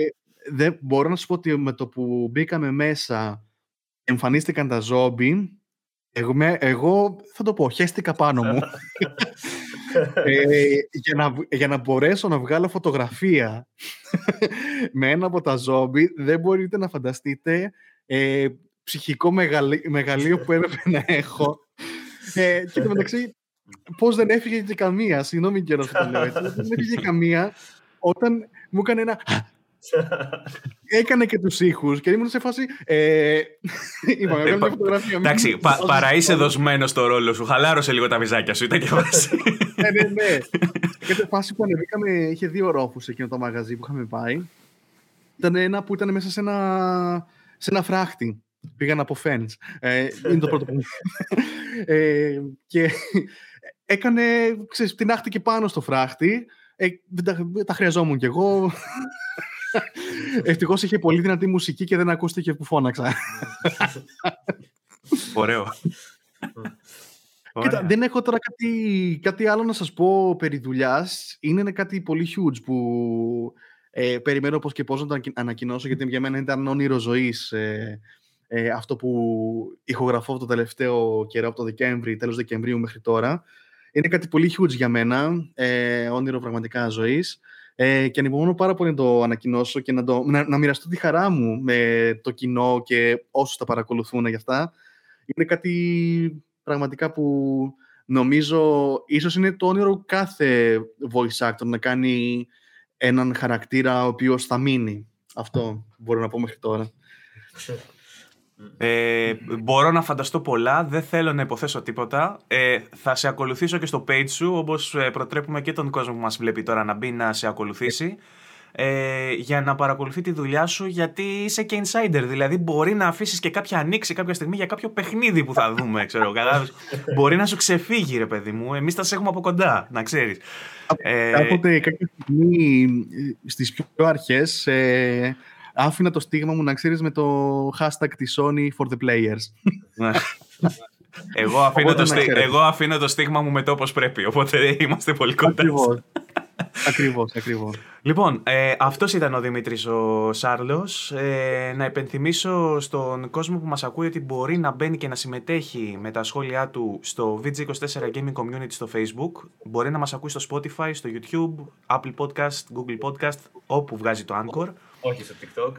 δεν, μπορώ να σου πω ότι με το που μπήκαμε μέσα εμφανίστηκαν τα ζόμπι εγώ, εγώ θα το πω, χέστηκα πάνω μου. Ε, για, να, για να μπορέσω να βγάλω φωτογραφία [LAUGHS] με ένα από τα ζόμπι, δεν μπορείτε να φανταστείτε ε, ψυχικό μεγαλείο που έπρεπε να έχω. Ε, και το μεταξύ, πώς δεν έφυγε και καμία. Συγγνώμη καιρό που το λέω έτσι. Δεν έφυγε καμία όταν μου έκανε ένα. [LAUGHS] Έκανε και τους ήχους και ήμουν σε φάση. Ε, [LAUGHS] είπαμε, μια φωτογραφία. Εντάξει, παρά είσαι δοσμένος στο ρόλο σου. Χαλάρωσε λίγο τα βυζάκια σου. Ήταν και φάση. [LAUGHS] ναι, ναι, ναι. [LAUGHS] Και τη φάση που ανεβήκαμε, είχε δύο ρόφους εκείνο το μαγαζί που είχαμε πάει. Ήταν ένα που ήταν μέσα σε ένα, σε ένα φράχτη. Πήγαν από fans. Ε, είναι το πρώτο που ε, Και έκανε, ξέρεις, την άχτηκε πάνω στο φράχτη. Ε, τα, τα χρειαζόμουν κι εγώ. Ευτυχώς είχε πολύ δυνατή μουσική και δεν ακούστηκε που φώναξα. Ωραίο. Κοίτα, δεν έχω τώρα κάτι, κάτι άλλο να σας πω περί δουλειάς. Είναι κάτι πολύ huge που ε, περιμένω πώς και πώς να το ανακοινώσω γιατί για μένα ήταν όνειρο ζωής ε, ε, αυτό που ηχογραφώ το τελευταίο καιρό από το Δεκέμβρη, τέλος Δεκεμβρίου μέχρι τώρα. Είναι κάτι πολύ huge για μένα, ε, όνειρο πραγματικά ζωής. Ε, και ανυπομονώ πάρα πολύ να το ανακοινώσω και να, το, να, να μοιραστώ τη χαρά μου με το κοινό και όσους τα παρακολουθούν για αυτά. Είναι κάτι πραγματικά που νομίζω ίσως είναι το όνειρο κάθε voice actor να κάνει έναν χαρακτήρα ο οποίος θα μείνει. Αυτό μπορώ να πω μέχρι τώρα. Ε, μπορώ να φανταστώ πολλά, δεν θέλω να υποθέσω τίποτα. Ε, θα σε ακολουθήσω και στο page σου, όπως ε, προτρέπουμε και τον κόσμο που μας βλέπει τώρα να μπει να σε ακολουθήσει. Ε, για να παρακολουθεί τη δουλειά σου γιατί είσαι και insider. Δηλαδή μπορεί να αφήσεις και κάποια ανοίξη κάποια στιγμή για κάποιο παιχνίδι που θα δούμε. Ξέρω, μπορεί να σου ξεφύγει, ρε παιδί μου. Εμείς τα σε έχουμε από κοντά, να ξέρεις. Ε, Κάποτε κάποια στιγμή στις πιο αρχές άφηνα το στίγμα μου να ξέρεις με το hashtag της Sony for the players. Εγώ αφήνω, το, στι... Εγώ αφήνω το στίγμα μου με το όπως πρέπει, οπότε είμαστε πολύ κοντά. Ακριβώς. ακριβώς, ακριβώς. Λοιπόν, ε, αυτός ήταν ο Δημήτρης ο Σάρλος. Ε, να υπενθυμίσω στον κόσμο που μας ακούει ότι μπορεί να μπαίνει και να συμμετέχει με τα σχόλιά του στο VG24 Gaming Community στο Facebook. Μπορεί να μας ακούει στο Spotify, στο YouTube, Apple Podcast, Google Podcast, όπου βγάζει το Anchor. Όχι στο TikTok.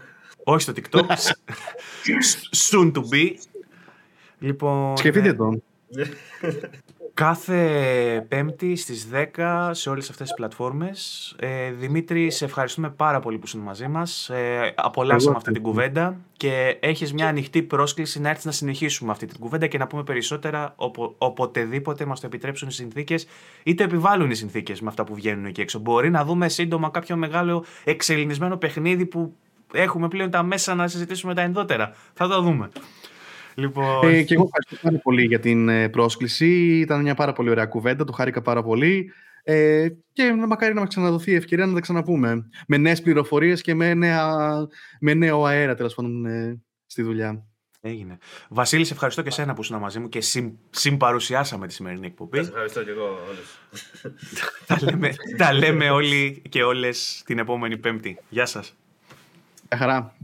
Όχι στο TikTok. [LAUGHS] Soon to be. Λοιπόν, Σκεφτείτε τον. [LAUGHS] Κάθε Πέμπτη στις 10 σε όλες αυτές τις πλατφόρμες. Ε, Δημήτρη, σε ευχαριστούμε πάρα πολύ που είσαι μαζί μας. Ε, απολαύσαμε αυτή την κουβέντα και έχεις μια ανοιχτή πρόσκληση να έρθεις να συνεχίσουμε αυτή την κουβέντα και να πούμε περισσότερα οπο, οποτεδήποτε μας το επιτρέψουν οι συνθήκες είτε επιβάλλουν οι συνθήκες με αυτά που βγαίνουν εκεί έξω. Μπορεί να δούμε σύντομα κάποιο μεγάλο εξελινισμένο παιχνίδι που έχουμε πλέον τα μέσα να συζητήσουμε τα ενδότερα. Θα το δούμε. Λοιπόν... Ε, και εγώ ευχαριστώ πάρα πολύ για την ε, πρόσκληση. Ήταν μια πάρα πολύ ωραία κουβέντα, το χάρηκα πάρα πολύ. Ε, και μακάρι να μας ξαναδοθεί η ευκαιρία να τα ξαναπούμε. Με νέες πληροφορίες και με, νέα, με νέο αέρα τέλος πάντων ε, στη δουλειά. Έγινε. Βασίλη, σε ευχαριστώ και σένα που ήσουν μαζί μου και συμ, συμπαρουσιάσαμε τη σημερινή εκπομπή. Σας ευχαριστώ και εγώ όλους. τα, λέμε, τα λέμε όλοι και όλες την επόμενη Πέμπτη. Γεια σας. Γεια χαρά.